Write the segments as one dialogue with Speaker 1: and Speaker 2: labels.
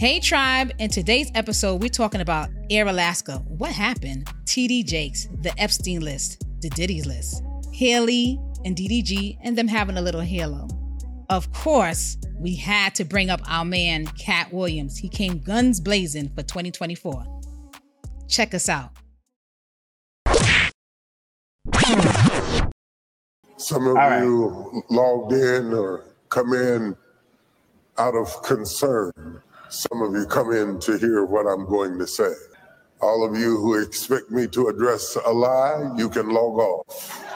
Speaker 1: Hey, tribe. In today's episode, we're talking about Air Alaska. What happened? TD Jakes, the Epstein list, the Diddy's list, Haley and DDG, and them having a little halo. Of course, we had to bring up our man, Katt Williams. He came guns blazing for 2024. Check us out.
Speaker 2: Some of
Speaker 3: All right.
Speaker 2: you logged in or come in out of concern. Some of you come in to hear what I'm going to say. All of you who expect me to address a lie, you can log off.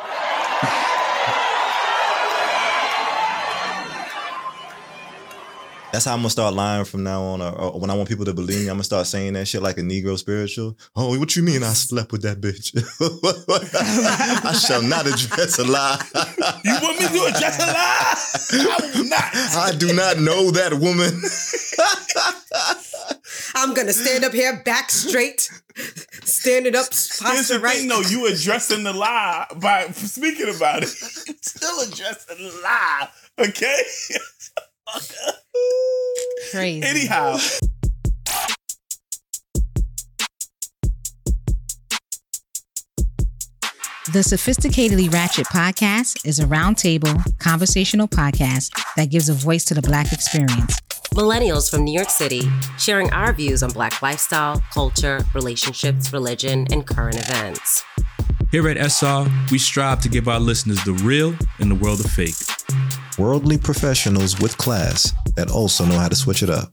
Speaker 4: That's how I'm gonna start lying from now on. Or, or when I want people to believe me, I'm gonna start saying that shit like a Negro spiritual. Oh, what you mean I slept with that bitch? I shall not address a lie.
Speaker 3: You want me to address a lie? I will not.
Speaker 4: I do not know that woman.
Speaker 5: I'm gonna stand up here, back straight, standing up,
Speaker 3: Here's
Speaker 5: posture
Speaker 3: the
Speaker 5: right.
Speaker 3: thing, though. You addressing the lie by speaking about it. Still addressing the lie, okay?
Speaker 1: Crazy.
Speaker 3: Anyhow,
Speaker 1: The Sophisticatedly Ratchet podcast is a roundtable conversational podcast that gives a voice to the Black experience.
Speaker 5: Millennials from New York City sharing our views on Black lifestyle, culture, relationships, religion, and current events.
Speaker 6: Here at SR, we strive to give our listeners the real in the world of fake.
Speaker 4: Worldly professionals with class that also know how to switch it up.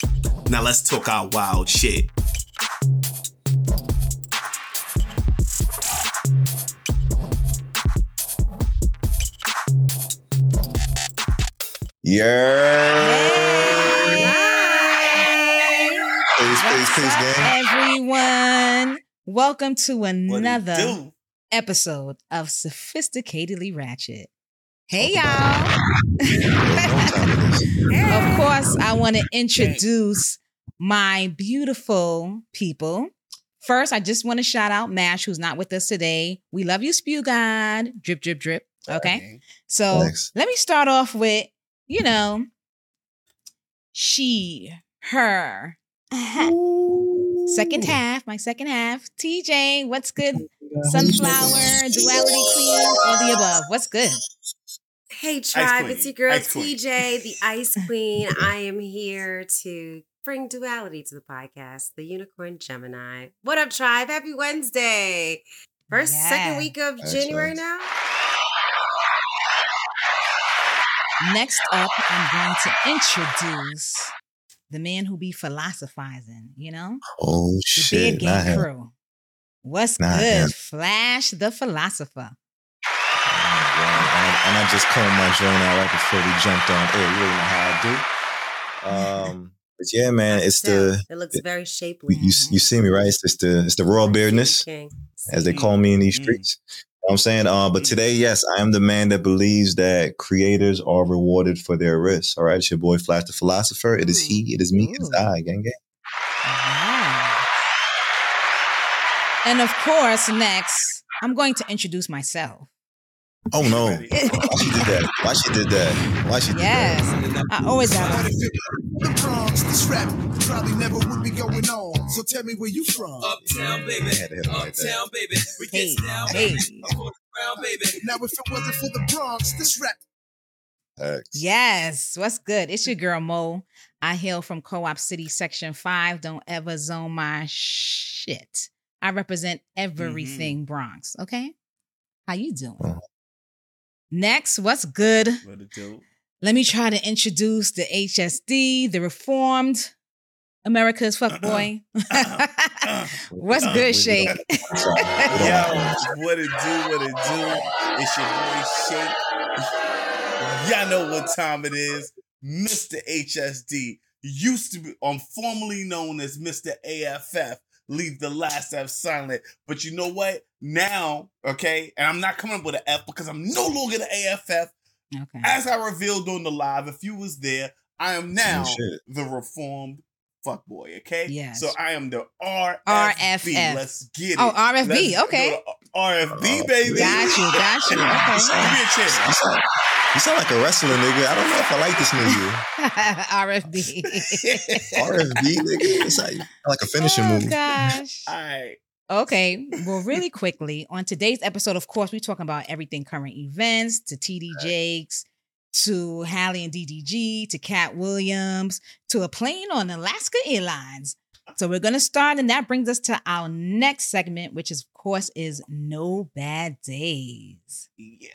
Speaker 7: Now let's talk our wild shit.
Speaker 4: Yeah. Peace, peace, peace, gang.
Speaker 1: Everyone, welcome to another episode of Sophisticatedly Ratchet. Hey, y'all. of course, I want to introduce my beautiful people. First, I just want to shout out Mash, who's not with us today. We love you, Spew God. Drip, drip, drip. Okay. So
Speaker 4: Thanks.
Speaker 1: let me start off with, you know, she, her. second half, my second half. TJ, what's good? Sunflower, duality queen, all the above. What's good?
Speaker 5: Hey, tribe, it's your girl
Speaker 3: ice.
Speaker 5: TJ, the Ice Queen. I am here to bring duality to the podcast, the Unicorn Gemini. What up, tribe? Happy Wednesday. First,
Speaker 1: Yeah.
Speaker 5: second week of January
Speaker 4: Excellent.
Speaker 5: now.
Speaker 1: Next up, I'm going to introduce the man who be philosophizing, you know?
Speaker 4: Oh
Speaker 1: The
Speaker 4: shit!
Speaker 1: Beard
Speaker 4: Not
Speaker 1: Gang
Speaker 4: him.
Speaker 1: crew. What's
Speaker 4: Not
Speaker 1: good?
Speaker 4: him.
Speaker 1: Flash the philosopher.
Speaker 4: And, and I just combed my joint out right before we jumped on air. You already know how I do. Um, but yeah, man, it's the
Speaker 5: it looks very shapely.
Speaker 4: you, you see me right? It's, it's the it's the raw beardness, as they call me in these
Speaker 3: Mm.
Speaker 4: streets. You know what I'm saying, uh, but today, yes, I am the man that believes that creators are rewarded for their risks. All right, it's your boy Flash the philosopher. It is he, it is me, it is I, gang gang.
Speaker 1: And of course, next, I'm going to introduce myself.
Speaker 4: Oh no, why she did that? Why she did that? Why she did
Speaker 1: Yes.
Speaker 4: that?
Speaker 1: I always have
Speaker 8: The Bronx, this rap probably never would be going on. So tell me where you from.
Speaker 7: Uptown, baby.
Speaker 4: I had to hit him like that.
Speaker 7: Uptown, baby. We
Speaker 1: Hey,
Speaker 7: get down,
Speaker 1: hey.
Speaker 7: baby. Up ground, baby.
Speaker 8: Now, if it wasn't for the Bronx, this rap
Speaker 4: Facts.
Speaker 1: Yes. What's good? It's your girl Mo. I hail from Co-op City Section 5. Don't ever zone my shit. I represent everything Bronx. Okay? How you doing?
Speaker 4: Uh-huh.
Speaker 1: Next, what's good?
Speaker 3: What it do?
Speaker 1: Let me try to introduce the HSD, the reformed America's fuckboy. what's
Speaker 3: uh,
Speaker 1: good, Shake?
Speaker 3: Yo, what it do? What it do? It's your boy Shake. Y'all know what time it is. Mr. HSD used to be, um, formerly known as Mr. AFF. Leave the last F silent. But you know what? Now, okay, and I'm not coming up with an F because I'm no longer the AFF.
Speaker 1: Okay.
Speaker 3: As I revealed on the live, if you was there, I am now
Speaker 4: Oh,
Speaker 3: the reformed fuckboy. Okay.
Speaker 1: Yes.
Speaker 3: So I am the RFB.
Speaker 1: RFF.
Speaker 3: Let's get oh, it.
Speaker 1: Oh, RFB,
Speaker 3: Let's
Speaker 1: okay.
Speaker 3: go to RFB,
Speaker 4: Oh,
Speaker 3: baby.
Speaker 1: Got you, got you. Okay.
Speaker 3: Give me a chance.
Speaker 4: You sound like a wrestler, nigga. I don't know if I like this nigga.
Speaker 1: RFB.
Speaker 4: RFB, nigga. It's like, like a finishing
Speaker 1: oh,
Speaker 4: move.
Speaker 1: gosh.
Speaker 3: All right.
Speaker 1: Okay. Well, really quickly, on today's episode, of course, we're talking about everything current events to TD Jakes, to Halle and DDG, to Katt Williams, to a plane on Alaska Airlines. So we're gonna start, and that brings us to our next segment, which is, of course, is No Bad Days.
Speaker 9: Yeah.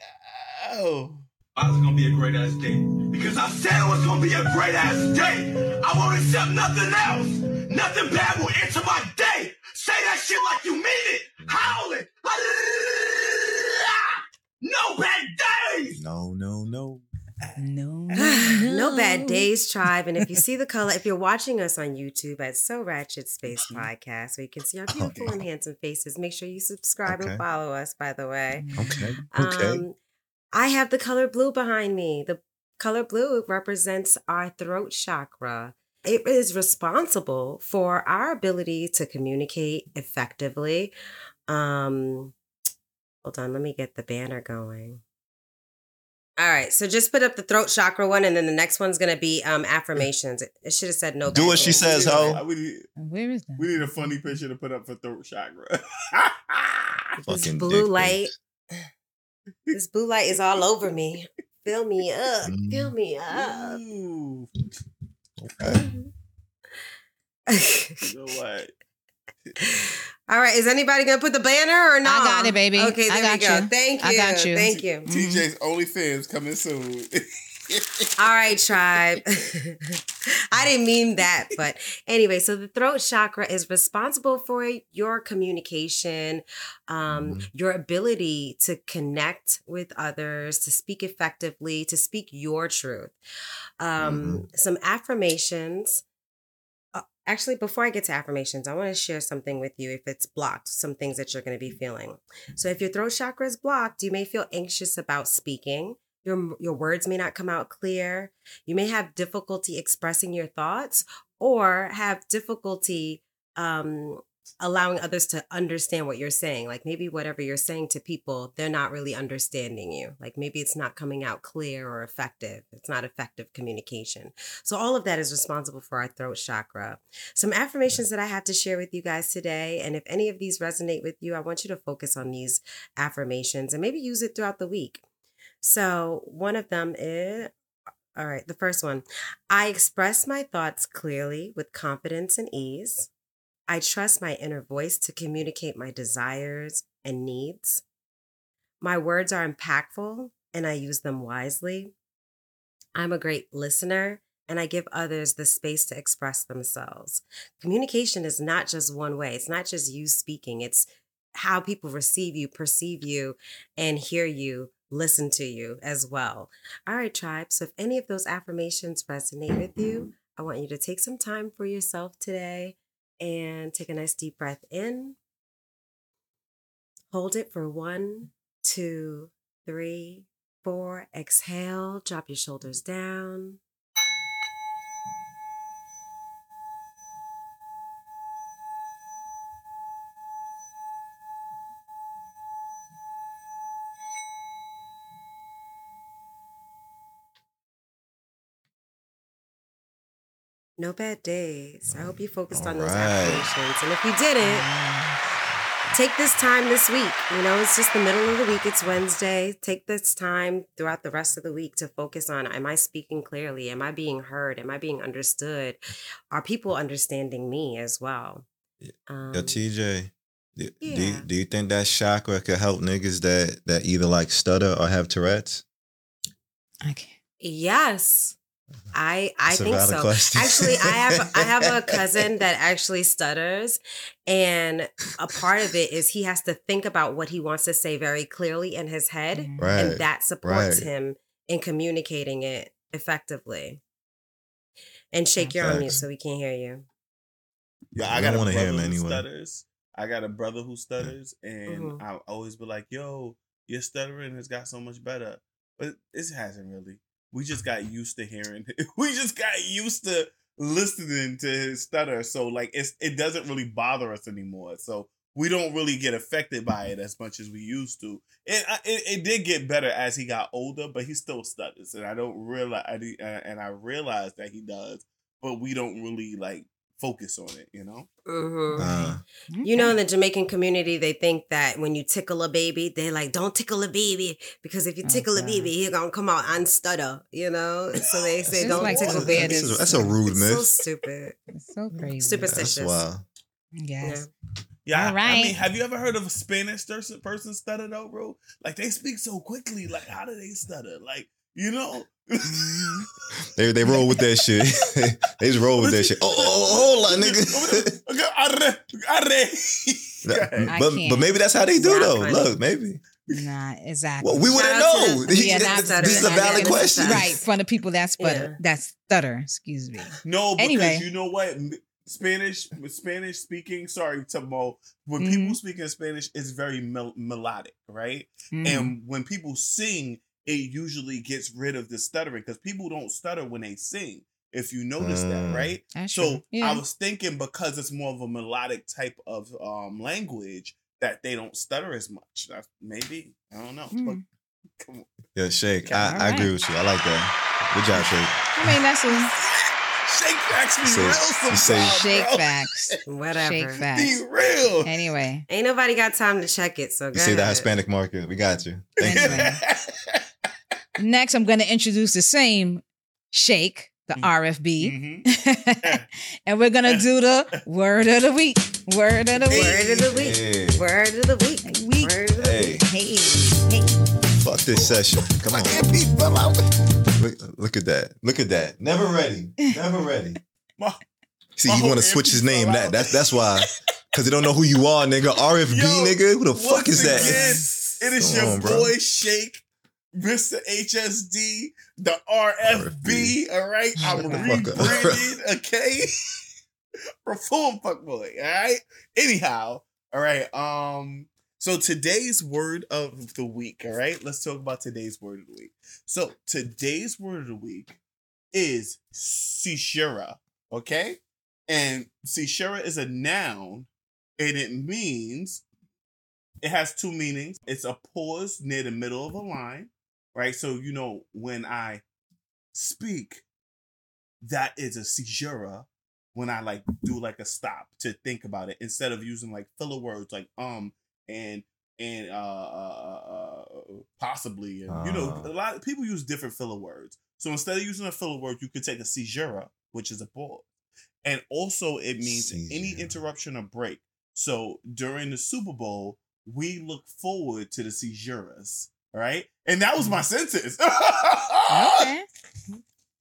Speaker 9: It gonna be a great ass day? Because I said it was gonna be a great ass day. I won't accept nothing else. Nothing bad will enter my day. Say that shit like you mean it. Howl it. No bad days.
Speaker 4: No, no, no.
Speaker 1: No,
Speaker 5: no bad days, tribe. And if you see the color, if you're watching us on YouTube at So Ratchet Space Podcast, where you can see our beautiful and handsome faces, make sure you subscribe
Speaker 4: Okay.
Speaker 5: and follow us, by the way.
Speaker 4: Okay. Okay.
Speaker 5: Um, I have the color blue behind me. The color blue represents our throat chakra. It is responsible for our ability to communicate effectively. Um, hold on, let me get the banner going. All right, so just put up the throat chakra one, and then the next one's gonna be um affirmations. It, it should have said no.
Speaker 4: Do what she says, ho.
Speaker 3: We need,
Speaker 1: Where is that?
Speaker 3: we need a funny picture to put up for throat chakra.
Speaker 5: This
Speaker 4: Fucking
Speaker 5: blue light.
Speaker 4: pics.
Speaker 5: This blue light is all over me. Fill me up.
Speaker 4: Mm.
Speaker 5: Fill me up.
Speaker 3: Ooh.
Speaker 4: Okay.
Speaker 3: What?
Speaker 5: All right, is anybody gonna put the banner or not?
Speaker 1: I got it, baby.
Speaker 5: Okay,
Speaker 1: I
Speaker 5: there we go.
Speaker 1: you.
Speaker 5: Thank you.
Speaker 1: I got you.
Speaker 5: Thank you.
Speaker 3: TJ's OnlyFans coming soon.
Speaker 5: All right, tribe. I didn't mean that, but anyway, so the throat chakra is responsible for your communication, um,
Speaker 4: Mhm.
Speaker 5: your ability to connect with others, to speak effectively, to speak your truth. Um, Some affirmations. Uh, Actually, before I get to affirmations, I want to share something with you if it's blocked, some things that you're going to be feeling. So, if your throat chakra is blocked, you may feel anxious about speaking. Your, your words may not come out clear. You may have difficulty expressing your thoughts or have difficulty um, allowing others to understand what you're saying. Like maybe whatever you're saying to people, they're not really understanding you. Like maybe it's not coming out clear or effective. It's not effective communication. So, all of that is responsible for our throat chakra. Some affirmations that I have to share with you guys today. And if any of these resonate with you, I want you to focus on these affirmations and maybe use it throughout the week. So, one of them is all right, the first one I express my thoughts clearly with confidence and ease. I trust my inner voice to communicate my desires and needs. My words are impactful and I use them wisely. I'm a great listener and I give others the space to express themselves. Communication is not just one way, it's not just you speaking, it's how people receive you, perceive you, and hear you, listen to you as well. All right, tribe. So if any of those affirmations resonate with you, I want you to take some time for yourself today and take a nice deep breath in. Hold it for one, two, three, four. Exhale, drop your shoulders down. No bad days. I hope you focused on those
Speaker 4: Alright.
Speaker 5: affirmations. And if you didn't, take this time this week. You know, it's just the middle of the week. It's Wednesday. Take this time throughout the rest of the week to focus on Am I speaking clearly? Am I being heard? Am I being understood? Are people understanding me as well? Um,
Speaker 4: Yo, TJ. Do, do,
Speaker 5: yeah.
Speaker 4: you, do you think that chakra could help niggas that that either like stutter or have Tourette's?
Speaker 1: Okay.
Speaker 5: yes. I I
Speaker 4: That's a
Speaker 5: think so.
Speaker 4: question.
Speaker 5: Actually, I have I have a cousin that actually stutters, and a part of it is he has to think about what he wants to say very clearly in his head,
Speaker 1: Mhm.
Speaker 4: Right.
Speaker 5: and that supports
Speaker 4: right.
Speaker 5: him in communicating it effectively. And shake you're on mute so we can't hear you.
Speaker 3: Yeah, I
Speaker 4: We
Speaker 3: got
Speaker 4: don't
Speaker 3: a
Speaker 4: wanna
Speaker 3: brother
Speaker 4: hear him
Speaker 3: who
Speaker 4: anyway.
Speaker 3: stutters. I got a brother who stutters, and
Speaker 5: Mhm.
Speaker 3: I always be like, "Yo, your stuttering has got so much better," but it hasn't really. We just got used to hearing. we just got used to listening to his stutter, so like it's it doesn't really bother us anymore. So we don't really get affected by it as much as we used to. And it, it did get better as he got older, but he still stutters, and I don't realize. And I realize that he does, but we don't really like focus on it. You know?
Speaker 5: Mhm.
Speaker 4: Uh,
Speaker 5: You know, in the Jamaican community, they think that when you tickle a baby, they're like, "Don't tickle a baby," because if you tickle a baby, he's gonna come out and stutter. You know, so they say, "Don't
Speaker 1: like
Speaker 5: tickle
Speaker 1: Tickle Bear
Speaker 5: babies."
Speaker 1: is-
Speaker 4: that's a rude
Speaker 5: It's so
Speaker 4: myth.
Speaker 5: stupid.
Speaker 1: It's so crazy.
Speaker 5: Superstitious.
Speaker 4: That's wild.
Speaker 1: Yes.
Speaker 3: Yeah. I-
Speaker 1: All
Speaker 3: I
Speaker 1: right.
Speaker 3: mean, have you ever heard of a Spanish person person stutter though, bro? Like they speak so quickly. Like how do they stutter? Like you know.
Speaker 4: They they roll with that shit. they just roll with that shit. Oh, oh, oh, hold on, nigga.
Speaker 3: Arre, arre.
Speaker 4: But but maybe that's how they do though.
Speaker 5: funny.
Speaker 4: Look, maybe.
Speaker 1: Nah, exactly.
Speaker 4: Well, we wouldn't
Speaker 5: Shout out to
Speaker 4: know.
Speaker 1: Yeah,
Speaker 5: not
Speaker 4: this, this is a valid question.
Speaker 1: right from the people that stutter.
Speaker 5: Yeah.
Speaker 1: That stutter. Excuse me.
Speaker 3: No, because
Speaker 1: Anyway.
Speaker 3: you know what? Spanish, Spanish speaking. Sorry, Tamo. When
Speaker 1: Mhm.
Speaker 3: people speak in Spanish, it's very mel- melodic, right?
Speaker 1: Mhm.
Speaker 3: And when people sing, it usually gets rid of the stuttering because people don't stutter when they sing. If you notice that,
Speaker 4: Mm.
Speaker 3: right?
Speaker 1: That's
Speaker 3: So.
Speaker 1: Yeah.
Speaker 3: I was thinking because it's more of a melodic type of um language that they don't stutter as much. That's, maybe I don't know.
Speaker 1: Mm.
Speaker 3: But come on.
Speaker 4: Yeah, Shake. I,
Speaker 1: All
Speaker 4: I agree with you. I like that. Good job, Shake.
Speaker 1: I mean, that's a
Speaker 3: Shake facts be
Speaker 4: You
Speaker 3: real
Speaker 4: you
Speaker 3: sometimes.
Speaker 4: say-
Speaker 1: shake
Speaker 3: bro.
Speaker 1: facts.
Speaker 5: Whatever.
Speaker 1: Shake
Speaker 3: Be
Speaker 1: facts.
Speaker 3: real.
Speaker 1: Anyway,
Speaker 5: Ain't nobody got time to check it. So
Speaker 4: You
Speaker 5: go
Speaker 4: say the. Hispanic market. We got you. Thank you.
Speaker 1: Anyway. next I'm going to introduce the same shake, the. RFB,
Speaker 3: Mhm.
Speaker 1: and we're going to do the word of the week. Word of the week.
Speaker 5: Word of the week.
Speaker 4: Hey,
Speaker 5: Word of the week.
Speaker 1: Week.
Speaker 5: Word of the
Speaker 4: hey,
Speaker 5: week.
Speaker 1: Hey, hey.
Speaker 4: fuck this session. Come on. Look, look at that. Look at that. Never ready. Never ready. See,
Speaker 3: my
Speaker 4: you want to switch his name.
Speaker 3: fell
Speaker 4: That that's that's why. Cause they don't know who you are, nigga. RFB,
Speaker 3: Yo,
Speaker 4: nigga. Who the fuck is that?
Speaker 3: again, it is
Speaker 4: Come
Speaker 3: your
Speaker 4: on, bro.
Speaker 3: boy Shake, Mr. HSD, the RFB. All right, I'm
Speaker 4: Shut the fuck up.
Speaker 3: rebranded. Okay, reform fuckboy. All right. Anyhow, all right. Um. So today's word of the week. All right. Let's talk about today's word of the week. So today's word of the week is Sishira. Okay, and Sishira is a noun, and it means it has two meanings. It's a pause near the middle of a line, right? So you know when I speak, that is a caesura. When I like do like a stop to think about it instead of using like filler words like um and and uh, uh, uh possibly and you know
Speaker 4: Ah.
Speaker 3: a lot of people use different filler words. So instead of using a filler word, you could take a caesura, which is a pause, and also it means any interruption or break. So during the Super Bowl, we look forward to the Caesuras, right? And that was my sentence.
Speaker 1: Okay.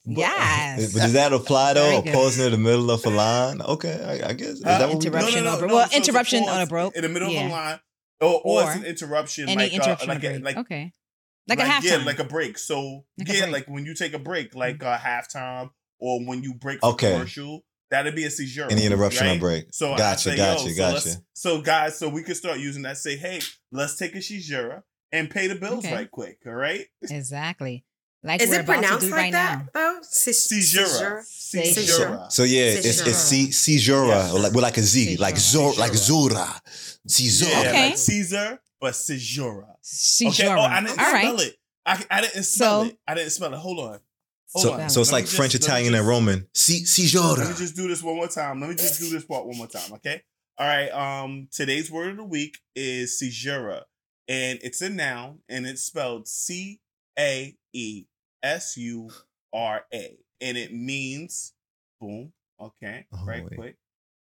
Speaker 3: But-
Speaker 1: Yes.
Speaker 4: But does that apply though?
Speaker 1: Very
Speaker 4: A
Speaker 1: good.
Speaker 4: pause near the middle of a line? Okay, I, I guess. Is
Speaker 3: Uh,
Speaker 4: that what we do?
Speaker 1: interruption on a- well,
Speaker 3: it's a
Speaker 1: interruption on a
Speaker 3: pause
Speaker 1: broke.
Speaker 3: in the middle of
Speaker 1: Yeah.
Speaker 3: a line, or, or, it's
Speaker 1: Or
Speaker 3: an interruption,
Speaker 1: Any
Speaker 3: like
Speaker 1: interruption
Speaker 3: uh, like a,
Speaker 1: break.
Speaker 3: like
Speaker 1: okay. Like, a
Speaker 3: yeah, like a break. So
Speaker 1: Like
Speaker 3: yeah,
Speaker 1: break. Mm-hmm.
Speaker 3: like when you take a break, like a halftime, or when you break for
Speaker 4: Okay.
Speaker 3: commercial, that'd be a seizure.
Speaker 4: Any interruption
Speaker 3: right?
Speaker 4: or break?
Speaker 3: So I
Speaker 4: Gotcha,
Speaker 3: say,
Speaker 4: gotcha,
Speaker 3: so
Speaker 4: gotcha.
Speaker 3: So guys, so we can start using that. Say, hey, let's take a shizura and pay the bills
Speaker 1: Okay.
Speaker 3: right quick. All right,
Speaker 1: exactly. Like
Speaker 5: Is it pronounced like
Speaker 1: right
Speaker 5: that
Speaker 1: now.
Speaker 5: though? Cis-
Speaker 3: Caesura.
Speaker 1: Caesura.
Speaker 3: Caesura.
Speaker 4: So yeah, it's it's C Caesura,
Speaker 3: Yeah.
Speaker 4: or like with like a Z, like Zor, like Zora, Caesura.
Speaker 3: Yeah,
Speaker 1: Okay.
Speaker 3: like Caesar, but Caesura.
Speaker 1: Caesura.
Speaker 3: Okay. Oh, I didn't
Speaker 1: All right.
Speaker 3: spell it. I, I didn't spell
Speaker 1: So-
Speaker 3: it. I didn't spell it. Hold on. Hold
Speaker 4: So
Speaker 3: on.
Speaker 4: so it's
Speaker 3: Let
Speaker 4: like
Speaker 3: just-
Speaker 4: French,
Speaker 3: let
Speaker 4: Italian,
Speaker 3: just-
Speaker 4: and Roman. C
Speaker 3: Let me just do this one more time. Let me just do this part one more time, okay? All right. Um, today's word of the week is caesura, and it's a noun, and it's spelled C A E S U R A, and it means boom. Okay,
Speaker 4: Oh,
Speaker 3: right
Speaker 4: wait.
Speaker 3: quick.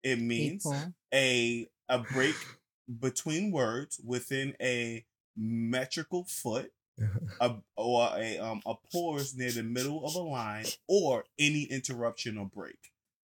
Speaker 3: It means
Speaker 1: People.
Speaker 3: a a break between words within a metrical foot. a or a um a pause near the middle of a line or any interruption or break.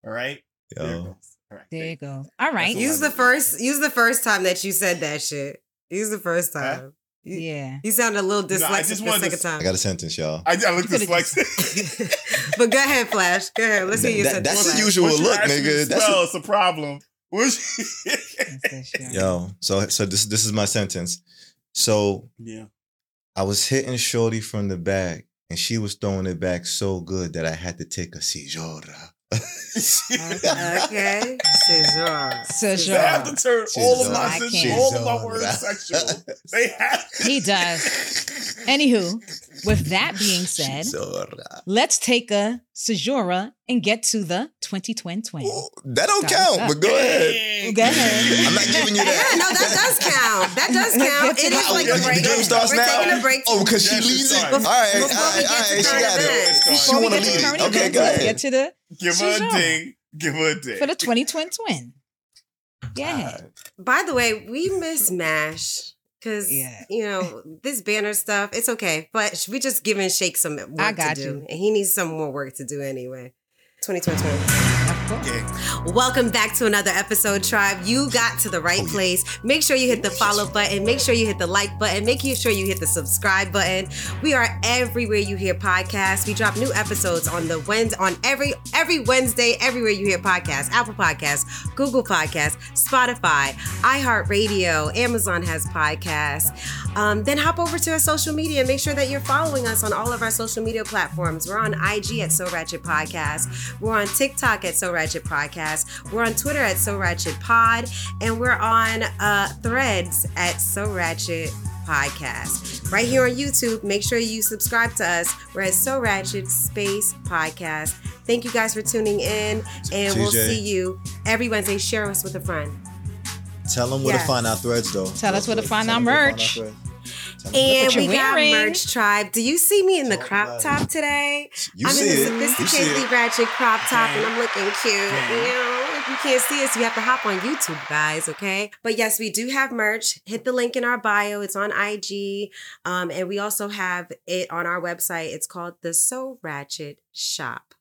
Speaker 3: All right. There it
Speaker 4: Yo,
Speaker 3: goes. All right.
Speaker 1: There you go. All right.
Speaker 5: Use the first. Use the first time that you said that shit. Use the first
Speaker 3: Huh?
Speaker 5: time. You,
Speaker 1: Yeah.
Speaker 5: you sounded a little
Speaker 3: No, I
Speaker 5: dyslexic
Speaker 3: just
Speaker 5: the second
Speaker 3: to-
Speaker 4: I got a sentence, y'all.
Speaker 3: I, I looked
Speaker 1: You could've
Speaker 3: dyslexic.
Speaker 5: but go ahead, Flash. Go ahead. Let's hear your
Speaker 4: That-
Speaker 5: sentence.
Speaker 4: that's the usual
Speaker 3: What
Speaker 4: look, nigga.
Speaker 3: to
Speaker 4: That's
Speaker 3: spell, it's a problem. Which-
Speaker 1: That's the shit.
Speaker 4: Yo, so so this this is my sentence. So
Speaker 3: yeah.
Speaker 4: I was hitting Shorty from the back, and she was throwing it back so good that I had to take a Caesura.
Speaker 5: Okay. Scissor.
Speaker 3: They have to turn all of my
Speaker 1: I
Speaker 3: all of my words sexual. They have.
Speaker 1: He does. Anywho, with that being said, let's take a Sejura and get to the 2020 twin.
Speaker 4: That don't
Speaker 1: Stop,
Speaker 4: count,
Speaker 1: stop.
Speaker 4: but go ahead.
Speaker 1: Go ahead.
Speaker 4: I'm not giving you
Speaker 5: Yeah,
Speaker 4: that.
Speaker 5: no, that does count. That does count. It is
Speaker 4: Oh,
Speaker 5: like
Speaker 4: the-
Speaker 5: a
Speaker 4: the game starts
Speaker 5: We're
Speaker 4: now?
Speaker 5: taking a break.
Speaker 4: Oh, because she
Speaker 3: Yes, it
Speaker 4: leads it. All
Speaker 3: starts.
Speaker 4: right,
Speaker 5: Before we
Speaker 4: right,
Speaker 5: get
Speaker 4: all
Speaker 5: to
Speaker 4: right. She
Speaker 5: current
Speaker 4: got it.
Speaker 5: events.
Speaker 4: She want to
Speaker 1: get to
Speaker 4: lead it. Okay,
Speaker 1: events,
Speaker 4: go ahead.
Speaker 1: get to the
Speaker 3: Give her a
Speaker 1: Sejura
Speaker 3: ding. Give her a ding.
Speaker 1: for the 2020 twin. Yeah.
Speaker 5: By the way, we miss Mash because
Speaker 1: Yeah.
Speaker 5: you know this banner stuff. It's okay, but we just giving Shake some work
Speaker 1: I got
Speaker 5: to do,
Speaker 1: you.
Speaker 5: and he needs some more work to do anyway. 2020. Welcome back to another episode, Tribe. You got to the right
Speaker 4: Oh, yeah.
Speaker 5: place. Make sure you hit the follow button. Make sure you hit the like button. Make sure you hit the subscribe button. We are everywhere you hear podcasts. We drop new episodes on the Wednesday, on every every Wednesday, everywhere you hear podcasts. Apple Podcasts, Google Podcasts, Spotify, iHeartRadio, Amazon has podcasts. Um, then hop over to our social media and make sure that you're following us on all of our social media platforms. We're on IG at So Ratchet Podcast. We're on TikTok at So Ratchet Podcast. We're on Twitter at So Ratchet Pod. And we're on uh, Threads at So Ratchet Podcast. Right here on YouTube, make sure you subscribe to us. We're at So Ratchet Space Podcast. Thank you guys for tuning in, and we'll see you every Wednesday. Share us with a friend.
Speaker 4: Tell them where
Speaker 5: Yes.
Speaker 4: to find our threads, though.
Speaker 1: Tell us where to find
Speaker 4: Tell
Speaker 1: our
Speaker 4: them where to
Speaker 1: merch.
Speaker 5: And we
Speaker 1: you're
Speaker 5: got
Speaker 1: wearing.
Speaker 5: merch tribe. Do you see me in the crop top today?
Speaker 4: You
Speaker 5: I'm
Speaker 4: see
Speaker 5: in
Speaker 4: it.
Speaker 5: the
Speaker 4: You see
Speaker 5: sophisticatedly ratchet crop top and I'm looking cute. You know, if you can't see us, you have to hop on YouTube, guys, okay? But yes, we do have merch. Hit the link in our bio. It's on IG. Um, and we also have it on our website. It's called the So Ratchet Shop.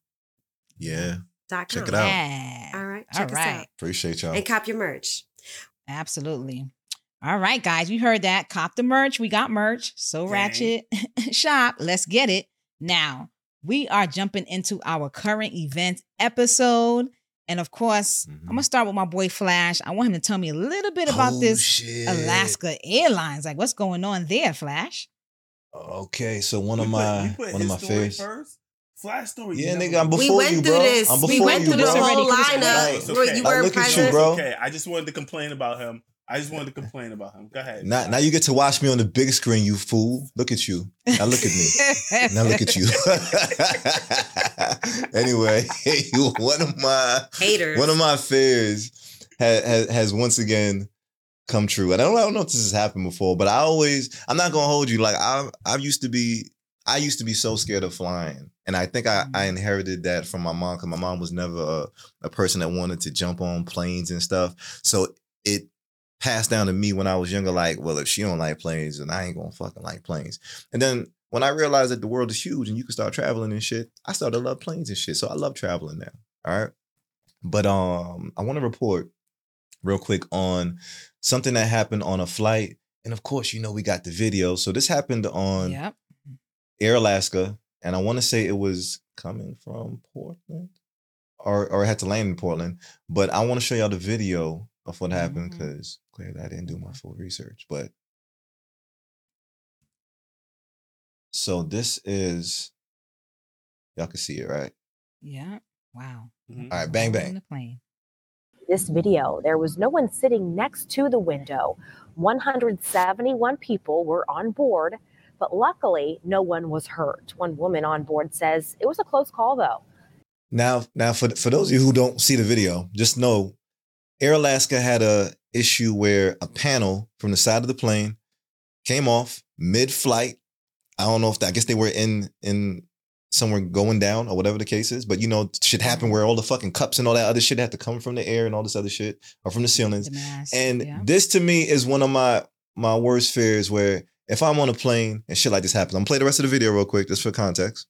Speaker 4: Yeah,
Speaker 5: Dot
Speaker 4: Check
Speaker 5: com.
Speaker 4: it out.
Speaker 1: Yeah.
Speaker 5: All right.
Speaker 1: All
Speaker 5: Check us out.
Speaker 4: appreciate y'all.
Speaker 5: And cop your merch.
Speaker 1: Absolutely. All right, guys, you heard that. Cop the merch. We got merch. So
Speaker 3: Gang.
Speaker 1: ratchet shop. Let's get it. Now, we are jumping into our current event episode. And of course,
Speaker 4: Mhm.
Speaker 1: I'm gonna start with my boy Flash. I want him to tell me a little bit about
Speaker 4: Oh,
Speaker 1: this
Speaker 4: shit.
Speaker 1: Alaska Airlines. Like, what's going on there, Flash?
Speaker 4: Okay, so one of
Speaker 3: put-
Speaker 4: my one of my favorites.
Speaker 3: first. Flash story.
Speaker 4: Yeah,
Speaker 3: you
Speaker 4: nigga, I'm before you.
Speaker 5: we went
Speaker 4: you,
Speaker 5: through this.
Speaker 4: I'm
Speaker 5: we went
Speaker 4: you,
Speaker 5: through this
Speaker 4: bro.
Speaker 5: whole
Speaker 1: Already for this
Speaker 5: lineup.
Speaker 3: It's
Speaker 5: where
Speaker 3: okay.
Speaker 5: You
Speaker 3: Like,
Speaker 5: were
Speaker 4: look at you, bro.
Speaker 3: Okay, I just wanted to complain about him. I just wanted to complain about him. Go ahead.
Speaker 4: Now, now you get to watch me on the big screen, you fool. Look at you. Now look at me. Now look at you. anyway, one of my
Speaker 5: Haters.
Speaker 4: one of my fears has, has, has once again come true. And I don't, I don't know if this has happened before, but I always I'm not gonna hold you. Like I I used to be I used to be so scared of flying. And I think I, mm-hmm. I inherited that from my mom because my mom was never a, a person that wanted to jump on planes and stuff. So it passed down to me when I was younger, like, well, if she don't like planes, then I ain't gonna fucking like planes. And then when I realized that the world is huge and you can start traveling and shit, I started to love planes and shit. So I love traveling now. All right. But um, I want to report real quick on something that happened on a flight. And of course, you know, we got the video. So this happened on
Speaker 1: yep.
Speaker 4: Air Alaska. And I want to say it was coming from Portland or, or it had to land in Portland. But I want to show y'all the video of what happened because clearly I didn't do my full research. But so this is, y'all can see it, right?
Speaker 1: Yeah. Wow.
Speaker 3: Mhm.
Speaker 4: All right, bang,
Speaker 1: On
Speaker 4: bang.
Speaker 1: the plane.
Speaker 10: this video, there was no one sitting next to the window. 171 people were on board, but luckily no one was hurt. One woman on board says it was a close call though.
Speaker 4: Now, now for for those of you who don't see the video, just know Air Alaska had a issue where a panel from the side of the plane came off mid-flight. I don't know if that, I guess they were in in somewhere going down or whatever the case is, but you know, shit happen mm-hmm. where all the fucking cups and all that other shit have to come from the air and all this other shit or from the ceilings.
Speaker 1: The mask.
Speaker 4: And
Speaker 1: yeah.
Speaker 4: this to me is one of my my worst fears where if I'm on a plane and shit like this happens, I'm gonna play the rest of the video real quick just for context.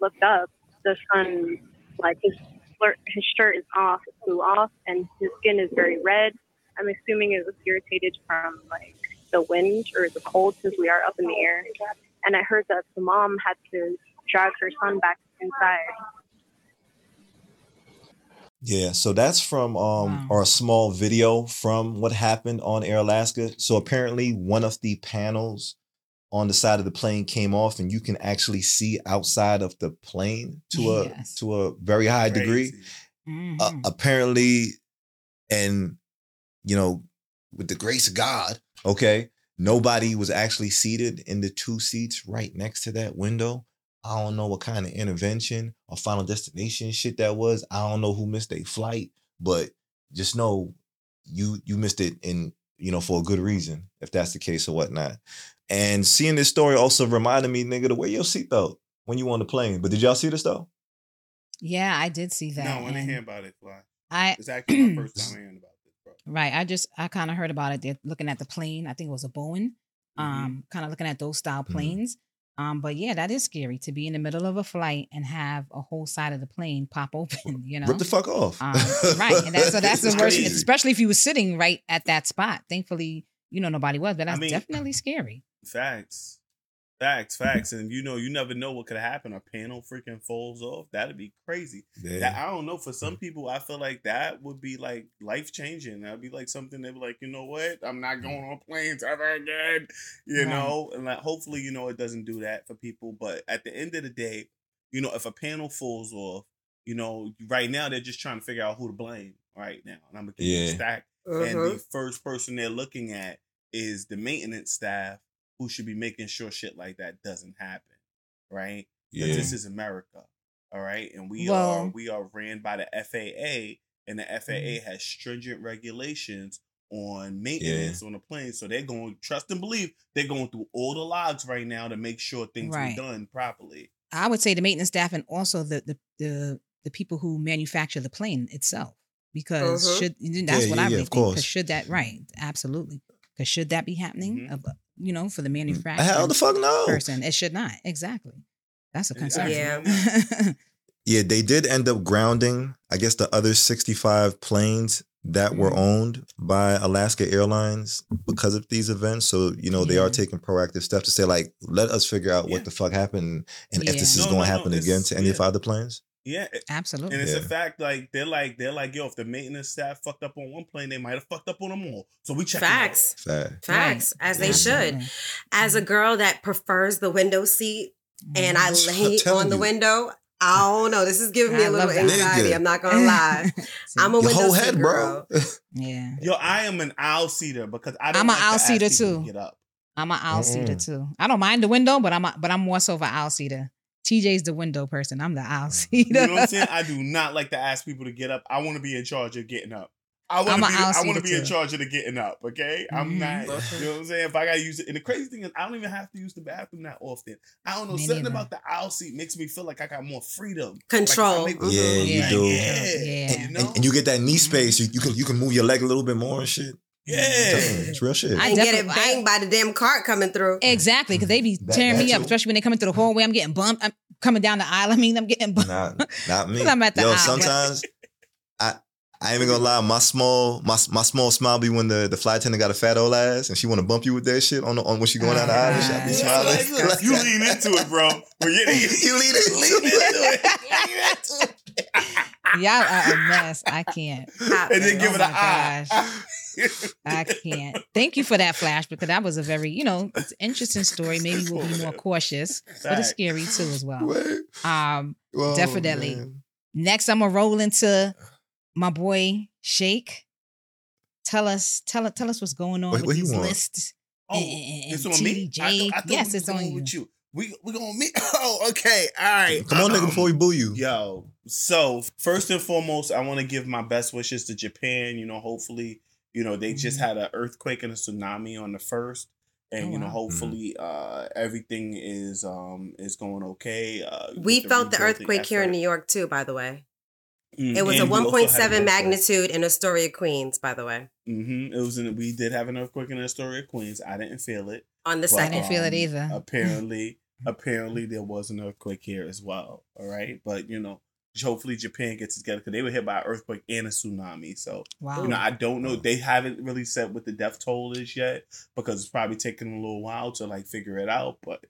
Speaker 11: looked up, the sun, like his flirt, his shirt is off, it flew off, and his skin is very red. I'm assuming it was irritated from like the wind or the cold since we are up in the air. And I heard that the mom had to drag her son back inside.
Speaker 4: Yeah, so that's from um
Speaker 1: Wow.
Speaker 4: or a small video from what happened on Air Alaska. So apparently one of the panels on the side of the plane came off, and you can actually see outside of the plane to a
Speaker 1: Yes.
Speaker 4: to a very high degree.
Speaker 3: Crazy.
Speaker 4: Uh, apparently, and you know, with the grace of God, okay, nobody was actually seated in the two seats right next to that window. I don't know what kind of intervention or final destination shit that was. I don't know who missed a flight, but just know you you missed it in you know for a good reason if that's the case or whatnot. And seeing this story also reminded me, nigga, to wear your seatbelt when you on the plane. But did y'all see this though?
Speaker 1: Yeah, I did see that.
Speaker 3: No, I want to hear about it, Fly.
Speaker 1: I
Speaker 3: It's actually my first time hearing about this, bro.
Speaker 1: right. I just I kind of heard about it. They're looking at the plane. I think it was a Boeing.
Speaker 3: Mm-hmm.
Speaker 1: Um, kind of looking at those style
Speaker 4: Mhm.
Speaker 1: planes. Um, but yeah, that is scary to be in the middle of a flight and have a whole side of the plane pop open. You know,
Speaker 4: Rip the fuck off.
Speaker 1: um, right? And that's so that's the worst,
Speaker 3: crazy.
Speaker 1: especially if you were sitting right at that spot. Thankfully, you know nobody was, but
Speaker 3: I
Speaker 1: that's
Speaker 3: mean-
Speaker 1: definitely scary.
Speaker 3: Facts. Facts, facts. And you know, you never know what could happen. A panel freaking falls off. That'd be crazy.
Speaker 4: Yeah.
Speaker 3: That I don't know. For some mm. people, I feel like that would be like life changing. That'd be like something they'd be like, you know what? I'm not mm. going on planes ever again. You
Speaker 1: Right.
Speaker 3: know, and like hopefully, you know, it doesn't do that for people. But at the end of the day, you know, if a panel falls off, you know, right now they're just trying to figure out who to blame right now. And I'm gonna get
Speaker 4: Yeah.
Speaker 3: stack. And
Speaker 5: Mhm.
Speaker 3: the first person they're looking at is the maintenance staff who should be making sure shit like that doesn't happen. right?
Speaker 4: Yeah.
Speaker 3: This is America. All right. And we
Speaker 1: Well-
Speaker 3: are we are ran by the FAA and the FAA
Speaker 1: Mm-hmm.
Speaker 3: has stringent regulations on maintenance on the plane. So they're going trust and believe they're going through all the logs right now to make sure things
Speaker 1: Right.
Speaker 3: are done properly.
Speaker 1: I would say the maintenance staff and also the the the, the people who manufacture the plane itself. Because
Speaker 5: Mhm.
Speaker 1: should that's
Speaker 4: Yeah,
Speaker 1: what
Speaker 4: yeah,
Speaker 1: I
Speaker 4: yeah,
Speaker 1: really
Speaker 4: of
Speaker 1: think. 'cause should that right? Absolutely. Because should that be happening?
Speaker 3: Mhm.
Speaker 1: Of, you know, for the
Speaker 4: manufacturer. Hell the fuck no.
Speaker 1: person, it should not. Exactly. That's a concern.
Speaker 5: Yeah.
Speaker 4: Yeah, they did end up grounding, I guess, the other 65 planes that were
Speaker 1: Mhm.
Speaker 4: owned by Alaska Airlines because of these events. So, you know, they
Speaker 1: Yeah.
Speaker 4: are taking proactive steps to say, like, let us figure out
Speaker 3: Yeah.
Speaker 4: what the fuck happened and if this is
Speaker 3: No,
Speaker 4: going to
Speaker 3: no,
Speaker 4: happen
Speaker 3: it's-
Speaker 4: again to any of our other planes.
Speaker 3: Yeah.
Speaker 1: Absolutely.
Speaker 3: And it's a fact, like they're like they're like, yo, if the maintenance staff fucked up on one plane, they might have fucked up on them all. So we check
Speaker 5: Facts.
Speaker 4: Fact.
Speaker 5: Facts, as they
Speaker 1: Absolutely.
Speaker 5: should. As a girl that prefers the window seat and I
Speaker 1: Mhm.
Speaker 5: lay
Speaker 4: telling
Speaker 5: on the window, I don't know. This is giving me
Speaker 1: I
Speaker 5: a little anxiety.
Speaker 4: Nigga.
Speaker 5: I'm not gonna lie.
Speaker 1: See?
Speaker 5: I'm a
Speaker 4: Your
Speaker 5: window
Speaker 4: whole
Speaker 5: seat
Speaker 4: head,
Speaker 5: girl.
Speaker 4: bro.
Speaker 1: yeah.
Speaker 3: Yo, I am an aisle seater because I don't
Speaker 1: I'm a
Speaker 3: like to
Speaker 1: aisle seater
Speaker 3: people to
Speaker 1: too.
Speaker 3: Get up.
Speaker 1: I'm an aisle seater too. I don't mind the window, but I'm a, but I'm more so of an aisle seater. TJ's the window person. I'm the aisle seater.
Speaker 3: You know what I'm saying? I do not like to ask people to get up. I want to be in charge of getting up. I want to be. I want to be in charge of the getting up. Okay, I'm
Speaker 1: Mhm.
Speaker 3: not. You know what I'm saying? If I gotta use it, and the crazy thing is, I don't even have to use the bathroom that often. I don't know.
Speaker 1: Me
Speaker 3: something
Speaker 1: neither.
Speaker 3: about the aisle seat makes me feel like I got more freedom,
Speaker 5: Control.
Speaker 3: I make-
Speaker 5: Mhm.
Speaker 4: Yeah, you
Speaker 1: Yeah.
Speaker 4: do.
Speaker 3: Yeah,
Speaker 1: Yeah.
Speaker 3: you
Speaker 4: And, and you get that knee space. You, you can you can move your leg a little bit more and shit.
Speaker 3: Yeah.
Speaker 4: It's real shit.
Speaker 1: I
Speaker 5: and get it banged by the damn cart coming through.
Speaker 1: Exactly, because they be
Speaker 4: That-
Speaker 1: tearing
Speaker 4: that
Speaker 1: me up,
Speaker 4: too.
Speaker 1: especially when they coming through the hallway. I'm getting bumped. I'm coming down the aisle. I mean, I'm getting bumped.
Speaker 4: Not, not me.
Speaker 1: I'm at the
Speaker 4: Yo,
Speaker 1: aisle, but-
Speaker 4: sometimes I I ain't even gonna lie. My small my my small smile be when the, the flight attendant got a fat old ass and she want to bump you with that shit on the, on when she going down the aisle. and shit. I be
Speaker 1: Yeah,
Speaker 4: smiling.
Speaker 3: Like, look, you lean into it, bro. When you,
Speaker 4: You lean into
Speaker 3: lean into it. Lean into it.
Speaker 1: Y'all are a mess. I can't.
Speaker 3: and then give
Speaker 1: Oh
Speaker 3: it
Speaker 1: my
Speaker 3: an eye.
Speaker 1: I can't. Thank you for that flash because that was a very, you know, it's an interesting story. Maybe we'll be more cautious, but it's scary too as well. Um,
Speaker 4: Whoa,
Speaker 1: Definitely.
Speaker 4: man.
Speaker 1: next I'm gonna roll into my boy Shake. Tell us, tell tell us what's going on
Speaker 4: Wait,
Speaker 1: with
Speaker 4: what he
Speaker 1: these lists.
Speaker 3: Oh,
Speaker 1: and- and-
Speaker 3: it's
Speaker 1: and
Speaker 3: on me.
Speaker 1: TDJ.
Speaker 3: I thought, I
Speaker 1: yes, it's on
Speaker 3: going
Speaker 1: you.
Speaker 3: with you. We we gonna meet. Oh, okay. All right.
Speaker 4: Come on, nigga,
Speaker 3: Um,
Speaker 4: before we boo you.
Speaker 3: Yo, so first and foremost, I want to give my best wishes to Japan. You know, hopefully, you know they just
Speaker 1: Mhm.
Speaker 3: had an earthquake and a tsunami on the first, and
Speaker 1: Oh,
Speaker 3: you know,
Speaker 1: wow.
Speaker 3: hopefully, uh, everything is um is going okay. Uh,
Speaker 5: We felt the
Speaker 3: rebuilding
Speaker 5: earthquake here in. New York too, by the way. It was a
Speaker 3: and we also had an
Speaker 5: 1.7 magnitude in Astoria, Queens, by the way.
Speaker 3: Mhm. It was in. We did have an earthquake in Astoria, Queens. I didn't feel it.
Speaker 5: On the
Speaker 3: But,
Speaker 1: I
Speaker 5: second.
Speaker 1: didn't feel it
Speaker 3: um,
Speaker 1: either.
Speaker 3: Apparently, apparently there was an earthquake here as well. All right, but you know, hopefully Japan gets together because they were hit by an earthquake and a tsunami. So
Speaker 1: Wow.
Speaker 3: you know, I don't know. They haven't really said what the death toll is yet because it's probably taking a little while to like figure it out. But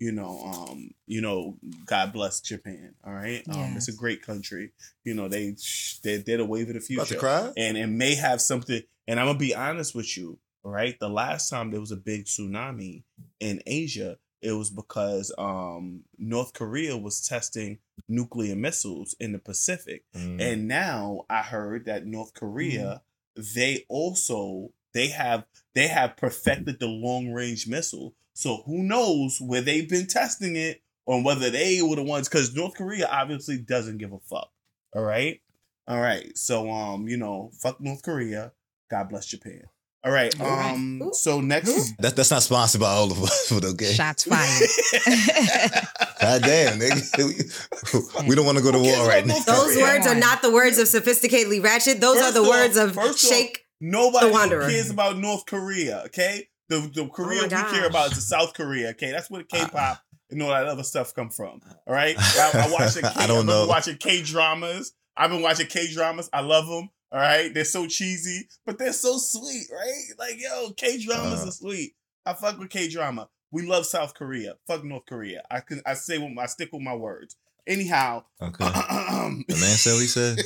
Speaker 3: you know, um, you know, God bless Japan. All right, um, it's a great country. You know, they they did a wave of the future
Speaker 4: About to cry?
Speaker 3: and it may have something. And I'm gonna be honest with you, all right? The last time there was a big tsunami in Asia, it was because um, North Korea was testing nuclear missiles in the Pacific.
Speaker 4: Mm.
Speaker 3: And now I heard that North Korea, they also they have they have perfected the long range missile. So who knows where they've been testing it or whether they were the ones because North Korea obviously doesn't give a fuck. All right. All right. So um, you know, fuck North Korea. God bless Japan. All right.
Speaker 1: All right.
Speaker 3: Um so next
Speaker 4: That, that's not sponsored by all of us, but okay.
Speaker 1: Shots fired.
Speaker 4: God damn, nigga. We, we don't want to go to war right now.
Speaker 5: Those words are not the words of sophisticatedly ratchet. Those
Speaker 3: First
Speaker 5: are the
Speaker 3: off-
Speaker 5: words of
Speaker 3: first off,
Speaker 5: shake.
Speaker 3: Nobody
Speaker 5: the Wanderer.
Speaker 3: cares about North Korea, okay? The the Korea we
Speaker 5: gosh.
Speaker 3: care about is the South Korea, okay? That's where the K-pop and all that other stuff come from. All right, I, I watch the K,
Speaker 4: I don't
Speaker 3: I've been
Speaker 4: know.
Speaker 3: watching K dramas. I've been watching K dramas. I love them. All right, they're so cheesy, but they're so sweet, right? Like yo, K dramas
Speaker 4: Uh.
Speaker 3: are sweet. I fuck with K drama. We love South Korea. Fuck North Korea. I can I say what I stick with my words. Anyhow,
Speaker 4: Okay. The man said what he said.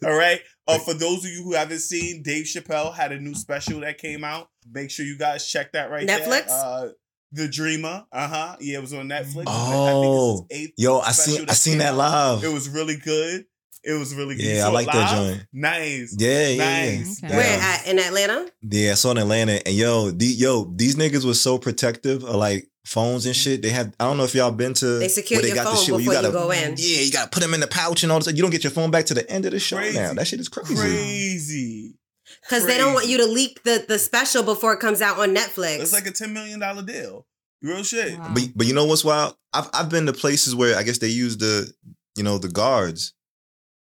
Speaker 3: all right. Uh, for those of you who haven't seen, Dave Chappelle had a new special that came out. Make sure you guys check that right
Speaker 5: Netflix?
Speaker 3: there. Uh, the Dreamer. Uh huh. Yeah, it was on Netflix.
Speaker 4: Oh,
Speaker 3: I think it's his eighth
Speaker 4: yo, I
Speaker 3: special
Speaker 4: seen I seen that live.
Speaker 3: It was really good. It was really good. You
Speaker 4: Yeah, I
Speaker 3: saw it
Speaker 4: like that joint.
Speaker 3: Nice.
Speaker 4: Yeah, yeah, yeah.
Speaker 3: nice.
Speaker 1: Okay.
Speaker 5: Where at in Atlanta?
Speaker 4: Yeah, I saw in Atlanta, and yo, the, yo, these niggas was so protective of like phones and shit. They had, I don't know if y'all been to.
Speaker 5: They secure
Speaker 4: where
Speaker 5: your
Speaker 4: got the
Speaker 5: phone
Speaker 4: shit
Speaker 5: before you
Speaker 4: gotta-
Speaker 5: go in.
Speaker 4: Yeah, you gotta put them in the pouch and all this. You don't get your phone back to the end of the show
Speaker 3: Crazy.
Speaker 4: now. That shit is crazy.
Speaker 3: Crazy.
Speaker 5: Because they don't want you to leak the, the special before it comes out on Netflix.
Speaker 3: It's like a ten million dollar deal. Real shit.
Speaker 1: Wow.
Speaker 4: But but you know what's wild? I've I've been to places where I guess they use the you know the guards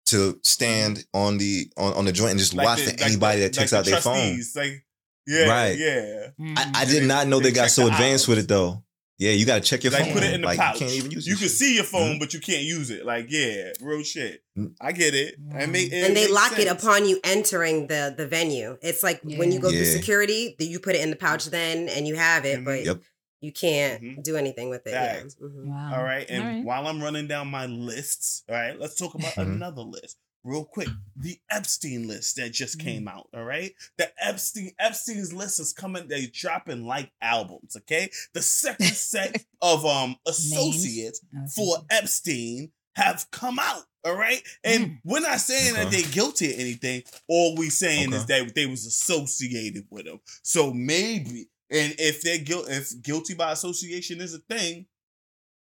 Speaker 4: to stand on the on, on the joint and just
Speaker 3: Like
Speaker 4: watch
Speaker 3: the-
Speaker 4: for
Speaker 3: like
Speaker 4: anybody
Speaker 3: the-
Speaker 4: that takes
Speaker 3: like
Speaker 4: out
Speaker 3: the
Speaker 4: their phone.
Speaker 3: trustees, Like, yeah,
Speaker 4: Right.
Speaker 3: yeah.
Speaker 4: I, I did
Speaker 3: they-
Speaker 4: not know they,
Speaker 3: they
Speaker 4: got so
Speaker 3: the
Speaker 4: advanced with it though. Yeah, you got to check your
Speaker 3: like
Speaker 4: phone.
Speaker 3: put it in the
Speaker 4: like,
Speaker 3: pouch.
Speaker 4: You can't even use
Speaker 3: You can
Speaker 4: shit.
Speaker 3: see your phone,
Speaker 4: Mhm.
Speaker 3: but you can't use it. Like, yeah, real shit.
Speaker 4: Mm.
Speaker 3: I get it. I make, it
Speaker 5: and they
Speaker 3: makes
Speaker 5: lock it upon you entering the the venue. It's like when you go through security, that you put it in the pouch then and you have it, but
Speaker 4: Yep.
Speaker 5: You can't
Speaker 3: Mhm.
Speaker 5: do anything with it. Yeah.
Speaker 3: Facts.
Speaker 5: Mhm.
Speaker 1: Wow.
Speaker 3: All right. And
Speaker 1: All right.
Speaker 3: while I'm running down my lists, all right, let's talk about
Speaker 4: Mhm.
Speaker 3: another list real quick. The Epstein list that just
Speaker 1: Mm.
Speaker 3: came out. All right. The Epstein Epstein's list is coming. They're dropping like albums. Okay. The second set of um associates for Epstein have come out. All right. And
Speaker 1: Mm.
Speaker 3: we're not saying that they're guilty of anything. All we're saying is that they was associated with them. So maybe, and if they're guilty, if guilty by association is a thing,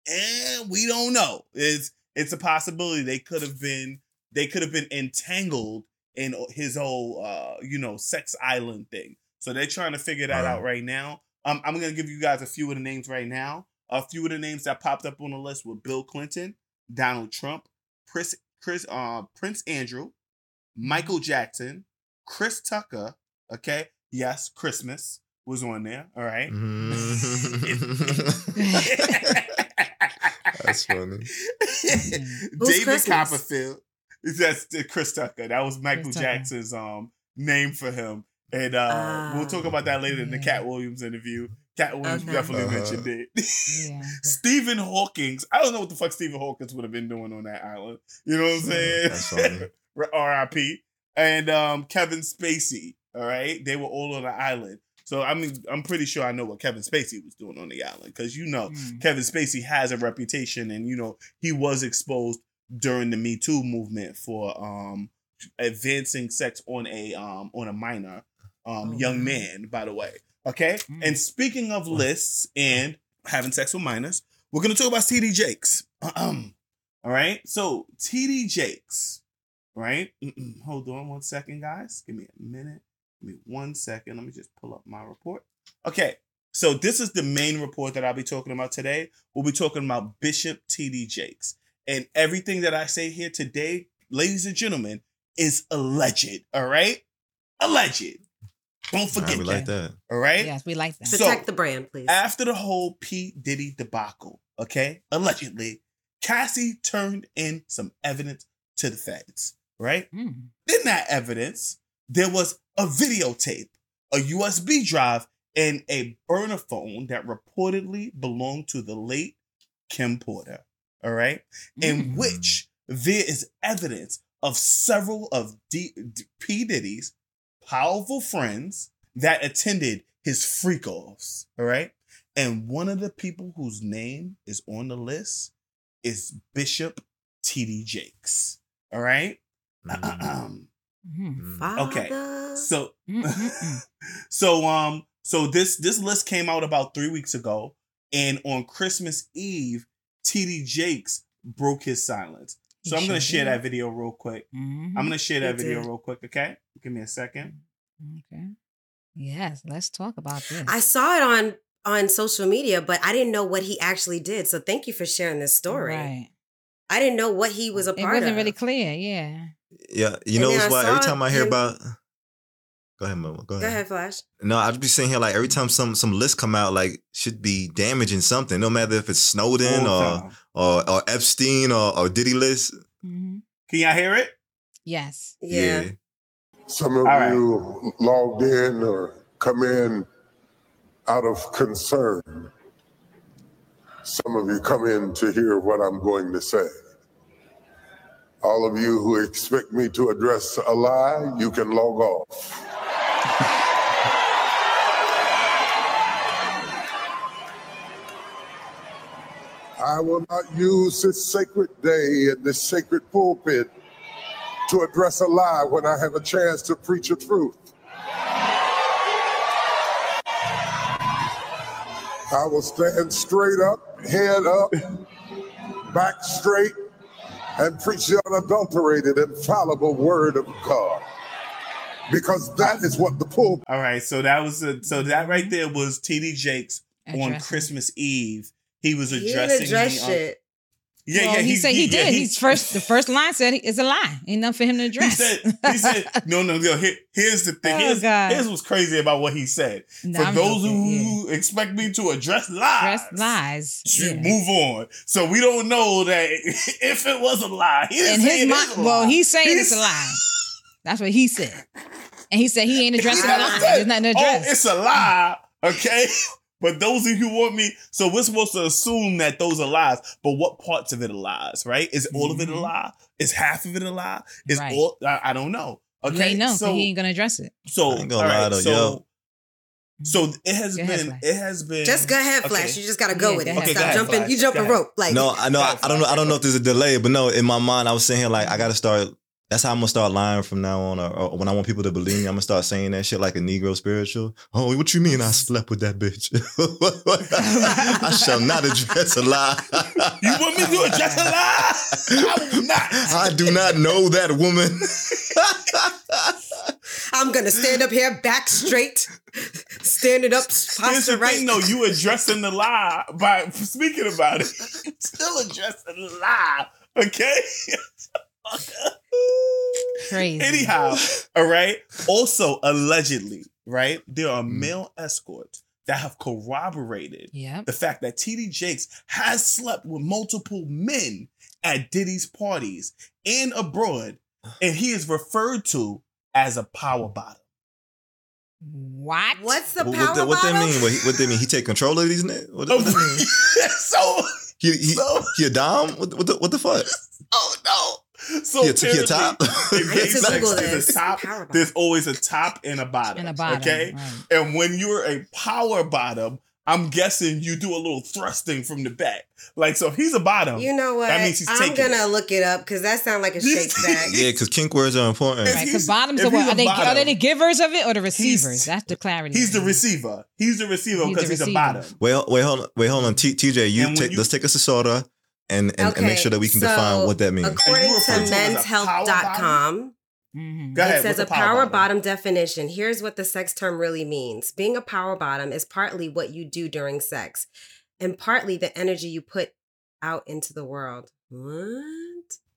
Speaker 3: and we don't know. It's it's a possibility they could have been they could have been entangled in his whole uh you know sex island thing. So they're trying to figure that out right now. Um, I'm gonna give you guys a few of the names right now. A few of the names that popped up on the list were Bill Clinton, Donald Trump, Chris, Chris, uh, Prince Andrew, Michael Jackson, Chris Tucker. Okay, yes, Christmas was on there. All right.
Speaker 4: That's funny.
Speaker 3: David
Speaker 5: Christmas?
Speaker 3: Copperfield. That's Chris Tucker. That was Michael
Speaker 1: Chris Tucker.
Speaker 3: Jackson's um name for him. And uh we'll talk about that later in the Katt Williams interview. Katt Williams
Speaker 5: Okay.
Speaker 3: definitely
Speaker 4: Uh-huh.
Speaker 3: mentioned it.
Speaker 1: Yeah.
Speaker 3: Stephen Hawkins. I don't know what the fuck Stephen Hawkins would have been doing on that island. You know what I'm saying?
Speaker 4: That's funny.
Speaker 3: R.I.P. And um Kevin Spacey. All right. They were all on the island. So I mean, I'm pretty sure I know what Kevin Spacey was doing on the island because you know
Speaker 1: Mm.
Speaker 3: Kevin Spacey has a reputation, and you know he was exposed during the Me Too movement for um advancing sex on a um on a minor um
Speaker 5: Oh,
Speaker 3: young man. By the way, okay.
Speaker 1: Mm.
Speaker 3: And speaking of lists and having sex with minors, we're gonna talk about TD Jakes. Um, all right. So TD Jakes, right? Mm-mm. Hold on one second, guys. Give me a minute. Give me one second. Let me just pull up my report. Okay. So this is the main report that I'll be talking about today. We'll be talking about Bishop T.D. Jakes. And everything that I say here today, ladies and gentlemen, is alleged. All right? Alleged. Don't forget
Speaker 4: we
Speaker 3: that.
Speaker 4: like that.
Speaker 3: All right?
Speaker 1: Yes, we like that.
Speaker 3: So-
Speaker 5: Protect the brand, please.
Speaker 3: After the whole P. Diddy debacle, okay, allegedly, Cassie turned in some evidence to the feds, right?
Speaker 1: Mm.
Speaker 3: In that evidence, there was a videotape, a USB drive, and a burner phone that reportedly belonged to the late Kim Porter, all right? In
Speaker 1: Mm.
Speaker 3: which there is evidence of several of D- D- P. Diddy's powerful friends that attended his freak offs, all right? And one of the people whose name is on the list is Bishop T.D. Jakes. All right?
Speaker 4: Mm.
Speaker 1: Mhm.
Speaker 3: Okay. So so um so this this list came out about three weeks ago, and on Christmas Eve, TD Jakes broke his silence. So I'm gonna share that video real quick.
Speaker 1: Mhm.
Speaker 3: I'm gonna share that
Speaker 5: He
Speaker 3: video
Speaker 5: did.
Speaker 3: real quick, okay? Give me a second.
Speaker 1: Okay. Yes, let's talk about this.
Speaker 5: I saw it on on social media, but I didn't know what he actually did. So thank you for sharing this story.
Speaker 1: Right.
Speaker 5: I didn't know what he was a
Speaker 1: It
Speaker 5: part of.
Speaker 1: It wasn't
Speaker 5: of.
Speaker 1: really clear. Yeah.
Speaker 4: Yeah, you
Speaker 5: And
Speaker 4: know
Speaker 5: then
Speaker 4: what's why? Every time I hear
Speaker 5: him-
Speaker 4: about, go ahead, Mama. Go ahead.
Speaker 5: Go ahead, Flash.
Speaker 4: No, I'd be sitting here like every time some some list come out, like should be damaging something. No matter if it's Snowden
Speaker 3: All
Speaker 4: or or, or Epstein or, or Diddy list.
Speaker 1: hmm
Speaker 3: Can y'all hear it?
Speaker 1: Yes.
Speaker 5: Yeah.
Speaker 2: Some of
Speaker 3: All right.
Speaker 2: you logged in or come in out of concern. Some of you come in to hear what I'm going to say. All of you who expect me to address a lie, you can log off. I will not use this sacred day and this sacred pulpit to address a lie when I have a chance to preach a truth. I will stand straight up, head up, back straight, and preach the unadulterated, infallible word of God. Because that is what the pulpit
Speaker 3: All right, so that was a, so that right there was TD Jakes on Christmas Eve. He was
Speaker 5: He
Speaker 3: addressing
Speaker 5: didn't address
Speaker 3: the,
Speaker 5: shit.
Speaker 3: Yeah,
Speaker 1: well,
Speaker 3: yeah.
Speaker 1: he, said he,
Speaker 3: yeah,
Speaker 1: did. He's first. The first line said it's a lie. Ain't nothing for him to
Speaker 3: He
Speaker 1: address.
Speaker 3: said, he said, no, no, no. Here, here's the thing.
Speaker 1: Oh,
Speaker 3: Here's, here's what's crazy about what he said.
Speaker 1: No,
Speaker 3: For
Speaker 1: I'm
Speaker 3: those who expect me to address lies,
Speaker 1: Address lies. Yeah.
Speaker 3: move on. So we don't know that if it was a lie. He didn't
Speaker 1: his mind, well, he's saying it's a lie. That's what he said. And he said he ain't addressing the lie. There's nothing to
Speaker 3: Oh,
Speaker 1: address.
Speaker 3: it's a lie. Okay. But those of you who want me, so we're supposed to assume that those are lies. But what parts of it are lies, right? Is all of it a
Speaker 1: Mhm.
Speaker 3: lie? Is half of it a lie? Is
Speaker 1: Right.
Speaker 3: all? I, I don't know. Okay,
Speaker 1: ain't know,
Speaker 3: so
Speaker 1: so he ain't gonna address it.
Speaker 3: so
Speaker 4: I ain't gonna
Speaker 3: all
Speaker 4: lie
Speaker 3: right,
Speaker 4: though,
Speaker 3: so
Speaker 4: yo.
Speaker 3: so it has
Speaker 1: Go
Speaker 3: been
Speaker 1: Flash.
Speaker 3: it has been
Speaker 5: Just go ahead, Flash.
Speaker 3: Okay.
Speaker 5: You just gotta go
Speaker 1: Yeah,
Speaker 5: with it.
Speaker 1: ahead.
Speaker 3: Okay, go
Speaker 5: Stop
Speaker 3: ahead,
Speaker 5: jumping.
Speaker 3: Flash.
Speaker 5: You jumping
Speaker 3: Go ahead.
Speaker 5: rope. Like
Speaker 4: No, I know. I, I don't know. I don't know if there's a delay, but no. In my mind, I was saying here like I gotta start. That's how I'm gonna start lying from now on. Or, or when I want people to believe me, I'm gonna start saying that shit like a Negro spiritual. Oh, what you mean? I slept with that bitch? I shall not address a lie.
Speaker 3: You want me to address a lie? I will not.
Speaker 4: I do not know that woman.
Speaker 5: I'm gonna stand up here, back straight, standing up,
Speaker 3: Here's
Speaker 5: posture
Speaker 3: the
Speaker 5: right.
Speaker 3: thing, though. You addressing the lie by speaking about it. Still addressing the lie. Okay.
Speaker 1: Crazy.
Speaker 3: Anyhow, all right. Also, allegedly, right, there are
Speaker 4: Mm.
Speaker 3: male escorts that have corroborated
Speaker 1: Yep.
Speaker 3: the fact that TD Jakes has slept with multiple men at Diddy's parties and abroad, and he is referred to as a power bottom.
Speaker 1: What?
Speaker 5: What's the
Speaker 4: what,
Speaker 5: power
Speaker 4: what, that, what that
Speaker 5: bottom?
Speaker 4: mean? What, he- what that mean? He take control of these niggas? What, what that mean?
Speaker 3: so,
Speaker 4: He, he,
Speaker 3: so,
Speaker 4: he a dom? What, what, the, what the fuck?
Speaker 3: oh no. So
Speaker 4: He a, he a top?
Speaker 3: in gay
Speaker 5: Need to
Speaker 3: sex,
Speaker 5: Google
Speaker 3: there's
Speaker 5: this.
Speaker 3: a top. There's always a top and a bottom.
Speaker 1: And a bottom.
Speaker 3: Okay.
Speaker 1: right.
Speaker 3: And when you're a power bottom, I'm guessing you do a little thrusting from the back. Like, so if he's a bottom,
Speaker 5: You know what?
Speaker 3: That means he's
Speaker 5: I'm
Speaker 3: taking
Speaker 5: gonna look it up because that sounds like a
Speaker 3: He's-
Speaker 5: shake back.
Speaker 4: yeah, because kink words are important.
Speaker 1: Right, because bottoms
Speaker 3: if
Speaker 1: are what? Are they, are they the givers of it or the
Speaker 3: he's-
Speaker 1: receivers? That's the clarity.
Speaker 3: he's the receiver. He's the receiver because
Speaker 1: the
Speaker 3: he's a bottom.
Speaker 4: Wait, wait, hold on, wait, hold on. T, TJ, you
Speaker 3: And
Speaker 4: take.
Speaker 3: you-
Speaker 4: let's take us to soda and and, and make sure that we can
Speaker 5: so
Speaker 4: define what that means.
Speaker 5: According to
Speaker 3: refer to it as a power
Speaker 5: menshealth.com,
Speaker 1: Mhm.
Speaker 3: Go ahead.
Speaker 5: it says a power bottom? definition. Here's what the sex term really means being a power bottom is partly what you do during sex, and partly the energy you put out into the world. What?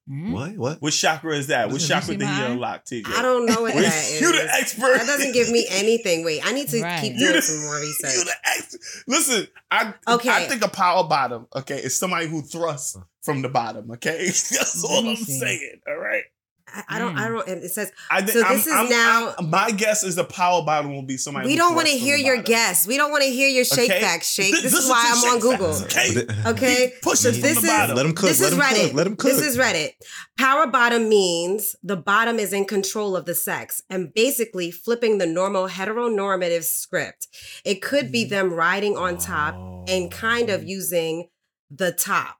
Speaker 1: Mhm.
Speaker 4: What? What?
Speaker 3: What chakra is that? What
Speaker 1: Does
Speaker 3: chakra
Speaker 1: see
Speaker 3: did he
Speaker 1: mine?
Speaker 3: unlock, TJ?
Speaker 5: I don't know what
Speaker 3: Wait,
Speaker 5: that is.
Speaker 3: You the expert.
Speaker 5: That doesn't give me anything. Wait, I need to
Speaker 1: Right.
Speaker 5: keep
Speaker 3: You
Speaker 5: doing
Speaker 3: the-
Speaker 5: some more
Speaker 3: You the ex- Listen, I
Speaker 5: Okay.
Speaker 3: I think a power bottom, okay, is somebody who thrusts from the bottom, okay? That's all I'm
Speaker 1: see.
Speaker 3: saying. All right.
Speaker 5: I, I don't. I don't. and It says
Speaker 3: I think
Speaker 5: so.
Speaker 3: I'm-
Speaker 5: This is
Speaker 3: I'm-
Speaker 5: now.
Speaker 3: I'm- my guess is the power bottom will be somebody.
Speaker 5: we don't want to hear your
Speaker 3: bottom.
Speaker 5: guess. We don't want to hear your shake
Speaker 3: Okay?
Speaker 5: facts, shake.
Speaker 3: Th-
Speaker 5: This, is why I'm on Google.
Speaker 3: facts, okay?
Speaker 5: Okay.
Speaker 3: Push
Speaker 5: so
Speaker 3: it from
Speaker 5: this
Speaker 3: the
Speaker 5: is
Speaker 3: bottom.
Speaker 4: Let 'em cook,
Speaker 5: This
Speaker 4: let
Speaker 5: is
Speaker 4: 'em
Speaker 5: Reddit.
Speaker 4: cook, let 'em
Speaker 5: This
Speaker 4: cook.
Speaker 5: is Reddit. Power bottom means the bottom is in control of the sex and basically flipping the normal heteronormative script. It could
Speaker 3: Mm.
Speaker 5: be them riding on top and kind of using the top.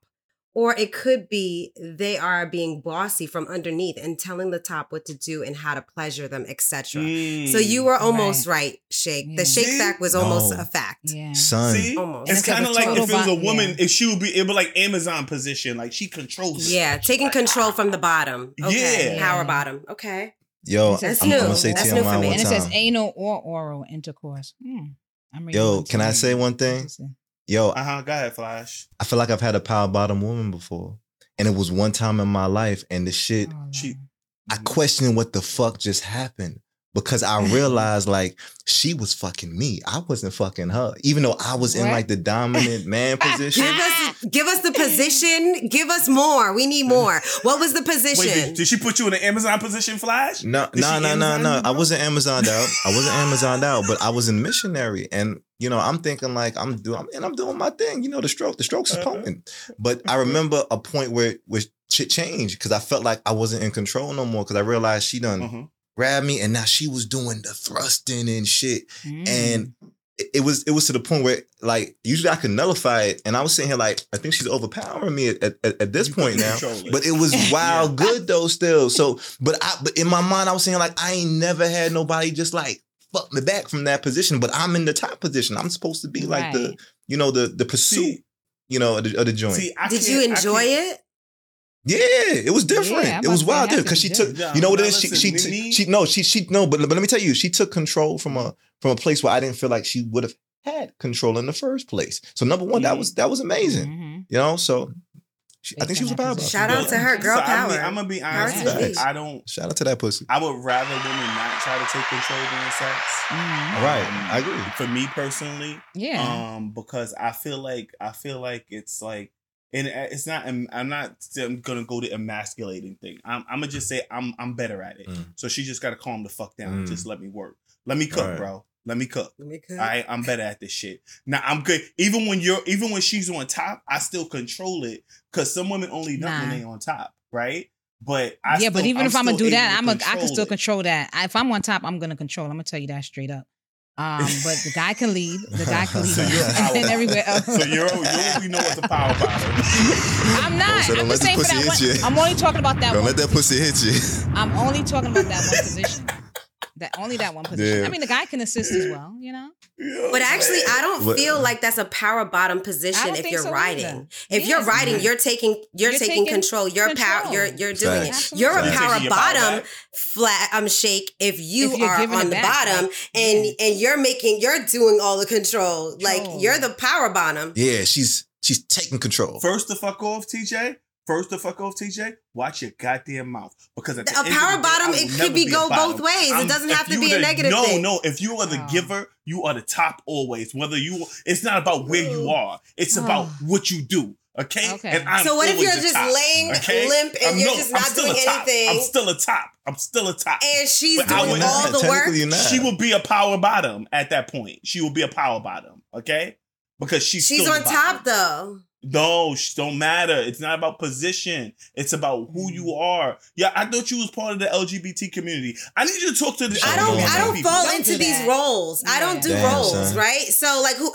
Speaker 5: Or it could be they are being bossy from underneath and telling the top what to do and how to pleasure them, etc. So you were almost right, Shake. The Shake
Speaker 3: See?
Speaker 5: fact was almost
Speaker 4: No.
Speaker 5: a fact.
Speaker 1: Yeah.
Speaker 4: Son.
Speaker 3: See,
Speaker 5: Almost.
Speaker 3: it's
Speaker 5: it's
Speaker 3: kind of like
Speaker 5: total
Speaker 3: if it was a woman,
Speaker 5: yeah.
Speaker 3: if she would be, it'd be like Amazon position, like she controls. it.
Speaker 5: Yeah, taking control from the bottom. Okay.
Speaker 3: Yeah.
Speaker 5: Power bottom. Okay.
Speaker 4: Yo,
Speaker 5: That's
Speaker 4: I'm,
Speaker 5: new.
Speaker 4: I'm gonna say
Speaker 5: That's
Speaker 4: TMI
Speaker 5: new for
Speaker 4: one
Speaker 5: me.
Speaker 1: And it
Speaker 4: time.
Speaker 1: says anal or oral intercourse. Hmm. I'm
Speaker 4: Yo, can I say one thing? Yo,
Speaker 3: Uh huh. Go ahead, Flash.
Speaker 4: I feel like I've had a power bottom woman before. And it was one time in my life, and the shit,
Speaker 3: She,
Speaker 4: I questioned what the fuck just happened because I realized like she was fucking me. I wasn't fucking her, even though I was in like the dominant man position.
Speaker 5: Give us give us the position. Give us more. We need more. What was the
Speaker 3: wait,
Speaker 5: position?
Speaker 3: did, did she put you in an Amazon position, Flash?
Speaker 4: No,
Speaker 3: Did
Speaker 4: no, no, no,
Speaker 3: Amazon
Speaker 4: no.
Speaker 3: you,
Speaker 4: I wasn't Amazoned out. I wasn't Amazoned out, but I was in missionary, and you know, I'm thinking like I'm doing, and I'm doing my thing. You know, the stroke, the strokes is potent. But I remember a point where where shit changed because I felt like I wasn't in control no more because I realized she done
Speaker 3: Uh-huh.
Speaker 4: grabbed me, and now she was doing the thrusting and shit,
Speaker 1: Mm.
Speaker 4: and. it- It was it was to the point where like usually I could nullify it, and I was sitting here like I think she's overpowering me at, at, at this point now.
Speaker 3: it.
Speaker 4: But it was wild good though still. So, but I but in my mind I was saying like I ain't never had nobody just like fuck me back from that position. But I'm in the top position. I'm supposed to be like the you know the the pursuit you know of the, of the joint.
Speaker 3: See, I
Speaker 5: Did you
Speaker 3: can't- I
Speaker 5: enjoy it?
Speaker 4: yeah, it was different.
Speaker 1: Yeah,
Speaker 4: it was
Speaker 1: about to say,
Speaker 4: wild
Speaker 1: it
Speaker 4: because she
Speaker 1: be
Speaker 4: took.
Speaker 3: different.
Speaker 4: You know what it
Speaker 3: No,
Speaker 4: is? She she,
Speaker 3: me-
Speaker 4: she no she she no. But but let me tell you, she took control from a from a place where I didn't feel like she would have had control in the first place. So number one, that
Speaker 3: Mm-hmm.
Speaker 4: was that was amazing.
Speaker 1: Mm-hmm.
Speaker 4: You know, so she, I think she was a power. boss.
Speaker 5: Shout out to her, girl
Speaker 3: So I'm,
Speaker 5: power.
Speaker 3: I'm gonna be honest.
Speaker 5: to
Speaker 3: with you. I don't.
Speaker 4: Shout out to that pussy.
Speaker 3: I would rather women not try to take control during sex.
Speaker 1: Mhm.
Speaker 4: All right, I agree.
Speaker 3: For me personally,
Speaker 1: Yeah.
Speaker 3: um, because I feel like I feel like it's like, and it's not. I'm not I'm gonna go to emasculating thing. I'm, I'm gonna just say I'm I'm better at it.
Speaker 4: Mm.
Speaker 3: So she just gotta calm the fuck down. and
Speaker 4: Mm.
Speaker 3: Just let me work. Let me cook,
Speaker 4: Alright.
Speaker 3: bro. Let me cook.
Speaker 5: Let me cook.
Speaker 3: All right, I'm better at this shit. Now I'm good. Even when you're, even when she's on top, I still control it because some women only nut when they on top, right? But I
Speaker 1: yeah, but
Speaker 3: still-
Speaker 1: even if I'm gonna do that,
Speaker 3: able
Speaker 1: I'm
Speaker 3: to
Speaker 1: a, I can still
Speaker 3: it.
Speaker 1: control that. If I'm on top, I'm gonna control. I'm gonna tell you that straight up. Um, but the guy can lead. The guy can lead,
Speaker 3: So you're power
Speaker 1: and
Speaker 3: bottom.
Speaker 1: everywhere else.
Speaker 3: So you're, you're we know what the power bottom.
Speaker 1: I'm not.
Speaker 4: So don't
Speaker 1: I'm
Speaker 4: let
Speaker 1: just
Speaker 4: the
Speaker 1: saying for
Speaker 4: pussy
Speaker 1: that
Speaker 4: hit
Speaker 1: one.
Speaker 4: you.
Speaker 1: I'm only talking about that
Speaker 4: Don't
Speaker 1: one.
Speaker 4: let that pussy hit you.
Speaker 1: I'm only talking about that one position. That only that one position.
Speaker 4: Yeah.
Speaker 1: I mean, the guy can assist as well. You know.
Speaker 5: But actually, I don't
Speaker 4: What-
Speaker 5: feel like that's a power bottom position if you're
Speaker 1: so
Speaker 5: riding.
Speaker 1: either.
Speaker 5: If you're
Speaker 1: Yes.
Speaker 5: riding, you're taking you're,
Speaker 1: You're
Speaker 5: taking,
Speaker 1: taking
Speaker 5: control. You're power. You're you're doing
Speaker 4: Facts.
Speaker 5: it. You're a power
Speaker 3: Taking your power
Speaker 5: bottom
Speaker 3: back.
Speaker 5: flat um shake if you
Speaker 1: If you're
Speaker 5: on the
Speaker 1: back,
Speaker 5: bottom
Speaker 1: like,
Speaker 5: and
Speaker 1: yeah.
Speaker 5: and you're making you're doing all the control. Like
Speaker 1: Control.
Speaker 5: you're the power bottom.
Speaker 4: Yeah, she's she's taking control.
Speaker 3: First the fuck off, TJ. First the fuck off, TJ. Watch your goddamn mouth because at the
Speaker 5: A
Speaker 3: end of
Speaker 5: power
Speaker 3: the day,
Speaker 5: bottom,
Speaker 3: I
Speaker 5: it could
Speaker 3: never
Speaker 5: be go both ways. It doesn't have to
Speaker 3: you
Speaker 5: be a negative
Speaker 3: no,
Speaker 5: thing.
Speaker 3: No, no. If you are the
Speaker 1: Oh.
Speaker 3: giver, you are the top always. Whether you, it's not about where you are. It's about mm. what you do. Okay.
Speaker 1: Okay.
Speaker 3: And I'm
Speaker 5: So what if you're just
Speaker 3: top,
Speaker 5: laying
Speaker 3: okay?
Speaker 5: limp and
Speaker 3: I'm-
Speaker 5: you're
Speaker 3: no,
Speaker 5: just not
Speaker 3: still
Speaker 5: doing anything?
Speaker 3: I'm still a top. I'm still a top.
Speaker 5: And she's
Speaker 3: But I
Speaker 5: doing all
Speaker 3: not-
Speaker 5: the work.
Speaker 4: Not.
Speaker 3: She will be a power bottom at that point. She will be a power bottom. Okay. Because she's
Speaker 5: She's
Speaker 3: still the
Speaker 5: on
Speaker 3: bottom.
Speaker 5: top though.
Speaker 3: No, sh- don't matter. It's not about position. It's about who mm. you are. Yeah, I thought you was part of the LGBT community. I need you to talk to the.
Speaker 5: I don't. I don't
Speaker 3: people.
Speaker 5: fall
Speaker 1: Don't
Speaker 5: into
Speaker 1: do
Speaker 5: these
Speaker 1: that.
Speaker 5: roles. I don't do
Speaker 4: Damn,
Speaker 5: roles,
Speaker 4: son.
Speaker 5: right? So like, who?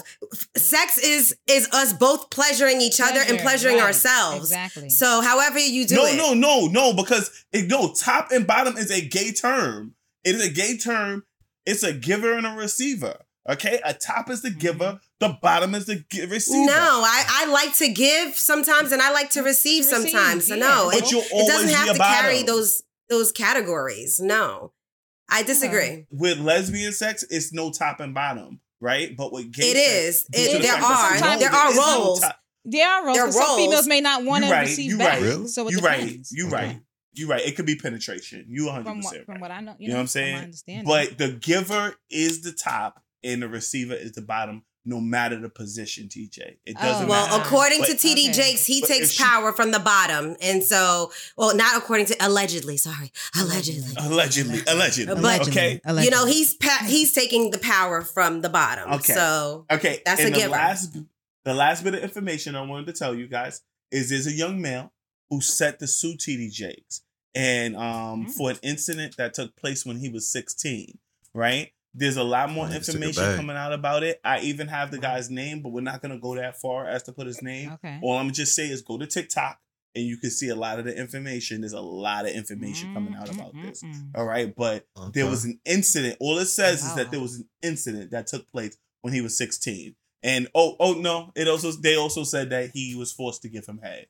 Speaker 5: Sex is is us both pleasuring each other and pleasuring
Speaker 1: right.
Speaker 5: ourselves.
Speaker 1: Exactly.
Speaker 5: So however you do
Speaker 3: No,
Speaker 5: it.
Speaker 3: no, no, no. Because it, no, top and bottom is a gay term. It is a gay term. It's a giver and a receiver. Okay, a top is the giver. Mm-hmm. The bottom is the gi- receiver.
Speaker 5: No, I, I like to give sometimes and I like to receive
Speaker 1: receive,
Speaker 5: sometimes. So
Speaker 1: yeah.
Speaker 5: no,
Speaker 3: But
Speaker 5: it,
Speaker 3: you'll
Speaker 5: it
Speaker 3: always
Speaker 5: doesn't
Speaker 3: be
Speaker 5: have
Speaker 3: a
Speaker 5: to carry those those categories. No. I disagree.
Speaker 3: with lesbian sex, it's no top and bottom, right? But with gay
Speaker 5: It
Speaker 3: sex,
Speaker 5: is.
Speaker 3: due
Speaker 5: It-
Speaker 3: to the
Speaker 5: there
Speaker 3: fact that
Speaker 5: are.
Speaker 3: sometimes
Speaker 1: There
Speaker 3: there
Speaker 5: are
Speaker 3: is no
Speaker 5: roles.
Speaker 3: top-
Speaker 1: There are roles.
Speaker 5: There are
Speaker 1: 'cause Some
Speaker 5: roles.
Speaker 1: females may not want
Speaker 3: You
Speaker 1: to
Speaker 3: right.
Speaker 1: receive
Speaker 3: You
Speaker 1: back.
Speaker 3: right.
Speaker 4: Really?
Speaker 1: So it
Speaker 3: You right.
Speaker 1: depends.
Speaker 3: You right. You right. It could be penetration. You 100
Speaker 1: From what,
Speaker 3: percent
Speaker 1: from
Speaker 3: right.
Speaker 1: what I know, you,
Speaker 3: You know what I'm
Speaker 1: from my
Speaker 3: saying?
Speaker 1: understanding.
Speaker 3: But the giver is the top and the receiver is the bottom no matter the position, TJ. It
Speaker 1: Oh,
Speaker 3: doesn't
Speaker 5: Well,
Speaker 3: matter.
Speaker 5: according to TD
Speaker 1: Okay.
Speaker 5: Jakes, he
Speaker 3: But
Speaker 5: takes
Speaker 3: she-
Speaker 5: power from the bottom. And so, well, not according to allegedly, sorry. Allegedly.
Speaker 3: allegedly, allegedly,
Speaker 5: But-
Speaker 3: okay,
Speaker 5: You know, he's pa- he's taking the power from the bottom.
Speaker 3: Okay.
Speaker 5: So
Speaker 3: okay.
Speaker 5: That's
Speaker 3: and
Speaker 5: a
Speaker 3: the
Speaker 5: given.
Speaker 3: last, the last bit of information I wanted to tell you guys is there's a young male who set to sue TD Jakes and um
Speaker 5: Mm.
Speaker 3: for an incident that took place when he was 16. Right. There's a lot more
Speaker 4: he just took it
Speaker 3: information coming out about it. I even have the uh-huh. guy's name, but we're not gonna go that far as to put his name.
Speaker 1: Okay.
Speaker 3: All I'm gonna just say is go to TikTok and you can see a lot of the information. There's a lot of information coming out about this. All right, but there was an incident. All it says is that there was an incident that took place when he was 16. And oh, oh no, it also they also said that he was forced to give him head.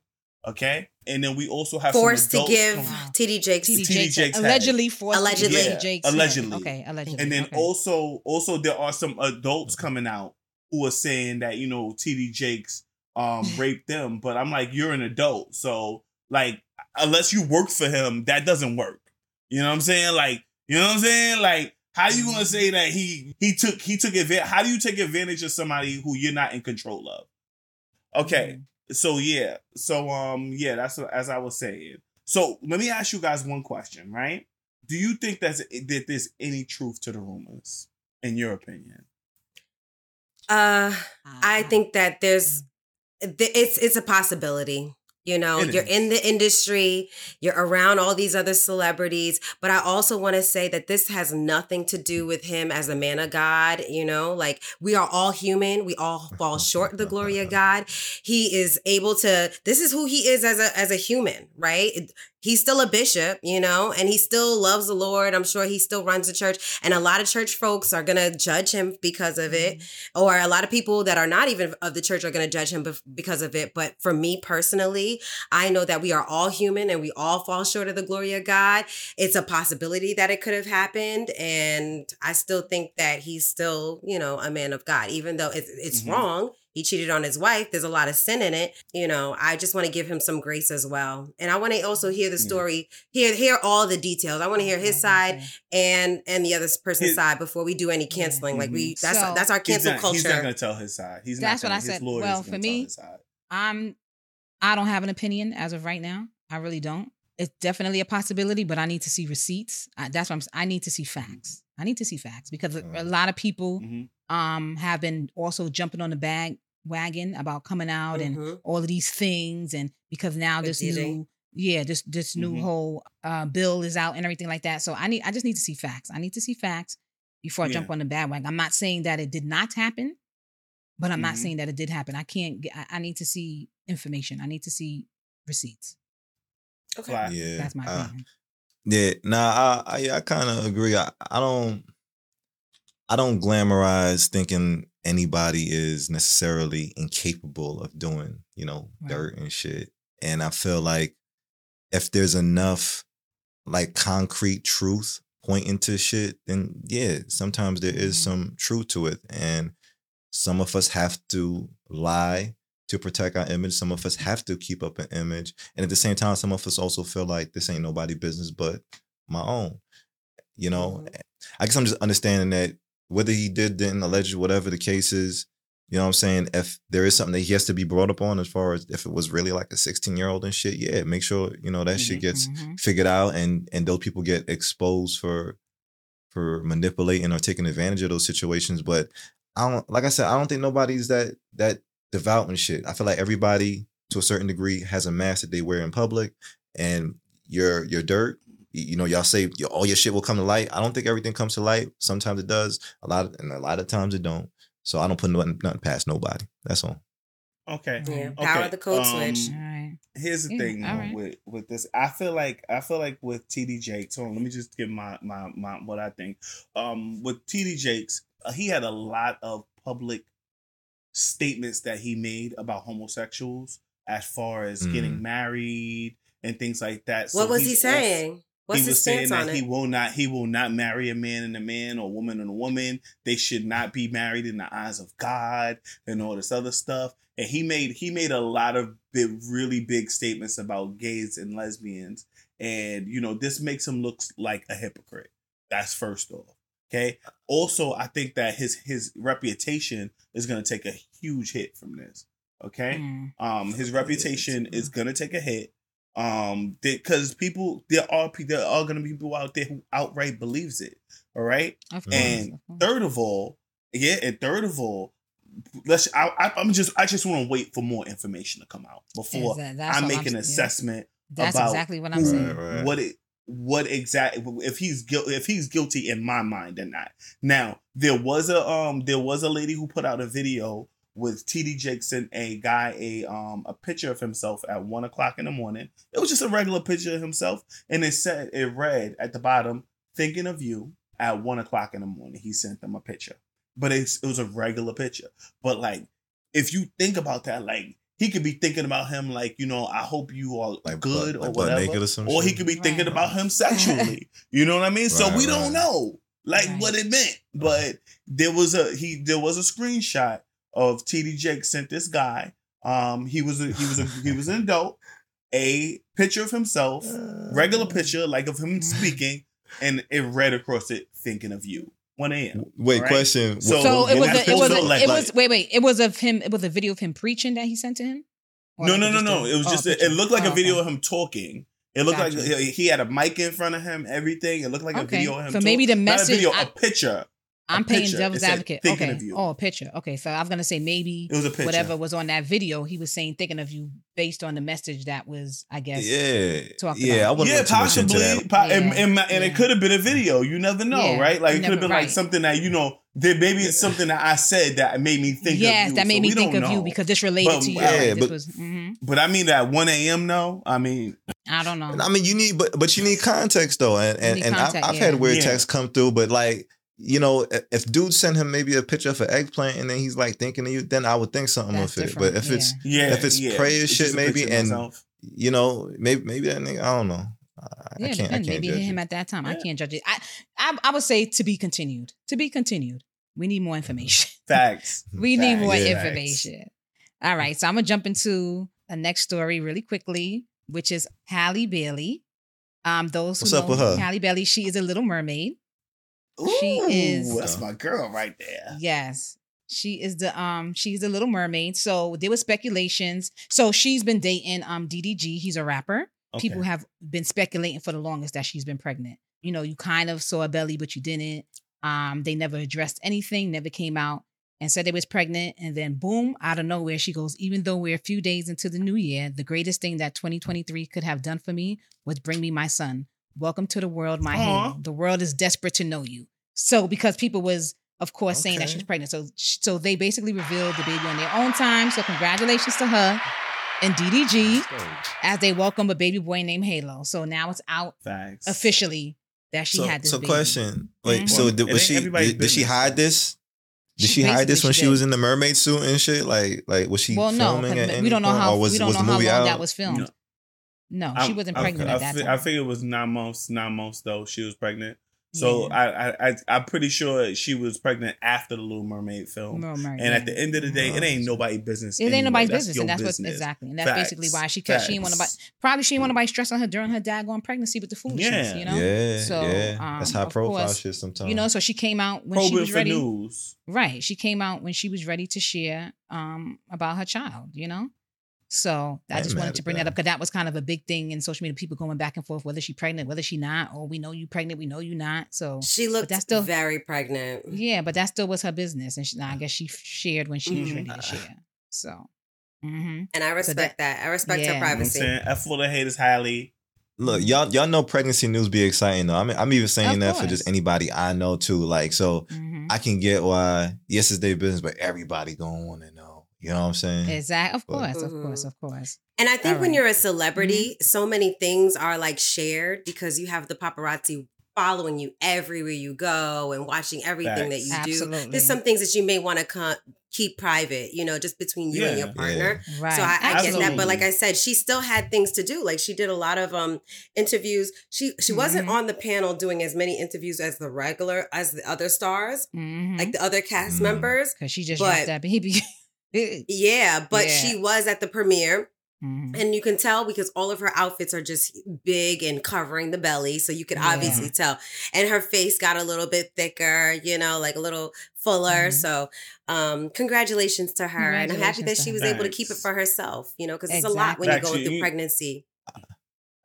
Speaker 3: Okay, and then we also have some
Speaker 5: forced to give
Speaker 3: come-
Speaker 5: TD Jakes.
Speaker 1: TD
Speaker 3: TD
Speaker 1: Jakes,
Speaker 3: Jakes
Speaker 1: allegedly forced
Speaker 5: Allegedly.
Speaker 1: give
Speaker 3: Yeah,
Speaker 1: Jakes head.
Speaker 3: allegedly.
Speaker 1: Okay, allegedly.
Speaker 3: And then
Speaker 1: okay.
Speaker 3: also, also there are some adults coming out who are saying that you know TD Jakes um raped them, but I'm like, you're an adult, so like unless you work for him, that doesn't work. You know what I'm saying? Like, you know what I'm saying? Like, how you gonna say that he he took he took advantage? How do you take advantage of somebody who you're not in control of? Okay, so yeah, so um yeah, that's what, as I was saying. So let me ask you guys one question, right? Do you think that's that there's any truth to the rumors, in your opinion?
Speaker 5: Uh,
Speaker 1: Uh-huh.
Speaker 5: I think that there's it's it's a possibility. You know,
Speaker 3: It
Speaker 5: you're
Speaker 3: is.
Speaker 5: in the industry, you're around all these other celebrities, but I also want to say that this has nothing to do with him as a man of God. You know, like we are all human, we all fall short of the glory of God. He is able to. This is who he is as a as a human, right? He's still a bishop, you know, and he still loves the Lord. I'm sure he still runs a church, and a lot of church folks are gonna judge him because of it or a lot of people that are not even of the church are going to judge him because of it. But for me personally, I know that we are all human and we all fall short of the glory of God. It's a possibility that it could have happened, and I still think that he's still, you know, a man of God, even though it's it's
Speaker 3: Mhm.
Speaker 5: wrong. He cheated on his wife. There's a lot of sin in it. You know, I just want to give him some grace as well. And I want to also hear the
Speaker 3: Yeah.
Speaker 5: story, hear hear all the details. I want to hear his side and and the other person's
Speaker 3: His-
Speaker 5: side before we do any canceling. Like we mm-hmm. that's
Speaker 1: So-
Speaker 5: that's our
Speaker 3: He's
Speaker 5: cancel
Speaker 3: not,
Speaker 5: culture.
Speaker 3: he's not going to tell his side. He's
Speaker 1: That's
Speaker 3: not
Speaker 1: what I
Speaker 3: his
Speaker 1: said.
Speaker 3: lawyer's
Speaker 1: Well, for me. I'm I don't have an opinion as of right now. I really don't. It's definitely a possibility, but I need to see receipts. I, that's what I'm. s- I need to see facts. I need to see facts because a- a lot of people
Speaker 3: Mhm.
Speaker 1: um have been also jumping on the bag wagon about coming out and
Speaker 5: Mhm.
Speaker 1: all of these things, and because now
Speaker 5: With
Speaker 1: this
Speaker 5: Diddy.
Speaker 1: new yeah this this new
Speaker 3: Mhm.
Speaker 1: whole uh, bill is out and everything like that. So I need I just need to see facts. I need to see facts before I
Speaker 3: Yeah.
Speaker 1: jump on the bandwagon. I'm not saying that it did not happen, but I'm not
Speaker 3: Mhm.
Speaker 1: saying that it did happen. I can't. Get, I, I need to see information. I need to see receipts.
Speaker 5: Okay.
Speaker 3: Fly.
Speaker 4: Yeah,
Speaker 1: That's my
Speaker 4: uh,
Speaker 1: opinion.
Speaker 4: Yeah, nah, I I, I kind of agree. I, I don't I don't glamorize thinking anybody is necessarily incapable of doing, you know,
Speaker 1: Right.
Speaker 4: dirt and shit. And I feel like if there's enough like concrete truth pointing to shit, then yeah, sometimes there is
Speaker 1: Mhm.
Speaker 4: some truth to it. And some of us have to lie to protect our image. Some of us have to keep up an image. And at the same time, some of us also feel like this ain't nobody business but my own. You know, I guess I'm just understanding that whether he did, didn't, alleged, whatever the case is, you know what I'm saying? If there is something that he has to be brought up on as far as if it was really like a 16 year old and shit, yeah, make sure, you know, that shit
Speaker 3: Mhm.
Speaker 4: gets
Speaker 1: Mhm.
Speaker 4: figured out and and those people get exposed for for manipulating or taking advantage of those situations. But I don't like I said, I don't think nobody's that that devout and shit. I feel like everybody to a certain degree has a mask that they wear in public and your your dirt. You know, y'all say all your shit will come to light. I don't think everything comes to light. Sometimes it does. A lot of, and a lot of times it don't. So I don't put nothing, nothing past nobody. That's all.
Speaker 3: Okay.
Speaker 5: Yeah,
Speaker 3: Okay,
Speaker 5: power of the code
Speaker 3: um,
Speaker 5: switch.
Speaker 1: All right.
Speaker 3: Here's the
Speaker 1: Yeah,
Speaker 3: thing
Speaker 1: right.
Speaker 3: with with this. I feel like I feel like with TD Jakes. Hold on, let me just give my my my what I think. Um, with TD Jakes, uh, he had a lot of public statements that he made about homosexuals as far as getting
Speaker 4: Mm.
Speaker 3: married and things like that.
Speaker 5: what
Speaker 3: So
Speaker 5: was he
Speaker 3: he's
Speaker 5: saying? What's
Speaker 3: he
Speaker 5: his
Speaker 3: was saying
Speaker 5: on
Speaker 3: that
Speaker 5: it?
Speaker 3: he will not he will not marry a man and a man or a woman and a woman. They should not be married in the eyes of God and all this other stuff. And he made he made a lot of big, really big statements about gays and lesbians. And you know, this makes him look like a hypocrite. That's first off. Okay. Also, I think that his his reputation is gonna take a huge hit from this. Okay.
Speaker 1: Mm.
Speaker 3: Um, his reputation is gonna take a hit. Um, because people there are pe- there are gonna be people out there who outright believes it. All right.
Speaker 1: Of course.
Speaker 3: And third of all, yeah, and third of all, let's. I, I, I'm just. I just want to wait for more information to come out before
Speaker 1: Exact-
Speaker 3: I make
Speaker 1: I'm-
Speaker 3: an
Speaker 1: yeah.
Speaker 3: assessment.
Speaker 1: That's
Speaker 3: about
Speaker 1: exactly what I'm
Speaker 3: who-
Speaker 1: saying.
Speaker 4: Right, right.
Speaker 3: What it. What exactly? If he's guilty, if he's guilty in my mind or not. Now there was a um there was a lady who put out a video with TD Jackson, a guy a um a picture of himself at one o'clock in the morning. It was just a regular picture of himself, and it said it read at the bottom, "Thinking of you." At one o'clock in the morning, he sent them a picture, but it was a regular picture. But like, if you think about that, like he could be thinking about him, like you know, I hope you are
Speaker 4: Like
Speaker 3: good
Speaker 4: butt-
Speaker 3: or
Speaker 4: like
Speaker 3: whatever,
Speaker 4: naked or some
Speaker 3: or he could be thinking
Speaker 1: Right.
Speaker 3: about him sexually. you know what I mean? so
Speaker 4: Right,
Speaker 3: we don't know like
Speaker 1: Right.
Speaker 3: what it meant, but there was a he there was a screenshot of TD Jake sent this guy. Um, he was a, he was a, he was an adult. A picture of himself, regular picture like of him speaking, and it read across it, thinking of you. 1 a.m.
Speaker 4: Wait,
Speaker 3: Alright?
Speaker 4: question.
Speaker 3: So-
Speaker 1: So it was
Speaker 3: was
Speaker 1: a, it was
Speaker 3: picture
Speaker 1: a,
Speaker 3: like?
Speaker 1: it was wait wait it was of him it was a video of him preaching that he sent to him. Or
Speaker 3: No, no, no, no. It was
Speaker 1: oh,
Speaker 3: just a, it looked like
Speaker 1: Oh,
Speaker 3: a video
Speaker 1: okay.
Speaker 3: of him talking. It looked like
Speaker 1: Gotcha.
Speaker 3: he he had a mic in front of him, everything. It looked like a video of him.
Speaker 1: So maybe the
Speaker 3: talk- not a video,
Speaker 1: I-
Speaker 3: a picture.
Speaker 1: I'm
Speaker 3: a
Speaker 1: paying
Speaker 3: picture.
Speaker 1: devil's
Speaker 3: said,
Speaker 1: advocate.
Speaker 3: Thinking
Speaker 1: Okay.
Speaker 3: of you.
Speaker 1: Oh, a picture. Okay. So I was gonna say maybe
Speaker 3: It was a picture.
Speaker 1: whatever was on that video, he was saying thinking of you based on the message that was, I guess.
Speaker 4: Yeah,
Speaker 1: talked
Speaker 4: yeah.
Speaker 1: about.
Speaker 4: I
Speaker 3: yeah,
Speaker 4: look too much into
Speaker 3: possibly. Po- and,
Speaker 1: Yeah,
Speaker 3: and, and it
Speaker 1: yeah.
Speaker 3: could have been a video. You never know,
Speaker 1: Yeah,
Speaker 3: right? Like it could have
Speaker 1: never-
Speaker 3: been like something that you know. That maybe it's something that I said that made me think.
Speaker 1: yes,
Speaker 3: of you.
Speaker 1: that made
Speaker 3: So
Speaker 1: me think
Speaker 3: don't
Speaker 1: of you because this related
Speaker 3: But-
Speaker 1: to you.
Speaker 3: yeah,
Speaker 1: Like, this
Speaker 4: but-
Speaker 1: was, mhm.
Speaker 3: But I mean, at one a.m. No, I mean,
Speaker 1: I don't know.
Speaker 4: I mean, you need, but but you need context though, and and, and I've,
Speaker 1: context,
Speaker 4: I've had weird texts come through, but like you know, if- if dude sent him maybe a picture of an eggplant and then he's like thinking of you, then I would think something
Speaker 1: That's
Speaker 4: of it.
Speaker 1: different,
Speaker 4: But if it's
Speaker 3: yeah,
Speaker 4: If it's
Speaker 3: yeah.
Speaker 4: prayer
Speaker 3: It's
Speaker 4: shit, maybe, and
Speaker 3: myself.
Speaker 4: you know, maybe maybe that nigga, I don't know. I, I
Speaker 1: yeah,
Speaker 4: can't, I
Speaker 1: depends.
Speaker 4: can't
Speaker 1: Maybe
Speaker 4: judge
Speaker 1: hit him
Speaker 4: it.
Speaker 1: at that time. I can't judge it. I, I I would say to be continued. To be continued. We need more information.
Speaker 3: facts.
Speaker 1: We need more
Speaker 3: Facts.
Speaker 1: information. All right. So I'm gonna jump into the next story really quickly, which is Halle Bailey. Um, those who
Speaker 4: What's
Speaker 1: know
Speaker 4: up with her?
Speaker 1: Halle Bailey, she is a little mermaid. She
Speaker 3: Ooh,
Speaker 1: is-
Speaker 3: That's my girl right there.
Speaker 1: Yes. She is the um she's the little mermaid. So there was speculations. So she's been dating um DDG. He's a rapper.
Speaker 3: Okay.
Speaker 1: People have been speculating for the longest that she's been pregnant. You know, you kind of saw a belly, but you didn't. Um, they never addressed anything, never came out and said they was pregnant. And then boom, out of nowhere, she goes, even though we're a few days into the new year, the greatest thing that 2023 could have done for me was bring me my son. Welcome to the world, my
Speaker 3: Aw.
Speaker 1: halo. The world is desperate to know you. So because people was, of course, saying that
Speaker 3: Okay.
Speaker 1: she's pregnant. So so they basically revealed the baby on their own time. So congratulations to her and DDG as they welcome a baby boy named Halo. So now it's out
Speaker 3: Facts.
Speaker 1: officially that she
Speaker 4: so,
Speaker 1: had this
Speaker 4: so
Speaker 1: baby.
Speaker 4: question. Wait,
Speaker 1: Mhm.
Speaker 4: so did, was she did, did she hide this? Did
Speaker 1: She
Speaker 4: she, hide this when
Speaker 1: she
Speaker 4: she was in the mermaid suit and shit? Like like was she
Speaker 1: well, no,
Speaker 4: filming
Speaker 1: 'cause
Speaker 4: at
Speaker 1: we don't know
Speaker 4: point,
Speaker 1: how
Speaker 4: or was,
Speaker 1: we don't
Speaker 4: was
Speaker 1: know how long
Speaker 4: out?
Speaker 1: that was filmed. No, she
Speaker 3: I'm-
Speaker 1: wasn't pregnant
Speaker 3: I,
Speaker 1: at that
Speaker 3: fi-
Speaker 1: time.
Speaker 3: I think it was nine months. Nine months though, she was pregnant. So
Speaker 1: Yeah.
Speaker 3: I, I, I, I'm pretty sure she was pregnant after the Little Mermaid film.
Speaker 1: Little Mermaid,
Speaker 3: and at the end of the day, it ain't nobody business.
Speaker 1: It ain't
Speaker 3: anyway.
Speaker 1: nobody's
Speaker 3: That's
Speaker 1: business, and that's
Speaker 3: business.
Speaker 1: what exactly, and that's
Speaker 3: Facts.
Speaker 1: basically why she kept. She didn't want
Speaker 3: Facts.
Speaker 1: nobody. Probably she didn't want nobody stress on her during her daggone pregnancy with the foolishness.
Speaker 3: Yeah.
Speaker 1: You know.
Speaker 4: Yeah,
Speaker 1: So,
Speaker 4: yeah. That's
Speaker 1: um,
Speaker 4: high
Speaker 1: of
Speaker 4: profile
Speaker 1: course,
Speaker 4: shit sometimes.
Speaker 1: You know, so she came out when she
Speaker 3: Probing
Speaker 1: was
Speaker 3: for
Speaker 1: ready.
Speaker 3: news.
Speaker 1: Right. She came out when she was ready to share um about her child, you know? So I,
Speaker 4: I ain't
Speaker 1: just wanted to bring that
Speaker 4: that.
Speaker 1: up because that was kind of a big thing in social media. People going back and forth, whether she pregnant, whether she not, or we know you pregnant, we know you not. So
Speaker 5: She looked
Speaker 1: that's still-
Speaker 5: very pregnant.
Speaker 1: yeah, but that still was her business, and she, I guess she shared when she was
Speaker 5: Mhm.
Speaker 1: ready to share. So, mhm.
Speaker 5: And I respect that, I respect
Speaker 1: yeah.
Speaker 5: her
Speaker 3: You know I'm
Speaker 5: privacy.
Speaker 3: saying? F for the haters, Halle.
Speaker 4: Look, y'all y'all know pregnancy news be exciting though. I mean, I'm even saying
Speaker 1: Of
Speaker 4: that for just anybody I know too. Like, so
Speaker 1: Mhm.
Speaker 4: I can get why yes, it's their business, but everybody gonna want to know. You know what I'm saying?
Speaker 1: exactly. Of
Speaker 4: But-
Speaker 1: course, of course, of course.
Speaker 5: And I think
Speaker 1: All
Speaker 5: when
Speaker 1: right.
Speaker 5: you're a celebrity, so many things are like shared because you have the paparazzi following you everywhere you go and watching everything that
Speaker 3: Facts.
Speaker 5: you do. There's some things that you may want to con- keep private, you know, just between you and your partner.
Speaker 1: Right.
Speaker 5: So I, I get that, but like I said, she still had things to do. Like she did a lot of um interviews. She she wasn't
Speaker 1: Mhm.
Speaker 5: on the panel doing as many interviews as the regular as the other stars,
Speaker 1: Mhm.
Speaker 5: like the other cast
Speaker 4: Mhm.
Speaker 5: members.
Speaker 1: Cause she just
Speaker 5: but-
Speaker 1: dropped that baby.
Speaker 5: Yeah, but
Speaker 1: Yeah.
Speaker 5: she was at the premiere.
Speaker 1: Mhm.
Speaker 5: And you can tell because all of her outfits are just big and covering the belly. So you could obviously tell. And her face got a little bit thicker, you know, like a little fuller.
Speaker 1: Mhm.
Speaker 5: So um congratulations to her. And I'm happy that
Speaker 1: Congratulations to
Speaker 5: she
Speaker 1: her.
Speaker 5: was able to keep it for herself, you know, because it's a lot when you're going through pregnancy.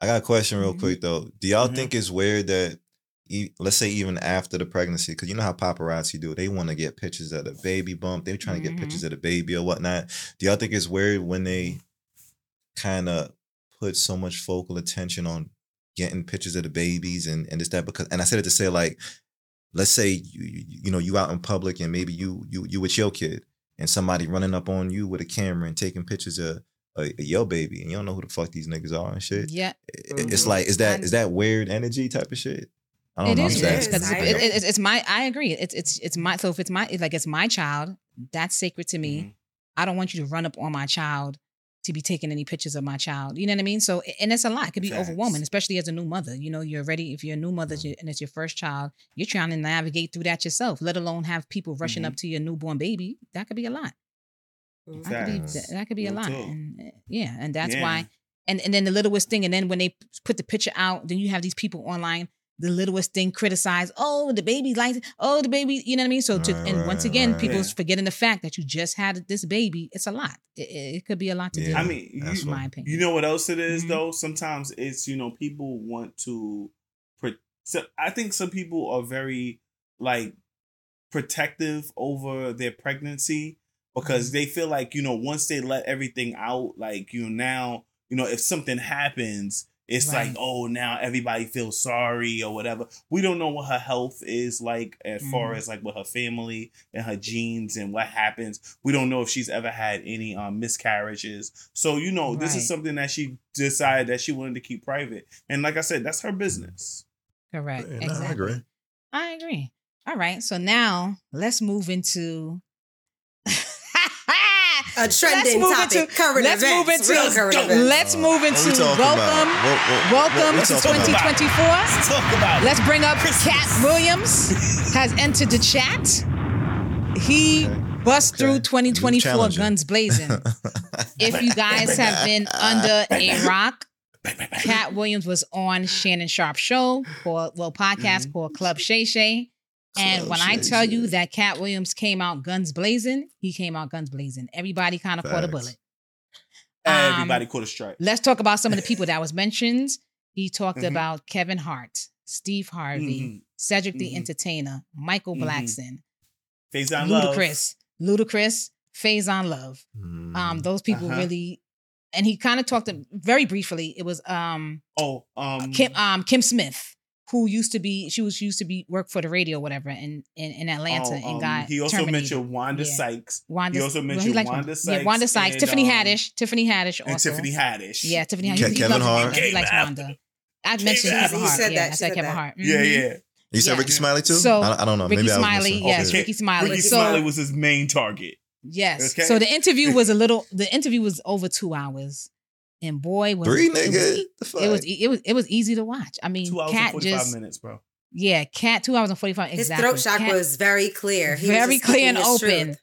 Speaker 4: I got a question real
Speaker 1: Mhm.
Speaker 4: quick though. Do y'all
Speaker 3: Mhm.
Speaker 4: think it's weird that, e- let's say even after the pregnancy, because you know how paparazzi do, they want to get pictures of the baby bump. They're trying to get pictures of the baby or whatnot. Do y'all think it's weird when they kind of put so much focal attention on getting pictures of the babies and and this that because and I said it to say like, let's say you you, you know you out in public and maybe you you you with your kid and somebody running up on you with a camera and taking pictures of. a your baby, and you don't know who the fuck these niggas are and shit
Speaker 1: Yeah,
Speaker 4: it- it's
Speaker 5: Mhm.
Speaker 4: like is that is that weird energy type of shit? I don't
Speaker 1: it
Speaker 4: know. I'm
Speaker 5: It
Speaker 4: asking.
Speaker 1: because
Speaker 5: is.
Speaker 1: It, it, it's my. I agree. It's it's it's my. So if it's my, if like it's my child, that's sacred to me.
Speaker 3: Mhm.
Speaker 1: I don't want you to run up on my child to be taking any pictures of my child. You know what I mean? So and it's a lot. It could be
Speaker 3: Facts.
Speaker 1: overwhelming, especially as a new mother. You know, you're ready. If you're a new mother and it's your first child, you're trying to navigate through that yourself. Let alone have people rushing
Speaker 3: Mhm.
Speaker 1: up to your newborn baby. That could be a lot. That could be that could be a lot. And uh, yeah, and that's
Speaker 3: Yeah.
Speaker 1: why. And and then the littlest thing, and then when they put the picture out, then you have these people online. The littlest thing criticize. Oh, the baby's like. Oh, the baby. You know what I mean? So to
Speaker 4: Right,
Speaker 1: and once again,
Speaker 4: right.
Speaker 1: people's
Speaker 3: Yeah.
Speaker 1: forgetting the fact that you just had this baby. It's a lot. It, it, it could be a lot to
Speaker 4: Yeah.
Speaker 1: deal
Speaker 3: I mean,
Speaker 4: That's
Speaker 3: you,
Speaker 1: in my opinion.
Speaker 3: you know what else it is,
Speaker 1: Mhm.
Speaker 3: though? Sometimes it's, you know, people want to. Pro- so I think some people are very, like, protective over their pregnancy because
Speaker 1: Mm-hmm.
Speaker 3: they feel like, you know, once they let everything out, like, you know, now, you know, if something happens, it's
Speaker 1: Right.
Speaker 3: like, oh, now everybody feels sorry or whatever. We don't know what her health is like as far
Speaker 1: Mhm.
Speaker 3: as like with her family and her genes and what happens. We don't know if she's ever had any um, miscarriages. So, you know, this is something that she decided that she wanted to keep private. And like I said, that's her business.
Speaker 1: Correct.
Speaker 4: Yeah,
Speaker 1: exactly.
Speaker 4: I agree.
Speaker 1: I agree. All right. So now let's move into.
Speaker 5: A trending
Speaker 1: move
Speaker 5: topic.
Speaker 1: into-
Speaker 5: current
Speaker 1: let's
Speaker 5: events.
Speaker 1: move into- let's
Speaker 5: current
Speaker 3: go.
Speaker 5: events.
Speaker 1: Let's move into
Speaker 4: talking about?
Speaker 1: welcome.
Speaker 4: What- what- what-
Speaker 1: Welcome
Speaker 4: what we
Speaker 1: to
Speaker 4: talking about?
Speaker 1: 2024.
Speaker 3: Let's talk about.
Speaker 1: Let's bring up
Speaker 3: Christmas.
Speaker 1: Katt Williams has entered the chat. He
Speaker 4: Okay.
Speaker 1: bust
Speaker 4: Okay.
Speaker 1: through 2024 guns blazing. if you guys have been under a rock, Katt Williams was on Shannon Sharpe show called well podcast
Speaker 3: Mhm.
Speaker 1: called Club Shay Shay. And when I tell you that Katt Williams came out guns blazing, he came out guns blazing. Everybody kind of caught a bullet. Um,
Speaker 3: Everybody caught a strike.
Speaker 1: Let's talk about some of the people that was mentioned. He talked
Speaker 3: Mhm.
Speaker 1: about Kevin Hart, Steve Harvey,
Speaker 3: Mhm.
Speaker 1: Cedric the
Speaker 3: Mhm.
Speaker 1: Entertainer, Michael
Speaker 3: Mhm.
Speaker 1: Blackson,
Speaker 3: Faizon Love.
Speaker 1: Ludacris, Ludacris, Faizon Love. Um, those people
Speaker 3: Uh-huh.
Speaker 1: really, and he kind of talked very briefly. It was um
Speaker 3: Oh, um,
Speaker 1: Kim um Kim Smith, who used to be she was used to be work for the radio, whatever, in in, in Atlanta,
Speaker 3: oh,
Speaker 1: and
Speaker 3: um,
Speaker 1: got
Speaker 3: He also
Speaker 1: terminated.
Speaker 3: mentioned Wanda
Speaker 1: Yeah.
Speaker 3: Sykes.
Speaker 1: Wanda.
Speaker 3: he also
Speaker 1: well,
Speaker 3: mentioned
Speaker 1: likes
Speaker 3: Wanda
Speaker 1: Yeah,
Speaker 3: Sykes
Speaker 1: Wanda Sykes,
Speaker 3: and,
Speaker 1: Tiffany
Speaker 3: um,
Speaker 1: Haddish, Tiffany Haddish, also.
Speaker 3: and Tiffany Haddish.
Speaker 1: Yeah, Tiffany Haddish.
Speaker 4: Ke-
Speaker 1: He- he
Speaker 4: Kevin
Speaker 1: loves-
Speaker 4: Hart.
Speaker 1: He likes
Speaker 3: Came
Speaker 1: Wanda. I
Speaker 3: Came
Speaker 1: mentioned
Speaker 3: after.
Speaker 1: Kevin
Speaker 5: You
Speaker 1: Hart.
Speaker 5: said
Speaker 1: yeah,
Speaker 5: that,
Speaker 1: I
Speaker 5: you
Speaker 1: said
Speaker 5: said
Speaker 1: Kevin
Speaker 5: that.
Speaker 1: Hart.
Speaker 3: Yeah,
Speaker 1: Mhm.
Speaker 3: yeah.
Speaker 4: You said
Speaker 1: Yeah.
Speaker 4: Rickey Smiley too?
Speaker 1: So,
Speaker 4: I, I don't know.
Speaker 1: Ricky
Speaker 4: Maybe I was
Speaker 1: Smiley, yes,
Speaker 4: Okay.
Speaker 1: Rickey Smiley.
Speaker 3: Ricky
Speaker 1: so
Speaker 3: Smiley was his main target.
Speaker 1: yes,
Speaker 3: Okay.
Speaker 1: so the interview was a little. The interview was over two hours, and boy, was
Speaker 4: Three
Speaker 1: it was,
Speaker 4: niggas.
Speaker 1: it was it was it was easy to watch. I mean,
Speaker 3: Two hours and
Speaker 1: Katt
Speaker 3: 45
Speaker 1: just
Speaker 3: minutes, bro.
Speaker 1: yeah, Katt two hours and forty five.
Speaker 5: His throat shock
Speaker 1: Katt-
Speaker 5: was very clear. He
Speaker 1: very
Speaker 5: just
Speaker 1: clear and open.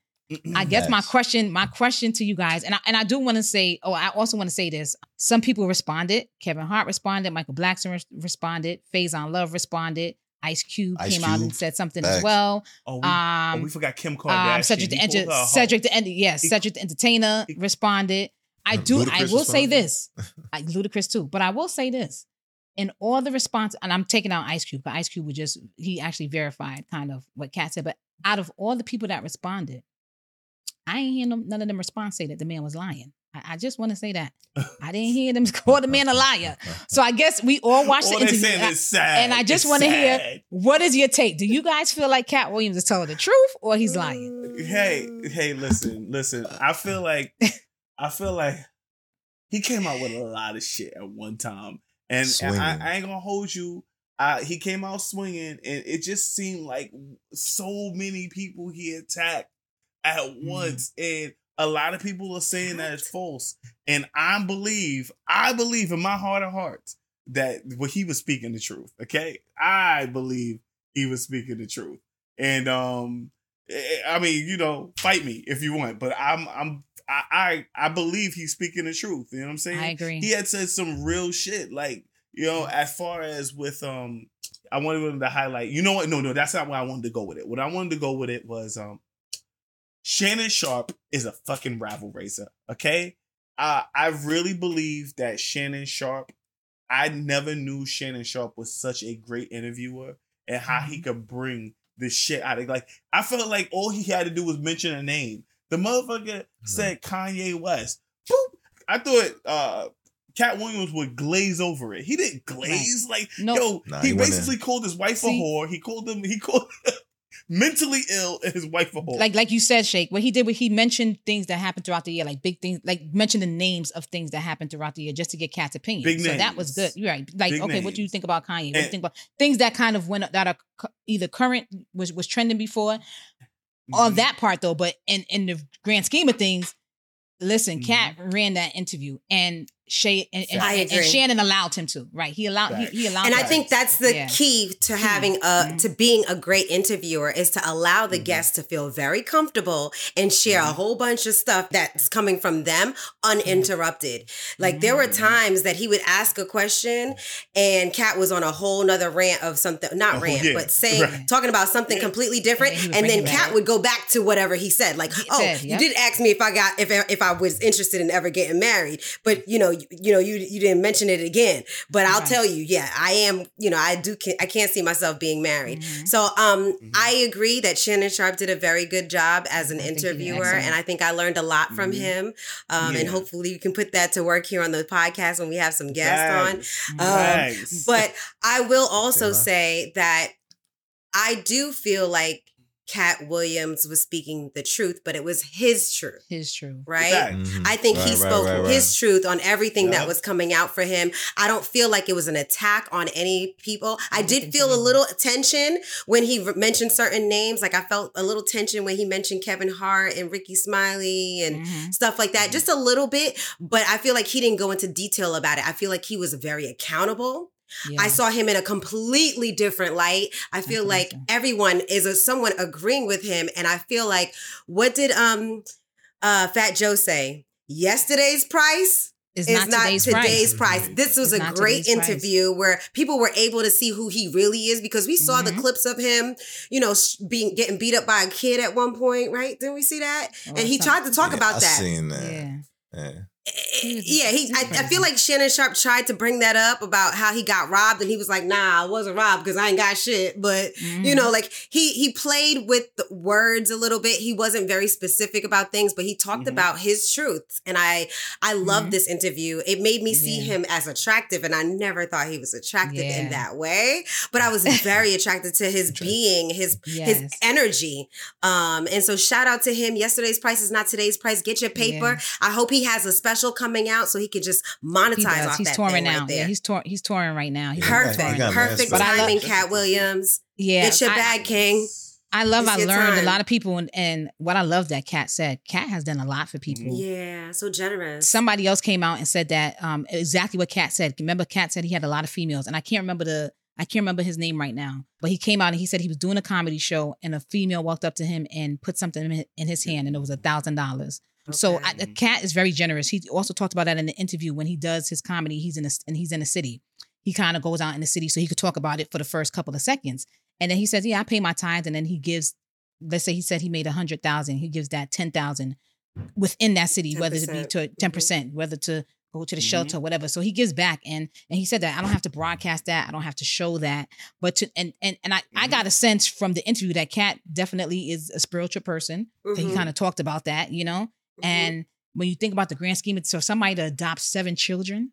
Speaker 1: I guess my question, my question to you guys, and I, and I do want to say, oh, I also want to say this. Some people responded. Kevin Hart responded. Michael Blackson res- responded. Faizon Love responded. Ice Cube
Speaker 4: Ice
Speaker 1: came out and said something as well.
Speaker 3: Oh, we,
Speaker 1: Um,
Speaker 3: oh, we forgot Kim Kardashian.
Speaker 1: um, Cedric the,
Speaker 3: He
Speaker 1: Enter-
Speaker 3: pulled her hoe.
Speaker 1: Cedric the Enter- yes,
Speaker 3: He-
Speaker 1: Cedric the Entertainer
Speaker 3: he-
Speaker 1: responded. I do. I will say this, like Ludacris too, but I will say this. In all the response, and I'm taking out Ice Cube, but Ice Cube was just he actually verified kind of what Katt said. But out of all the people that responded, I ain't hear no- none of them respond say that the man was lying. I, I just want to say that I didn't hear them call the man a liar. So I guess we all watched
Speaker 3: All
Speaker 1: the interview.
Speaker 3: Uh, sad.
Speaker 1: and I just want to hear what is your take? Do you guys feel like Katt Williams is telling the truth or he's lying?
Speaker 3: Hey, hey, listen, listen. I feel like, I feel like he came out with a lot of shit at one time, and, and I, I ain't gonna hold you. Uh, he came out swinging, and it just seemed like so many people he attacked at
Speaker 1: Mm-hmm.
Speaker 3: once, and a lot of people are saying that it's false. And I believe, I believe in my heart of hearts that what he was speaking the truth. Okay, I believe he was speaking the truth, and um, eh, I mean, you know, fight me if you want, but I'm I'm I, I I believe he's speaking the truth. You know what I'm saying?
Speaker 1: I agree.
Speaker 3: He had said some real shit, like you know, as far as with um, I wanted him to highlight. You know what? No, no, that's not where I wanted to go with it. What I wanted to go with it was um, Shannon Sharpe is a fucking rival raiser. Okay, uh, I really believe that Shannon Sharpe. I never knew Shannon Sharpe was such a great interviewer and how he could bring the shit out of like. I felt like all he had to do was mention a name. The motherfucker said Kanye West. Boop. I thought uh Katt Williams would glaze over it. He didn't glaze. Like,
Speaker 1: No.
Speaker 3: yo,
Speaker 4: Nah,
Speaker 3: he,
Speaker 4: he
Speaker 3: basically called his wife
Speaker 1: See?
Speaker 3: a whore. He called him, he called mentally ill and his wife a whore.
Speaker 1: like like you said, Shake. What he did was he mentioned things that happened throughout the year, like big things, like mentioned the names of things that happened throughout the year, just to get Katt's opinion.
Speaker 3: Big
Speaker 1: so that was good. You're right. Like,
Speaker 3: Big
Speaker 1: okay, what do you think about Kanye? What do you think about things that kind of went up that are either current was was trending before, on
Speaker 3: Mhm.
Speaker 1: that part though. But in in the grand scheme of things, listen. Katt ran that interview, and Shay and, and,
Speaker 5: I
Speaker 1: and- and. Shannon allowed him to. Right? He allowed he, he allowed.
Speaker 5: and I think that's the
Speaker 1: Yeah.
Speaker 5: key to having a mm-hmm. to being a great interviewer is to allow the mm-hmm. guest to feel very comfortable and share a mm-hmm. whole bunch of stuff that's coming from them uninterrupted. Like there were times that he would ask a question and Katt was on a whole nother rant of something, not
Speaker 3: Oh,
Speaker 5: rant,
Speaker 3: yeah.
Speaker 5: but saying
Speaker 3: Right.
Speaker 5: talking about something completely different,
Speaker 1: And then he would
Speaker 5: and then Katt
Speaker 1: back.
Speaker 5: would go back to whatever he said. Like, oh,
Speaker 1: said,
Speaker 5: you did ask me if I got if if I was interested in ever getting married, but you know, you, you know, you you didn't mention it again. But I'll
Speaker 1: Right.
Speaker 5: tell you, yeah, I am. You know, I do. I can't see myself being married.
Speaker 1: Mhm.
Speaker 5: So, um, I agree that Shannon Sharpe did a very good job as an
Speaker 1: I think he did
Speaker 5: interviewer, and I think I learned a lot from
Speaker 3: Mhm.
Speaker 5: him. Um, and hopefully, you can put that to work here on the podcast when we have some guests on. Um,
Speaker 3: Facts.
Speaker 5: But I will also
Speaker 4: Yeah.
Speaker 5: say that I do feel like Katt Williams was speaking the truth, but it was his truth,
Speaker 1: his true.
Speaker 5: right?
Speaker 3: Facts.
Speaker 4: Mhm.
Speaker 5: I think he
Speaker 4: Right, right,
Speaker 5: spoke
Speaker 4: right, right.
Speaker 5: his truth on everything that was coming out for him. I don't feel like it was an attack on any people. I
Speaker 1: don't
Speaker 5: did feel a little tension when he re- mentioned certain names. Like I felt a little tension when he mentioned Kevin Hart and Rickey Smiley and
Speaker 1: Mhm.
Speaker 5: stuff like that, just a little bit. But I feel like he didn't go into detail about it. I feel like he was very accountable. I saw him in a completely different light. I feel like
Speaker 1: Absolutely.
Speaker 5: everyone is a, someone agreeing with him, and I feel like what did um uh Fat Joe say? Yesterday's price
Speaker 1: It's
Speaker 5: is
Speaker 1: not,
Speaker 5: not
Speaker 1: today's,
Speaker 5: today's,
Speaker 1: price.
Speaker 5: price. This was
Speaker 1: It's
Speaker 5: a great
Speaker 1: today's price.
Speaker 5: interview where people were able to see who he really is because we saw the
Speaker 1: Mhm.
Speaker 5: clips of him, you know, being getting beat up by a kid at one point, right? Didn't we see that?
Speaker 1: Oh,
Speaker 5: and he tried to talk
Speaker 4: Yeah,
Speaker 5: about
Speaker 4: I
Speaker 5: that.
Speaker 4: seen that.
Speaker 1: Yeah.
Speaker 4: Yeah.
Speaker 5: Yeah, he. I, I feel like Shannon Sharpe tried to bring that up about how he got robbed, and he was like, "Nah, I wasn't robbed because I ain't got shit." But you
Speaker 1: Mhm.
Speaker 5: know, like he he played with the words a little bit. He wasn't very specific about things, but he talked
Speaker 3: Mhm.
Speaker 5: about his truth, and I I love
Speaker 1: Mhm.
Speaker 5: this interview. It made me see
Speaker 1: Yeah.
Speaker 5: him as attractive, and I never thought he was attractive
Speaker 1: Yeah.
Speaker 5: in that way. But I was very attracted to his being, his his energy. Um, and so shout out to him. Yesterday's price is not today's price. Get your paper. I hope he has a special coming out so he could just monetize
Speaker 1: He does.
Speaker 5: off
Speaker 1: He's
Speaker 5: that
Speaker 1: touring
Speaker 5: thing
Speaker 1: now.
Speaker 5: right there.
Speaker 1: yeah, he's touring. He's touring right now. He's
Speaker 5: perfect, perfect
Speaker 4: mad
Speaker 1: I love-
Speaker 5: timing, Katt Williams.
Speaker 1: Yeah,
Speaker 5: Get your
Speaker 1: I-
Speaker 5: bag, King.
Speaker 1: I love.
Speaker 5: It's
Speaker 1: I learned
Speaker 5: time.
Speaker 1: a lot of people, and, and what I love that Katt said. Katt has done a lot for people.
Speaker 5: Mm-hmm. Yeah, so generous.
Speaker 1: Somebody else came out and said that um, exactly what Katt said. Remember, Katt said he had a lot of females, and I can't remember the. I can't remember his name right now, but he came out and he said he was doing a comedy show, and a female walked up to him and put something in his hand, and it was a thousand dollars. So
Speaker 5: Okay.
Speaker 1: I, the cat is very generous. He also talked about that in the interview when he does his comedy. He's in a, and he's in the city. He kind of goes out in the city so he could talk about it for the first couple of seconds, and then he says, "Yeah, I pay my tithes," and then he gives. Let's say he said he made a hundred thousand. He gives that ten thousand within that city, whether it be
Speaker 5: 10%.
Speaker 1: to ten
Speaker 5: Mhm.
Speaker 1: percent, whether to go to the
Speaker 3: Mhm.
Speaker 1: shelter, whatever. So he gives back, and and he said that I don't have to broadcast that, I don't have to show that, but to and and and I I
Speaker 3: Mhm.
Speaker 1: got a sense from the interview that Katt definitely is a spiritual person. He
Speaker 5: Mhm,
Speaker 1: kind of talked about that, you know,
Speaker 5: mhm.
Speaker 1: and when you think about the grand scheme, of so somebody to adopt seven children,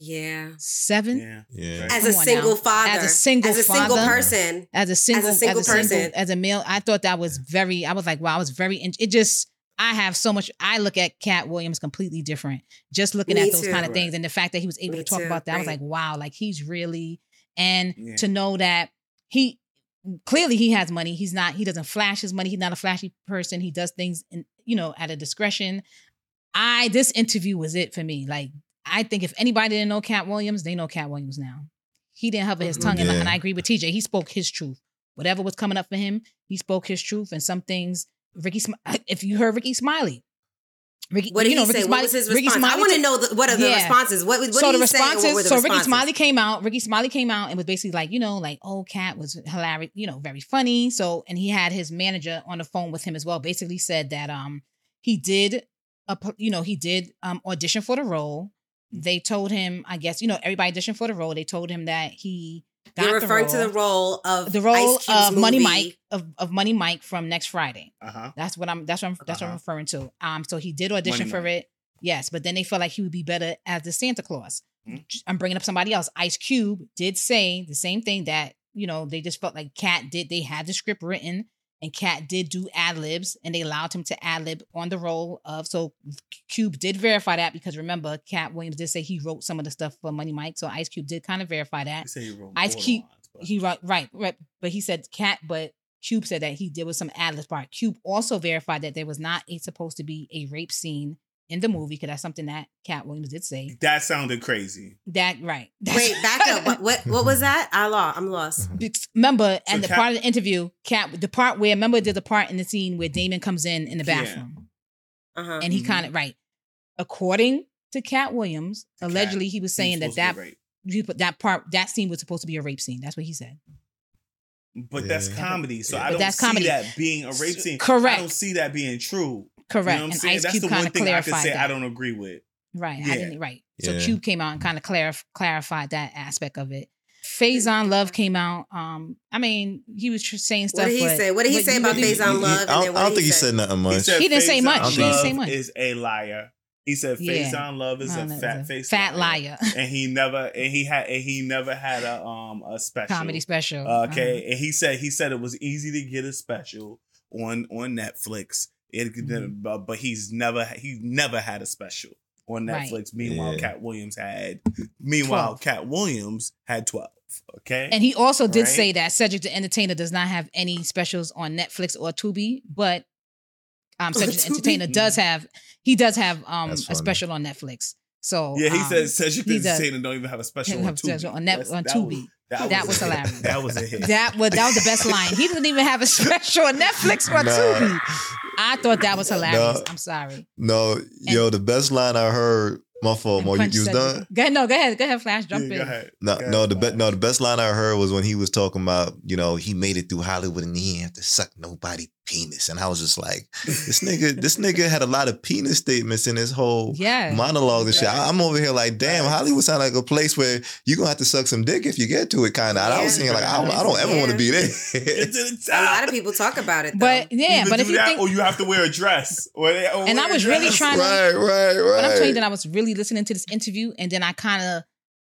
Speaker 5: yeah,
Speaker 1: seven
Speaker 3: Yeah.
Speaker 4: Yeah.
Speaker 5: As a
Speaker 1: Come on
Speaker 5: single
Speaker 1: now.
Speaker 5: father,
Speaker 1: As a single
Speaker 5: as a single person.
Speaker 1: as a single, as
Speaker 5: single
Speaker 1: a single,
Speaker 5: person.
Speaker 1: as a male, I thought that was very. I was like, wow, I was very. in- It just. I have so much. I look at Katt Williams completely different. Just looking
Speaker 5: Me
Speaker 1: at those
Speaker 5: too.
Speaker 1: kind of
Speaker 3: Right.
Speaker 1: things, and the fact that he was able
Speaker 5: Me
Speaker 1: to talk
Speaker 5: too,
Speaker 1: about that, I was like, wow, like he's really. And
Speaker 3: Yeah.
Speaker 1: to know that he clearly he has money. He's not. He doesn't flash his money. He's not a flashy person. He does things, in, you know, at a discretion. I this interview was it for me. Like I think if anybody didn't know Katt Williams, they know Katt Williams now. He didn't hover his
Speaker 5: Mhm.
Speaker 1: tongue, and,
Speaker 4: Yeah.
Speaker 1: and I agree with TJ. He spoke his truth. Whatever was coming up for him, he spoke his truth. And some things, Ricky, if you heard Rickey Smiley, Ricky,
Speaker 5: What did
Speaker 1: you know,
Speaker 5: he
Speaker 1: Ricky
Speaker 5: say?
Speaker 1: Smiley,
Speaker 5: what was his response? I want to know the, what are the
Speaker 1: Yeah.
Speaker 5: responses. What, what
Speaker 1: so
Speaker 5: did
Speaker 1: the
Speaker 5: he say?
Speaker 1: responses,
Speaker 5: What the
Speaker 1: so
Speaker 5: responses?
Speaker 1: Rickey Smiley came out. Rickey Smiley came out and was basically like, you know, like, oh, Katt was hilarious, you know, very funny. So, and he had his manager on the phone with him as well. Basically said that um he did, a, you know, he did um audition for the role. They told him, I guess, you know, everybody auditioned for the role. They told him that he
Speaker 5: You're referring
Speaker 1: role,
Speaker 5: to the role of
Speaker 1: the role of Money. Mike of, of Money Mike from next Friday.
Speaker 3: Uh-huh.
Speaker 1: That's what I'm. That's what I'm. That's what I'm
Speaker 3: Uh-huh.
Speaker 1: referring to. Um. So he did audition
Speaker 3: Money
Speaker 1: for
Speaker 3: Mike.
Speaker 1: it. Yes, but then they felt like he would be better as the Santa Claus.
Speaker 3: Mhm.
Speaker 1: I'm bringing up somebody else. Ice Cube did say the same thing that you know they just felt like Katt did. They had the script written, and Katt did do ad libs, and they allowed him to ad lib on the role of. So Cube did verify that because remember, Katt Williams did say he wrote some of the stuff for Money Mike. So Ice Cube did kind of verify that.
Speaker 3: He
Speaker 1: Ice Cube,
Speaker 3: but-
Speaker 1: he wrote right, right. But he said cat, but Cube said that he did with some ad lib part. Cube also verified that there was not a, supposed to be a rape scene in the movie because that's something that Katt Williams did say.
Speaker 3: That sounded crazy.
Speaker 1: That right.
Speaker 5: Wait, back up. What, what what was that? I lost. I'm lost.
Speaker 1: Because Remember, and the
Speaker 3: Katt-
Speaker 1: part of the interview, Katt, the part where remember there's a part in the scene where Damon comes in in the
Speaker 3: Yeah.
Speaker 1: bathroom,
Speaker 5: Uh-huh.
Speaker 1: and he
Speaker 3: Mhm.
Speaker 1: kind of right. According to Katt Williams,
Speaker 3: Katt,
Speaker 1: allegedly he was saying that that
Speaker 3: to
Speaker 1: he put that part that scene was supposed to be a rape scene. That's what he said.
Speaker 3: But that's comedy, so
Speaker 4: Yeah.
Speaker 3: I
Speaker 1: But
Speaker 3: don't
Speaker 1: that's
Speaker 3: see
Speaker 1: comedy.
Speaker 3: that being a rape scene.
Speaker 1: Correct.
Speaker 3: I don't see that being true.
Speaker 1: Correct.
Speaker 3: You know what I'm
Speaker 1: and
Speaker 3: saying?
Speaker 1: Ice
Speaker 3: That's
Speaker 1: Cube
Speaker 3: the
Speaker 1: kind
Speaker 3: one
Speaker 1: of
Speaker 3: thing I could
Speaker 1: clarified
Speaker 3: say
Speaker 1: that.
Speaker 3: I don't agree with.
Speaker 1: Right.
Speaker 3: Yeah.
Speaker 1: I didn't right. So
Speaker 4: Yeah.
Speaker 1: Cube came out and kind of clarif- clarified that aspect of it. Faizon Love came out. Um, I mean, he was tr- saying stuff.
Speaker 5: What did he
Speaker 1: but-
Speaker 5: say? What did he say about
Speaker 1: really-
Speaker 5: Faizon
Speaker 4: He-
Speaker 5: Love?
Speaker 4: I don't, I don't
Speaker 5: did
Speaker 4: think he said nothing
Speaker 3: He
Speaker 4: much.
Speaker 3: said
Speaker 1: He didn't say
Speaker 3: Faizon
Speaker 1: much.
Speaker 4: He didn't
Speaker 1: say much.
Speaker 3: Is a liar. He said
Speaker 1: Yeah.
Speaker 3: Faizon Love is a
Speaker 1: no,
Speaker 3: fat face
Speaker 1: fat liar.
Speaker 3: and he never and he had and he never had a um a special
Speaker 1: Comedy special.
Speaker 3: Okay,
Speaker 1: Uh-huh.
Speaker 3: and he said he said it was easy to get a special on on Netflix. It,
Speaker 1: Mhm.
Speaker 3: but, but he's never he never had a special on
Speaker 1: Right.
Speaker 3: Netflix. Meanwhile,
Speaker 4: Yeah.
Speaker 3: Katt Williams had meanwhile
Speaker 1: 12.
Speaker 3: Katt Williams had twelve. Okay,
Speaker 1: And he also did
Speaker 3: Right.
Speaker 1: say that Cedric the Entertainer does not have any specials on Netflix or Tubi, but um, Cedric the
Speaker 5: Tubi?
Speaker 1: Entertainer does have he does have um a special on Netflix. So
Speaker 3: yeah, he
Speaker 1: um,
Speaker 3: said Cedric the
Speaker 1: he does.
Speaker 3: Entertainer don't even have a special on
Speaker 1: a
Speaker 3: Tubi.
Speaker 1: on Net- on Tubi.
Speaker 3: Was, that,
Speaker 1: That was
Speaker 3: a hit.
Speaker 1: hilarious.
Speaker 3: That was a hit.
Speaker 1: that was that was the best line. He didn't even have a special on Netflix or
Speaker 4: Nah.
Speaker 1: Tubi. I thought that was hilarious.
Speaker 4: Nah.
Speaker 1: I'm sorry.
Speaker 4: No, yo, the best line I heard. My fault,
Speaker 1: And
Speaker 4: Mo. You, you was done.
Speaker 1: Go ahead, no, go ahead, go ahead, Flash, jump
Speaker 3: Yeah,
Speaker 1: in.
Speaker 3: go ahead.
Speaker 4: No,
Speaker 3: Go
Speaker 4: no,
Speaker 3: ahead,
Speaker 4: the be- no, the best line I heard was when he was talking about, you know, he made it through Hollywood and he didn't have to suck nobody penis, and I was just like, this nigga, this nigga had a lot of penis statements in his whole
Speaker 1: Yeah.
Speaker 4: monologue and shit. I, am over here like, damn,
Speaker 3: Facts.
Speaker 4: Hollywood sound like a place where you're gonna have to suck some dick if you get to it, kind of. I was
Speaker 5: Yeah.
Speaker 4: saying like, I don't, I don't ever want to be there.
Speaker 3: The
Speaker 5: A lot of people talk about it, though.
Speaker 1: But yeah,
Speaker 3: Either
Speaker 1: but if you
Speaker 3: that
Speaker 1: think,
Speaker 3: or you have to wear a dress. Or they, or
Speaker 1: And I was really
Speaker 3: dress.
Speaker 1: trying to-
Speaker 4: right, right, right.
Speaker 1: but I'm telling you that I was really listening to this interview, and then I kind of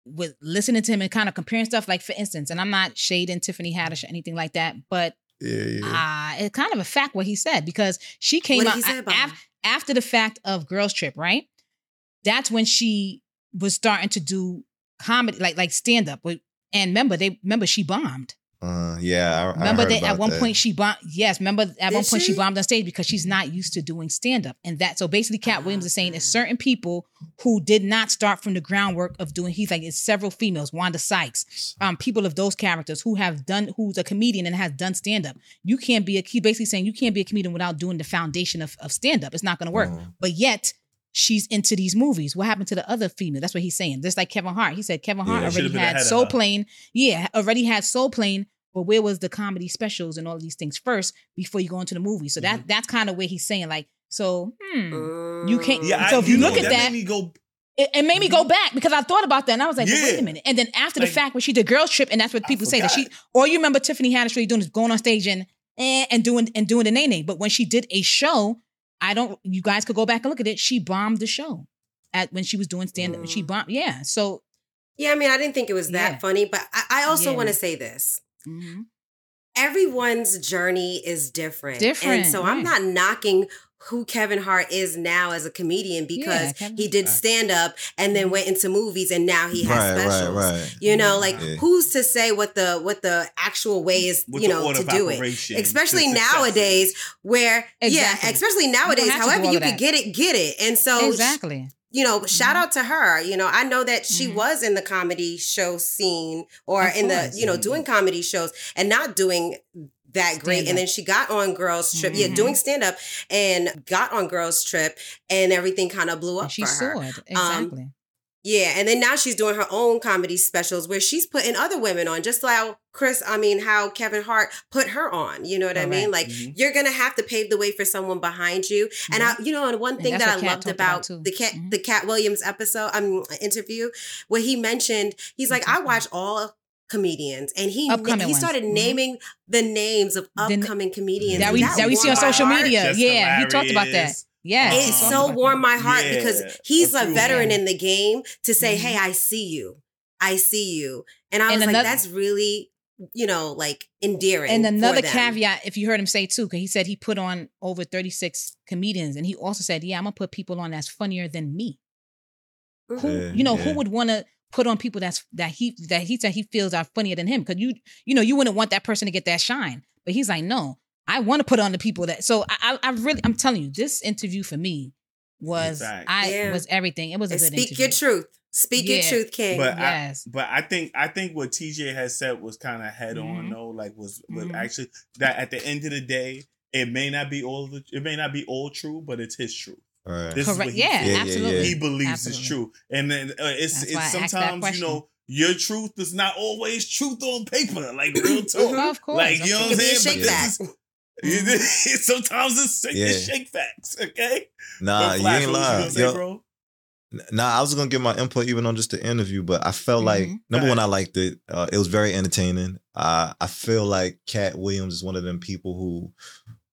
Speaker 1: was listening to him and kind of comparing stuff. Like for instance, and I'm not shading Tiffany Haddish or anything like that, but
Speaker 4: yeah, yeah.
Speaker 1: uh, it's kind of a fact what he said because she came
Speaker 5: What
Speaker 1: out
Speaker 5: he say about
Speaker 1: af- after the fact of Girls Trip, right? That's when she was starting to do comedy, like like stand up. And remember, they remember she bombed.
Speaker 4: Uh, yeah, I, I
Speaker 1: Remember
Speaker 4: heard
Speaker 1: that at one
Speaker 4: that.
Speaker 1: point she bombed. Yes, remember at one point she?
Speaker 5: she?
Speaker 1: bombed on stage because she's not used to doing stand up, and that so basically, Katt Williams is saying it's certain people who did not start from the groundwork of doing. He's like it's several females, Wanda Sykes, um, people of those characters who have done, who's a comedian and has done stand up. You can't be a. He basically saying you can't be a comedian without doing the foundation of, of stand up. It's not going to work.
Speaker 4: Mhm.
Speaker 1: But yet. She's into these movies. What happened to the other female? That's what he's saying. Just like Kevin Hart. He said Kevin Hart
Speaker 4: Yeah,
Speaker 1: already had Soul
Speaker 3: her.
Speaker 1: Plane. Yeah, already had Soul Plane but where was the comedy specials and all these things first before you go into the movie? So that that's kind of where he's saying like, so hmm, you can't.
Speaker 3: Yeah,
Speaker 1: so
Speaker 3: I,
Speaker 1: if you,
Speaker 3: know,
Speaker 1: look at that,
Speaker 3: made me go.
Speaker 1: it, it made me go back because I thought about that and I was like, but wait a minute. And then after
Speaker 3: Like-
Speaker 1: the fact when she did Girls Trip, and that's what people say that she, or you remember Tiffany Haddish really doing is going on stage and eh, and doing and doing the name. But when she did a show, I don't. You guys could go back and look at it. She bombed the show at when she was doing stand up. She
Speaker 5: Mm.
Speaker 1: bombed. Yeah. So.
Speaker 5: yeah, I mean, I didn't think it was that
Speaker 1: Yeah.
Speaker 5: funny, but I, I also
Speaker 1: Yeah.
Speaker 5: want to say this.
Speaker 1: mhm.
Speaker 5: everyone's journey is different.
Speaker 1: Different,
Speaker 5: And so I'm not knocking who Kevin Hart is now as a comedian because
Speaker 1: Yeah,
Speaker 5: he did stand up and then went into movies and now he has
Speaker 4: right, right,
Speaker 5: specials.
Speaker 4: right.
Speaker 5: You know, like
Speaker 4: Yeah.
Speaker 5: who's to say what the what the actual way is,
Speaker 3: With
Speaker 5: you know, to do it. Especially
Speaker 3: the success
Speaker 5: nowadays where
Speaker 1: Exactly.
Speaker 5: yeah, especially nowadays,
Speaker 1: have to do
Speaker 5: however you
Speaker 1: of
Speaker 5: could get it, get it. And so
Speaker 1: exactly.
Speaker 5: you know, shout
Speaker 1: Mhm.
Speaker 5: out to her. You know, I know that she
Speaker 1: Mhm.
Speaker 5: was in the comedy show scene or
Speaker 1: Of
Speaker 5: in the, you know, doing comedy shows and not doing that great.
Speaker 1: Stand
Speaker 5: And then she got on Girls Trip, yeah,
Speaker 1: Mhm.
Speaker 5: doing stand up, and got on Girls Trip, and everything kind of blew up
Speaker 1: And she
Speaker 5: for her. Um,
Speaker 1: Exactly.
Speaker 5: yeah, and then now she's doing her own comedy specials where she's putting other women on, just like Chris, I mean, how Kevin Hart put her on. You know what I mean?
Speaker 1: Correct.
Speaker 5: Like
Speaker 3: Mhm.
Speaker 5: you're gonna have to pave the way for someone behind you. And I, you know, and one thing
Speaker 1: that's
Speaker 5: that I loved
Speaker 1: about,
Speaker 5: about the cat,
Speaker 1: Mhm.
Speaker 5: the Katt Williams episode, mean, interview, where he mentioned he's like, I watch all comedians, and he
Speaker 1: Upcoming
Speaker 5: he
Speaker 1: ones.
Speaker 5: started
Speaker 1: Mhm.
Speaker 5: naming the names of
Speaker 1: The
Speaker 5: upcoming comedians
Speaker 1: that we that we see on social
Speaker 5: heart.
Speaker 1: media.
Speaker 3: Just
Speaker 1: Yeah, he talked about that. Yeah, he
Speaker 5: It so
Speaker 1: about
Speaker 5: warmed my heart
Speaker 3: Yeah,
Speaker 5: because he's
Speaker 3: a
Speaker 5: a veteran
Speaker 1: men.
Speaker 5: in the game to say,
Speaker 1: Mhm.
Speaker 5: "Hey, I see you, I see you," and I
Speaker 1: And
Speaker 5: was like,
Speaker 1: another-
Speaker 5: "That's really, you know, like endearing."
Speaker 1: And another caveat, if you heard him say too, because he said he put on over 36 comedians, and he also said, Yeah, I'm gonna put people on that's funnier than me. Who
Speaker 4: Yeah,
Speaker 1: you know,
Speaker 4: yeah.
Speaker 1: who would want to put on people that's that he that he said he feels are funnier than him? Because you, you know, you wouldn't want that person to get that shine. But he's like, No, I want to put on the people that so I I, I really I'm telling you, this interview for me was
Speaker 3: Fact.
Speaker 1: I
Speaker 5: Yeah.
Speaker 1: was everything. It was a
Speaker 5: And
Speaker 1: good
Speaker 5: speak
Speaker 1: interview.
Speaker 5: your truth. Speak your truth, King.
Speaker 3: But
Speaker 1: Yes.
Speaker 3: I, but I think I think what TJ has said was kind of head on
Speaker 1: Mhm.
Speaker 3: though. Like was, was
Speaker 1: Mhm.
Speaker 3: actually that at the end of the day, it may not be all the, it may not be all true, but it's his truth.
Speaker 4: All right.
Speaker 3: This is
Speaker 1: Correct.
Speaker 3: what he
Speaker 1: Yeah,
Speaker 3: feels.
Speaker 4: yeah,
Speaker 1: absolutely.
Speaker 3: He believes
Speaker 1: Absolutely.
Speaker 3: it's true, and then uh, it's
Speaker 1: That's
Speaker 3: it's
Speaker 1: asked
Speaker 3: sometimes you know your truth is not always truth on paper. Like real talk.
Speaker 1: Well, of course.
Speaker 3: Like you know what I'm
Speaker 5: It could be a
Speaker 3: saying? But
Speaker 5: back.
Speaker 3: this is- sometimes it's, shake- it's shake facts. Okay.
Speaker 4: Nah,
Speaker 3: But
Speaker 4: you ain't lying.
Speaker 3: gonna say,
Speaker 4: Yo,
Speaker 3: bro?
Speaker 4: Nah, I was gonna give my input even on just the interview, but I felt like
Speaker 1: Mhm.
Speaker 4: number one, I liked it. Uh, it was very entertaining. Uh, I feel like Katt Williams is one of them people who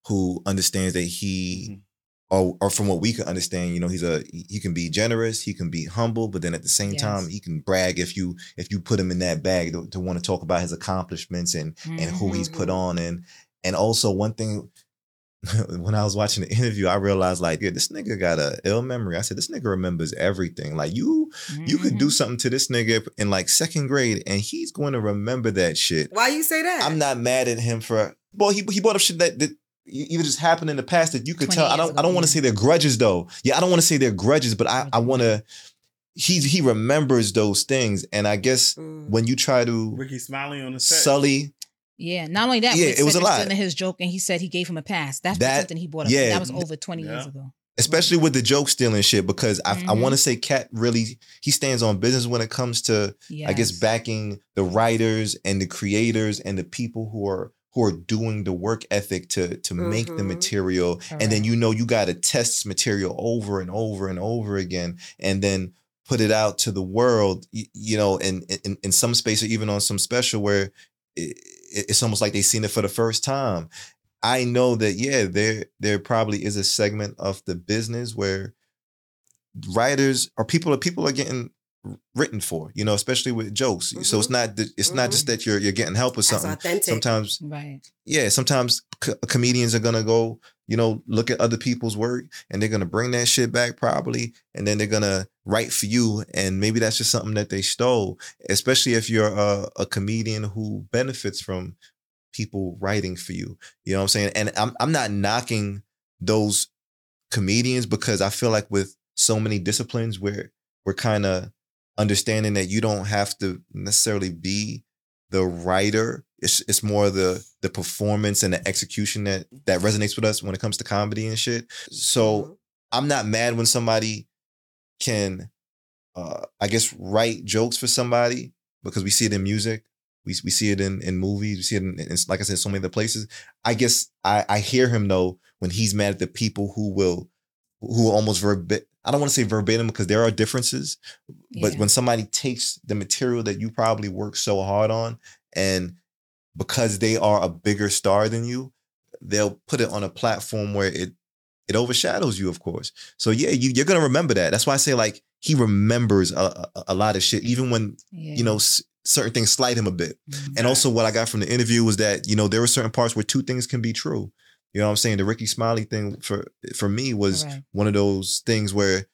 Speaker 4: who understands that he
Speaker 3: Mhm.
Speaker 4: Or or from what we can understand, you know, he's a he can be generous, he can be humble, but then at the same
Speaker 1: Yes.
Speaker 4: time, he can brag if you if you put him in that bag to, to want to talk about his accomplishments and and who he's put
Speaker 5: Mhm.
Speaker 4: on and and also one thing when I was watching the interview, I realized like, yeah, this nigga got a ill memory. I said, this nigga remembers everything. Like you, you could do
Speaker 1: Mhm.
Speaker 4: something to this nigga in like second grade, and he's going to remember that shit.
Speaker 5: Why you say that?
Speaker 4: I'm not mad at him for. Well, he he brought up shit that that either just happened in the past that you could tell. I don't I don't want to say they're grudges though. Yeah, I don't want to say they're grudges, but I I want to. He he remembers those things, and I guess
Speaker 5: Mm.
Speaker 4: when you try to
Speaker 3: Rickey Smiley on the set.
Speaker 4: sully
Speaker 1: Yeah, not only that,
Speaker 4: Yeah,
Speaker 1: but
Speaker 4: it was a lot.
Speaker 1: Stealing his joke, and he said he gave him a pass. That's
Speaker 4: That-
Speaker 1: something he brought up.
Speaker 4: yeah.
Speaker 1: that was over twenty years ago.
Speaker 4: especially with the joke stealing shit because I, I
Speaker 1: Mhm.
Speaker 4: want to say Katt really he stands on business when it comes to I guess backing the writers and the creators and the people who are who are doing the work ethic to to make the
Speaker 5: Mhm.
Speaker 4: material and then you know you got to test material over and over and over again and then put it out to the world y- you know in in, in some space or even on some special where it, it's almost like they've seen it for the first time I know that yeah, there there probably is a segment of the business where writers or people are people are getting written for, you know, especially with jokes. So it's mm-hmm. not that- it's not just mm-hmm. that you're you're getting help with
Speaker 5: That's
Speaker 4: something.
Speaker 5: authentic.
Speaker 4: Sometimes
Speaker 1: Right.
Speaker 4: yeah, sometimes co- comedians are gonna go, you know, look at other people's work and they're gonna bring that shit back probably, and then they're gonna write for you, and maybe that's just something that they stole. Especially if you're a, a comedian who benefits from people writing for you. You know what I'm saying? And I'm I'm not knocking those comedians because I feel like with so many disciplines where we're kind of understanding that you don't have to necessarily be the writer. It's it's more the the performance and the execution that that resonates with us when it comes to comedy and shit. So
Speaker 5: Mhm.
Speaker 4: I'm not mad when somebody can uh I guess write jokes for somebody because we see it in music. We, we see it in, in movies. We see it in, in, like I said, so many other places. I guess I, I hear him though when he's mad at the people who will who will almost verbatim. I don't want to say verbatim because there are differences, but
Speaker 1: Yeah.
Speaker 4: when somebody takes the material that you probably worked so hard on and because they are a bigger star than you, they'll put it on a platform where it it overshadows you, of course. So yeah, you, you're gonna remember that. That's why I say like he remembers a, a, a lot of shit, even when
Speaker 1: Yeah.
Speaker 4: you know s- certain things slight him a bit.
Speaker 1: Mhm.
Speaker 4: And also, what I got from the interview was that you know there were certain parts where two things can be true. You know what I'm saying? The Rickey Smiley thing for for me was one of those things where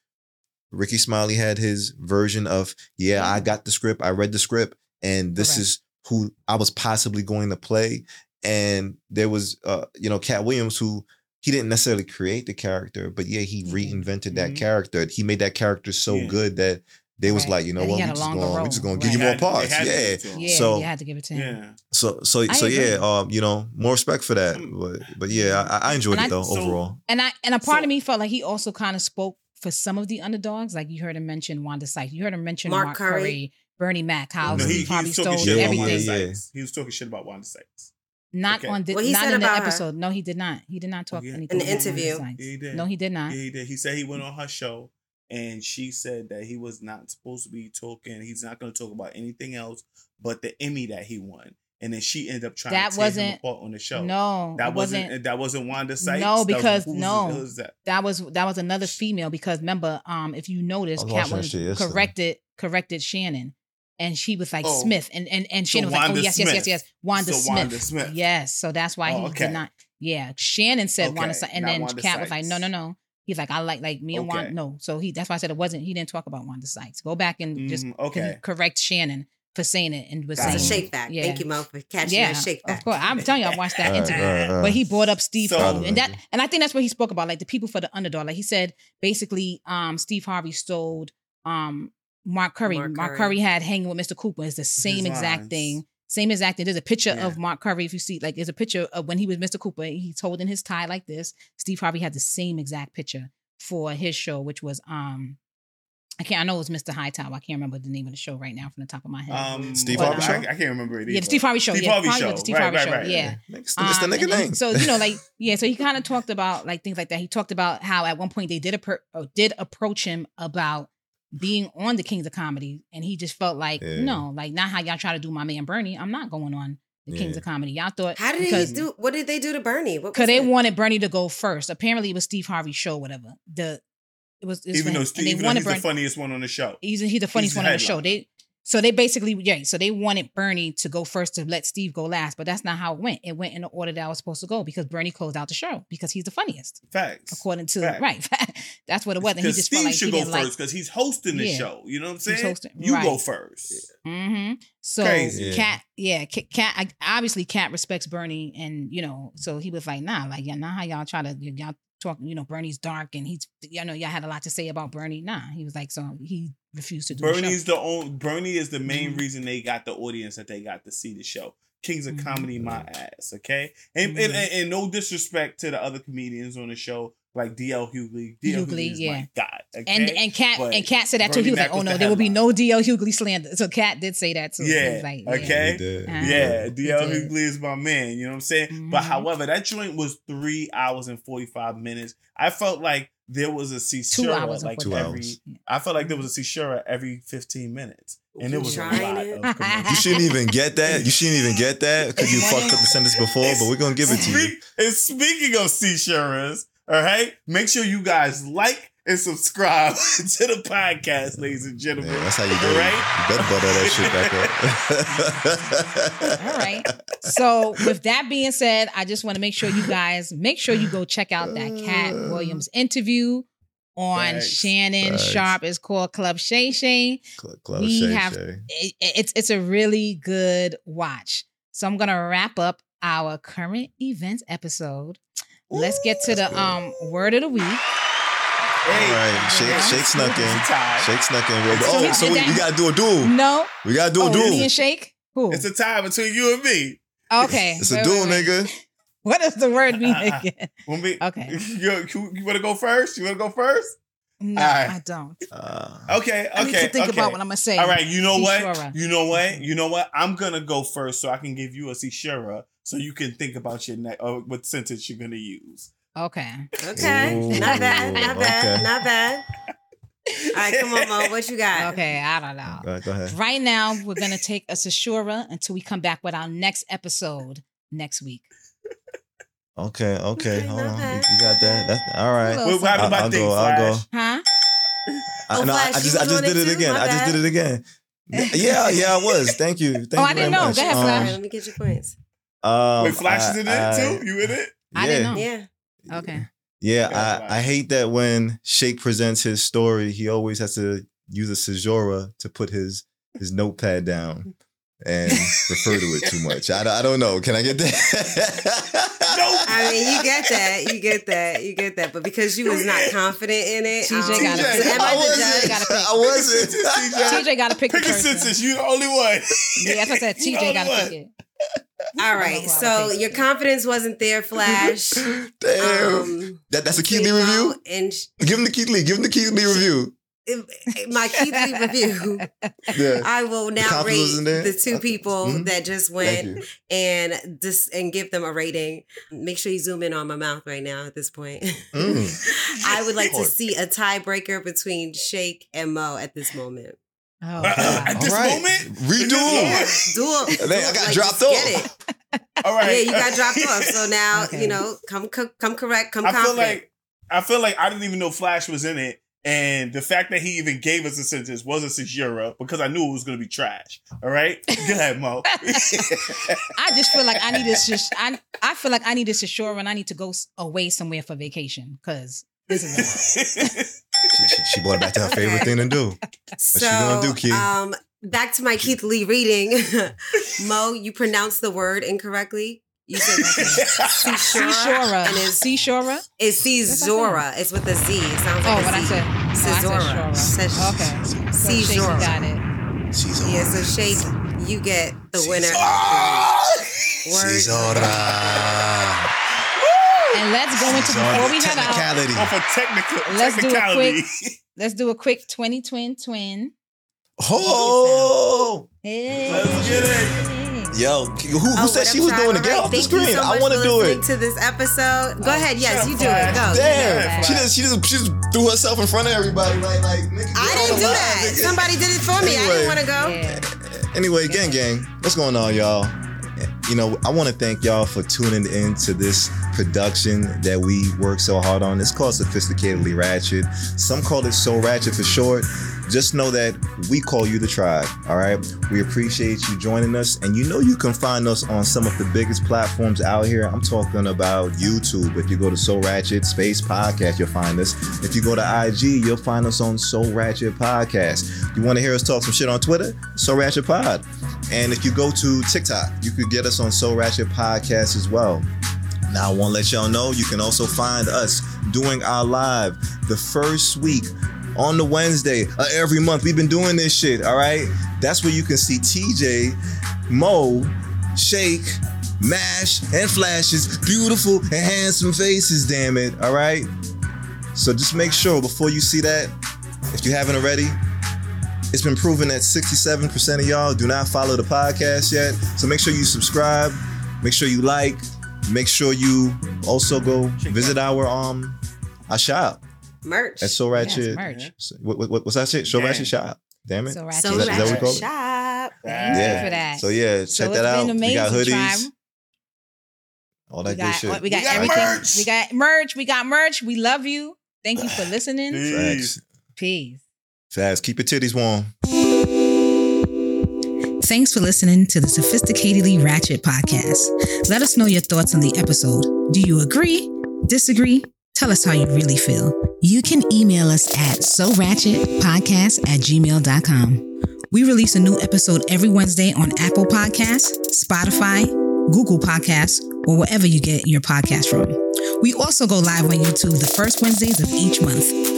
Speaker 4: Rickey Smiley had his version of, yeah, I got the script, I read the script, and this is who I was possibly going to play. And there was, uh, you know, Katt Williams who he didn't necessarily create the character, but yeah, he reinvented that
Speaker 3: Mhm.
Speaker 4: character. He made that character so
Speaker 3: Yeah.
Speaker 4: good that they was
Speaker 1: Right.
Speaker 4: like, you know
Speaker 1: And he
Speaker 4: what, we just
Speaker 1: longer
Speaker 4: going, we
Speaker 1: role.
Speaker 4: just gonna
Speaker 1: Right.
Speaker 4: give you more parts. Yeah.
Speaker 3: give it to him.
Speaker 1: Yeah,
Speaker 4: So-
Speaker 1: you had to give it to him.
Speaker 3: Yeah.
Speaker 4: So so
Speaker 1: I
Speaker 4: so yeah, um, you know, more respect for that. But but yeah, I, I enjoyed
Speaker 1: And
Speaker 4: it
Speaker 1: I-
Speaker 4: though
Speaker 3: so-
Speaker 4: overall.
Speaker 1: And I and a part
Speaker 3: So-
Speaker 1: of me felt like he also kind of spoke for some of the underdogs. Like you heard him mention Wanda Sykes. You heard him mention
Speaker 5: Mark
Speaker 1: Mark,
Speaker 5: Curry.
Speaker 1: Curry. Bernie Mac, how
Speaker 3: No,
Speaker 1: he,
Speaker 3: he, he
Speaker 1: probably
Speaker 3: was talking
Speaker 1: stole
Speaker 3: shit about
Speaker 1: everything.
Speaker 3: Wanda
Speaker 4: Yeah, yeah.
Speaker 3: Sykes. He was talking shit about Wanda Sykes.
Speaker 1: Not
Speaker 3: Okay.
Speaker 1: on the,
Speaker 5: What he
Speaker 1: not
Speaker 5: said
Speaker 1: in the
Speaker 5: about her?
Speaker 1: episode. No, he did not. He did not talk
Speaker 3: yeah.
Speaker 1: anything
Speaker 5: In the interview?
Speaker 3: Yeah, he did.
Speaker 1: No, he did not.
Speaker 3: Yeah, he did. He said he went on her show and she said that he was not supposed to be talking. He's not going to talk about anything else but the Emmy that he won. And then she ended up trying
Speaker 1: That
Speaker 3: to tear him
Speaker 1: wasn't-
Speaker 3: apart on the show.
Speaker 1: No,
Speaker 3: that wasn't,
Speaker 1: wasn't.
Speaker 3: that wasn't Wanda Sykes.
Speaker 1: No,
Speaker 3: That was-
Speaker 1: because no.
Speaker 3: who's that?
Speaker 1: That was that was another female because remember, um, if you notice,
Speaker 4: I was
Speaker 1: Katt
Speaker 4: watching that
Speaker 1: Williams
Speaker 4: shit yesterday.
Speaker 1: corrected corrected Shannon, and she was like
Speaker 3: Oh.
Speaker 1: Smith, and and and
Speaker 3: So
Speaker 1: Shannon was like, oh
Speaker 3: Wanda
Speaker 1: yes, yes, yes, yes, Wanda
Speaker 3: So
Speaker 1: Smith.
Speaker 3: Wanda Smith.
Speaker 1: Yes, so that's why
Speaker 3: Oh,
Speaker 1: he
Speaker 3: okay.
Speaker 1: did not. Yeah, Shannon said Wanda,
Speaker 3: Okay,
Speaker 1: Sy- and then
Speaker 3: Wanda
Speaker 1: Katt was like, no, no, no. He's like, I like like me and Wanda. No, so he that's why I said it wasn't. He didn't talk about Wanda Sykes. Go back and just
Speaker 3: Mhm,
Speaker 1: con-
Speaker 3: okay.
Speaker 1: correct Shannon for saying it and was
Speaker 3: Got
Speaker 5: It's a
Speaker 1: saying
Speaker 5: shake back.
Speaker 1: Yeah.
Speaker 5: Thank you, Mo, for catching
Speaker 1: yeah,
Speaker 5: that shake back.
Speaker 1: of course. I'm telling you, I watched that interview.
Speaker 4: all right, all
Speaker 1: But he brought up Steve
Speaker 3: So-
Speaker 1: Harvey, and that, and I think that's what he spoke about, like the people for the underdog. Like he said, basically, um, Steve Harvey stole um Mark Curry.
Speaker 5: Mark
Speaker 1: Mark,
Speaker 5: Curry.
Speaker 1: Curry. had hanging with Mr. Cooper. It's the same exact
Speaker 3: lines.
Speaker 1: thing. Same exact thing. There's a picture
Speaker 3: Yeah.
Speaker 1: of Mark Curry. If you see, like, there's a picture of when he was Mr. Cooper. He's holding his tie like this. Steve Harvey had the same exact picture for his show, which was um, I can't. I know it was Mr. Hightower. I can't remember the name of the show right now from the top of my head.
Speaker 3: Um,
Speaker 4: Steve
Speaker 3: well,
Speaker 4: Harvey
Speaker 3: I,
Speaker 4: show?
Speaker 3: I can't remember it.
Speaker 1: yeah,
Speaker 3: either.
Speaker 1: the Steve Harvey show.
Speaker 3: Steve
Speaker 1: yeah,
Speaker 3: Harvey show.
Speaker 1: the Steve
Speaker 3: Right,
Speaker 1: Harvey
Speaker 3: right,
Speaker 1: show.
Speaker 3: right.
Speaker 1: Yeah.
Speaker 4: It's the, it's the
Speaker 1: Um,
Speaker 4: nigga
Speaker 1: and- and
Speaker 4: name.
Speaker 1: So you know, like yeah, so he kind of talked about like things like that. He talked about how at one point they did appro- or did approach him about being on the Kings of Comedy, and he just felt like
Speaker 4: Yeah.
Speaker 1: no, like not how y'all try to do my man Bernie. I'm not going on the Kings of Comedy. Y'all thought
Speaker 5: How did
Speaker 1: because,
Speaker 5: he do? What did they do to Bernie?
Speaker 1: Because they wanted Bernie to go first. Apparently, it was Steve Harvey's show, whatever. The it was it was
Speaker 3: Even
Speaker 1: for
Speaker 3: though,
Speaker 1: him.
Speaker 3: Steve, even though
Speaker 1: wanted
Speaker 3: he's
Speaker 1: Bernie.
Speaker 3: the funniest one on the show.
Speaker 1: He's he's the funniest
Speaker 3: the
Speaker 1: one on the show. They so they basically yeah, so they wanted Bernie to go first to let Steve go last, but that's not how it went. It went in the order that I was supposed to go because Bernie closed out the show because he's the funniest
Speaker 3: Facts.
Speaker 1: according to
Speaker 3: Fact.
Speaker 1: right. that's what it was, and he
Speaker 3: Because
Speaker 1: just
Speaker 3: Steve
Speaker 1: felt like
Speaker 3: should
Speaker 1: he
Speaker 3: go
Speaker 1: didn't like.
Speaker 3: first because he's hosting the
Speaker 1: Yeah.
Speaker 3: show. You know what I'm
Speaker 1: He's
Speaker 3: saying?
Speaker 1: hosting-
Speaker 3: you go
Speaker 1: right.
Speaker 3: first.
Speaker 1: hmm So
Speaker 3: Crazy.
Speaker 4: Yeah.
Speaker 1: Katt, yeah, Katt. I, obviously, Katt respects Bernie, and you know, so he was like, nah, like yeah, not how y'all try to y'all talk. You know, Bernie's dark, and he's, you know, y'all had a lot to say about Bernie. Nah, he was like, so he refused to do the show.
Speaker 3: Bernie's the only Bernie is the main
Speaker 1: Mhm.
Speaker 3: reason they got the audience that they got to see the show. Kings of
Speaker 1: Mhm.
Speaker 3: Comedy, my ass, okay? And, and,
Speaker 1: Mhm.
Speaker 3: and and no disrespect to the other comedians on the show, like DL Hughley. DL
Speaker 1: Hughley,
Speaker 3: Hughley is
Speaker 1: yeah.
Speaker 3: my god. Okay?
Speaker 1: And and Katt
Speaker 3: But
Speaker 1: and Katt said that too. He was
Speaker 3: Mac
Speaker 1: like, "Oh no,
Speaker 3: the
Speaker 1: there will be
Speaker 3: headliner.
Speaker 1: no DL Hughley slander." So Katt did say that too.
Speaker 3: Yeah,
Speaker 1: like, yeah.
Speaker 3: okay.
Speaker 1: Uh-huh.
Speaker 3: Yeah, DL. Hughley is my man. You know what I'm saying? But
Speaker 1: Mhm.
Speaker 3: however, that joint was three hours and 45 minutes. I felt like there was a
Speaker 1: Two hours
Speaker 3: like
Speaker 1: 45
Speaker 3: every.
Speaker 4: hours.
Speaker 3: I felt like there was a Caesura every 15 minutes, and it was a lot of.
Speaker 4: You shouldn't even get that. You shouldn't even get that because you fucked up the sentence before. But we're gonna give it to you.
Speaker 3: Speak- and speaking of Caesuras, all right, make sure you guys like and subscribe to the podcast, ladies and
Speaker 4: Yeah,
Speaker 3: gentlemen.
Speaker 4: that's how you do it.
Speaker 3: right?
Speaker 4: You better butter that shit back up.
Speaker 1: All right. So with that being said, I just want to make sure you guys make sure you go check out that Katt uh. Williams interview on
Speaker 3: Facts.
Speaker 1: Shannon
Speaker 4: Facts.
Speaker 1: Sharpe. It's called Club Shay Shay.
Speaker 4: Cl- Close
Speaker 1: We
Speaker 4: Shay
Speaker 1: have-
Speaker 4: Shay.
Speaker 1: It- it's it's a really good watch. So I'm gonna wrap up our current events episode. Let's get to the
Speaker 4: good.
Speaker 1: um word of the week.
Speaker 3: Hey,
Speaker 4: All right, Shake, Shake snuck
Speaker 3: It's
Speaker 4: in. Shake snuck in. Real-
Speaker 3: So
Speaker 4: Oh, so we, we gotta do a duel.
Speaker 1: No,
Speaker 4: We gotta do a
Speaker 1: oh,
Speaker 4: duel.
Speaker 1: me and Shake. Who?
Speaker 3: It's a tie between you and me.
Speaker 1: okay.
Speaker 4: It's a
Speaker 1: wait,
Speaker 4: duel,
Speaker 1: wait, wait.
Speaker 4: nigga.
Speaker 1: What does the word mean again?
Speaker 3: When we,
Speaker 1: Okay.
Speaker 3: You, you, you want to go first? You want to go first?
Speaker 1: No,
Speaker 3: All right.
Speaker 1: I don't.
Speaker 4: Uh,
Speaker 3: Okay, okay.
Speaker 1: I need to think
Speaker 3: okay.
Speaker 1: about what I'm gonna say.
Speaker 3: All right, you know what? You know what? You know what? I'm gonna go first so I can give you a Caesura so you can think about your next uh, what sentence you're gonna use.
Speaker 1: Okay.
Speaker 5: Okay,
Speaker 4: Ooh,
Speaker 5: not bad, not bad,
Speaker 4: okay.
Speaker 5: not bad. All right, come on, Mo. What you got?
Speaker 1: Okay. I don't know.
Speaker 4: go ahead, go ahead.
Speaker 1: Right now, we're gonna take a Sashura until we come back with our next episode next week.
Speaker 4: Okay, okay,
Speaker 5: Okay,
Speaker 4: hold on. You, you got that? That's all right.
Speaker 1: Well,
Speaker 3: What, what happened
Speaker 4: I'll-
Speaker 3: about
Speaker 4: I'll
Speaker 3: Think
Speaker 4: go, I'll go.
Speaker 3: Flash?
Speaker 1: Huh?
Speaker 4: I,
Speaker 5: Oh,
Speaker 4: no, I
Speaker 5: Flash,
Speaker 4: just I just did
Speaker 5: it
Speaker 4: it
Speaker 5: too?
Speaker 4: again. I just did it again. Yeah, yeah, I was. Thank you. Thank
Speaker 1: Oh,
Speaker 4: you
Speaker 1: I didn't
Speaker 4: very
Speaker 1: know.
Speaker 4: much.
Speaker 1: Go ahead,
Speaker 5: All right,
Speaker 1: Flash.
Speaker 5: let me get your points.
Speaker 4: Um,
Speaker 3: Wait, Flash is in it too? You in it?
Speaker 1: I didn't know.
Speaker 5: Yeah.
Speaker 1: Okay.
Speaker 4: Yeah,
Speaker 3: Go
Speaker 4: I, I hate that when Shake presents his story, he always has to use a Sejora to put his his notepad down. and refer to it too much. I, I don't know. Can I get that? Nope.
Speaker 5: I mean, you get that, you get that, you get that. But because you was not confident in it,
Speaker 1: TJ
Speaker 5: um,
Speaker 1: gotta
Speaker 5: so
Speaker 1: pick.
Speaker 5: am I
Speaker 4: I
Speaker 5: the
Speaker 4: wasn't.
Speaker 5: judge?
Speaker 1: Gotta pick.
Speaker 4: I wasn't.
Speaker 1: TJ got to pick,
Speaker 3: Pick
Speaker 1: the
Speaker 3: a
Speaker 1: person.
Speaker 3: census. You the only one.
Speaker 1: Yeah, that's what I said. TJ got to
Speaker 3: one.
Speaker 1: pick it.
Speaker 5: All right, so your confidence wasn't there, Flash.
Speaker 4: Damn.
Speaker 5: Um,
Speaker 4: that, that's a Keith Lee review?
Speaker 5: and sh-
Speaker 4: Give him the Keith Lee. Give him the Keith Lee review.
Speaker 5: my Keith Lee review.
Speaker 4: Yeah.
Speaker 5: I will now
Speaker 4: confidence
Speaker 5: rate the two people
Speaker 4: Mhm.
Speaker 5: that just went and just and give them a rating. Make sure you zoom in on my mouth right now at this point.
Speaker 4: Mm.
Speaker 5: I would like to see a tiebreaker between Shake and Mo at this moment.
Speaker 1: Oh,
Speaker 3: at this
Speaker 4: All right.
Speaker 3: moment,
Speaker 4: Redo
Speaker 5: Yeah,
Speaker 4: 'em.
Speaker 5: do it.
Speaker 4: Then I got dropped off.
Speaker 5: Get it.
Speaker 3: all right.
Speaker 5: Yeah, you got dropped off. So now
Speaker 1: Okay.
Speaker 5: you know, come come, come correct, come
Speaker 3: I feel like I feel like I didn't even know Flash was in it, and the fact that he even gave us a sentence was a six euro because I knew it was going to be trash. All right, go ahead, Mo.
Speaker 1: I just feel like I need this. Just, I I feel like I need this assurance. and I need to go away somewhere for vacation because this is. A lot.
Speaker 4: She, she, she brought it back to her favorite thing to do.
Speaker 5: so,
Speaker 4: you gonna do, Keith?
Speaker 5: um, back to my Keith Lee reading. Mo, you pronounced the word incorrectly. You said Seashora,
Speaker 1: Seashora.
Speaker 5: and it's
Speaker 1: Seashora.
Speaker 5: it's Cezora. It's with a Z. It sounds
Speaker 1: Oh,
Speaker 5: like
Speaker 1: what
Speaker 5: a
Speaker 1: I
Speaker 5: Z.
Speaker 1: said. Oh, I said
Speaker 5: Cezora.
Speaker 1: Shora. Okay. So got it.
Speaker 4: She's
Speaker 5: Yeah, so Shake, you get the winner. Word.
Speaker 4: Cesora.
Speaker 1: And let's go into before we head out.
Speaker 4: Technicality.
Speaker 3: Off a technical
Speaker 1: Let's do a
Speaker 3: technicality.
Speaker 1: quick. Let's do a quick twenty twin twin.
Speaker 4: Oh,
Speaker 1: Hey.
Speaker 3: Let's get it.
Speaker 4: yo, who, who
Speaker 5: Oh,
Speaker 4: said she was
Speaker 5: Tribe?
Speaker 4: doing it?
Speaker 5: All
Speaker 4: Get
Speaker 5: right,
Speaker 4: off the
Speaker 5: thank you
Speaker 4: screen.
Speaker 5: so
Speaker 4: I
Speaker 5: much
Speaker 4: want to
Speaker 5: for
Speaker 4: do
Speaker 5: listening
Speaker 4: it.
Speaker 5: To this episode, go oh, ahead. Yes, you do it. Go.
Speaker 4: Damn, she just she just she just threw herself in front of everybody. Like like nigga,
Speaker 5: I
Speaker 4: get
Speaker 5: didn't
Speaker 4: on
Speaker 5: do
Speaker 4: the
Speaker 5: that.
Speaker 4: nigga.
Speaker 5: Somebody did it for me. I
Speaker 4: Anyway.
Speaker 5: didn't want to go.
Speaker 1: Yeah.
Speaker 4: Anyway, gang, gang, what's going on, y'all? You know, I want to thank y'all for tuning in to this production that we work so hard on. It's called Sophisticatedly Ratchet. Some call it So Ratchet for short. Just know that we call you the tribe, all right? We appreciate you joining us. And you know you can find us on some of the biggest platforms out here. I'm talking about YouTube. If you go to So Ratchet Space Podcast, you'll find us. If you go to IG, you'll find us on So Ratchet Podcast. You want to hear us talk some shit on Twitter? So Ratchet Pod. And if you go to TikTok, you could get us on So Ratchet Podcast as well. Now, I want to let y'all know you can also find us doing our live the first week on the Wednesday of every month. We've been doing this shit, all right? That's where you can see TJ, Mo, Shake, Mash, and Flash's beautiful and handsome faces, damn it, all right? So just make sure before you see that, if you haven't already, it's been proven that 67% of y'all do not follow the podcast yet. So make sure you subscribe, make sure you like, make sure you also go visit our um our shop
Speaker 5: Merch.
Speaker 4: at So Ratchet.
Speaker 1: merch.
Speaker 4: So- what, what, what's that shit? Show
Speaker 3: Damn.
Speaker 4: Ratchet Shop. Damn it.
Speaker 1: So Ratchet.
Speaker 5: So
Speaker 4: Is that
Speaker 5: Ratchet
Speaker 4: call it?
Speaker 5: Shop.
Speaker 1: Thank
Speaker 4: Yeah.
Speaker 1: you for that.
Speaker 4: So yeah, check
Speaker 1: So
Speaker 4: that
Speaker 1: it's
Speaker 4: out. We got hoodies,
Speaker 1: Tribe.
Speaker 4: all
Speaker 1: We
Speaker 4: that good
Speaker 1: got,
Speaker 4: shit.
Speaker 1: we got
Speaker 3: We got
Speaker 1: everything.
Speaker 3: merch.
Speaker 1: We got merch. We got merch. We love you. Thank you for listening.
Speaker 3: Peace.
Speaker 4: Facts.
Speaker 1: Peace.
Speaker 4: Fast. Keep your titties warm.
Speaker 1: Thanks for listening to the Sophisticatedly Ratchet podcast. Let us know your thoughts on the episode. Do you agree? Disagree? Tell us how you really feel. You can email us at soratchetpodcast at gmail.com. We release a new episode every Wednesday on Apple Podcasts, Spotify, Google Podcasts, or wherever you get your podcast from. We also go live on YouTube the first Wednesdays of each month.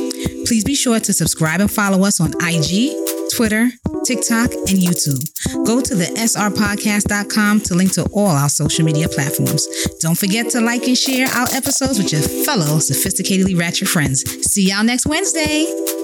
Speaker 1: Please be sure to subscribe and follow us on IG, Twitter, TikTok, and YouTube. Go to the srpodcast.com to link to all our social media platforms. Don't forget to like and share our episodes with your fellow sophisticatedly ratchet friends. See y'all next Wednesday.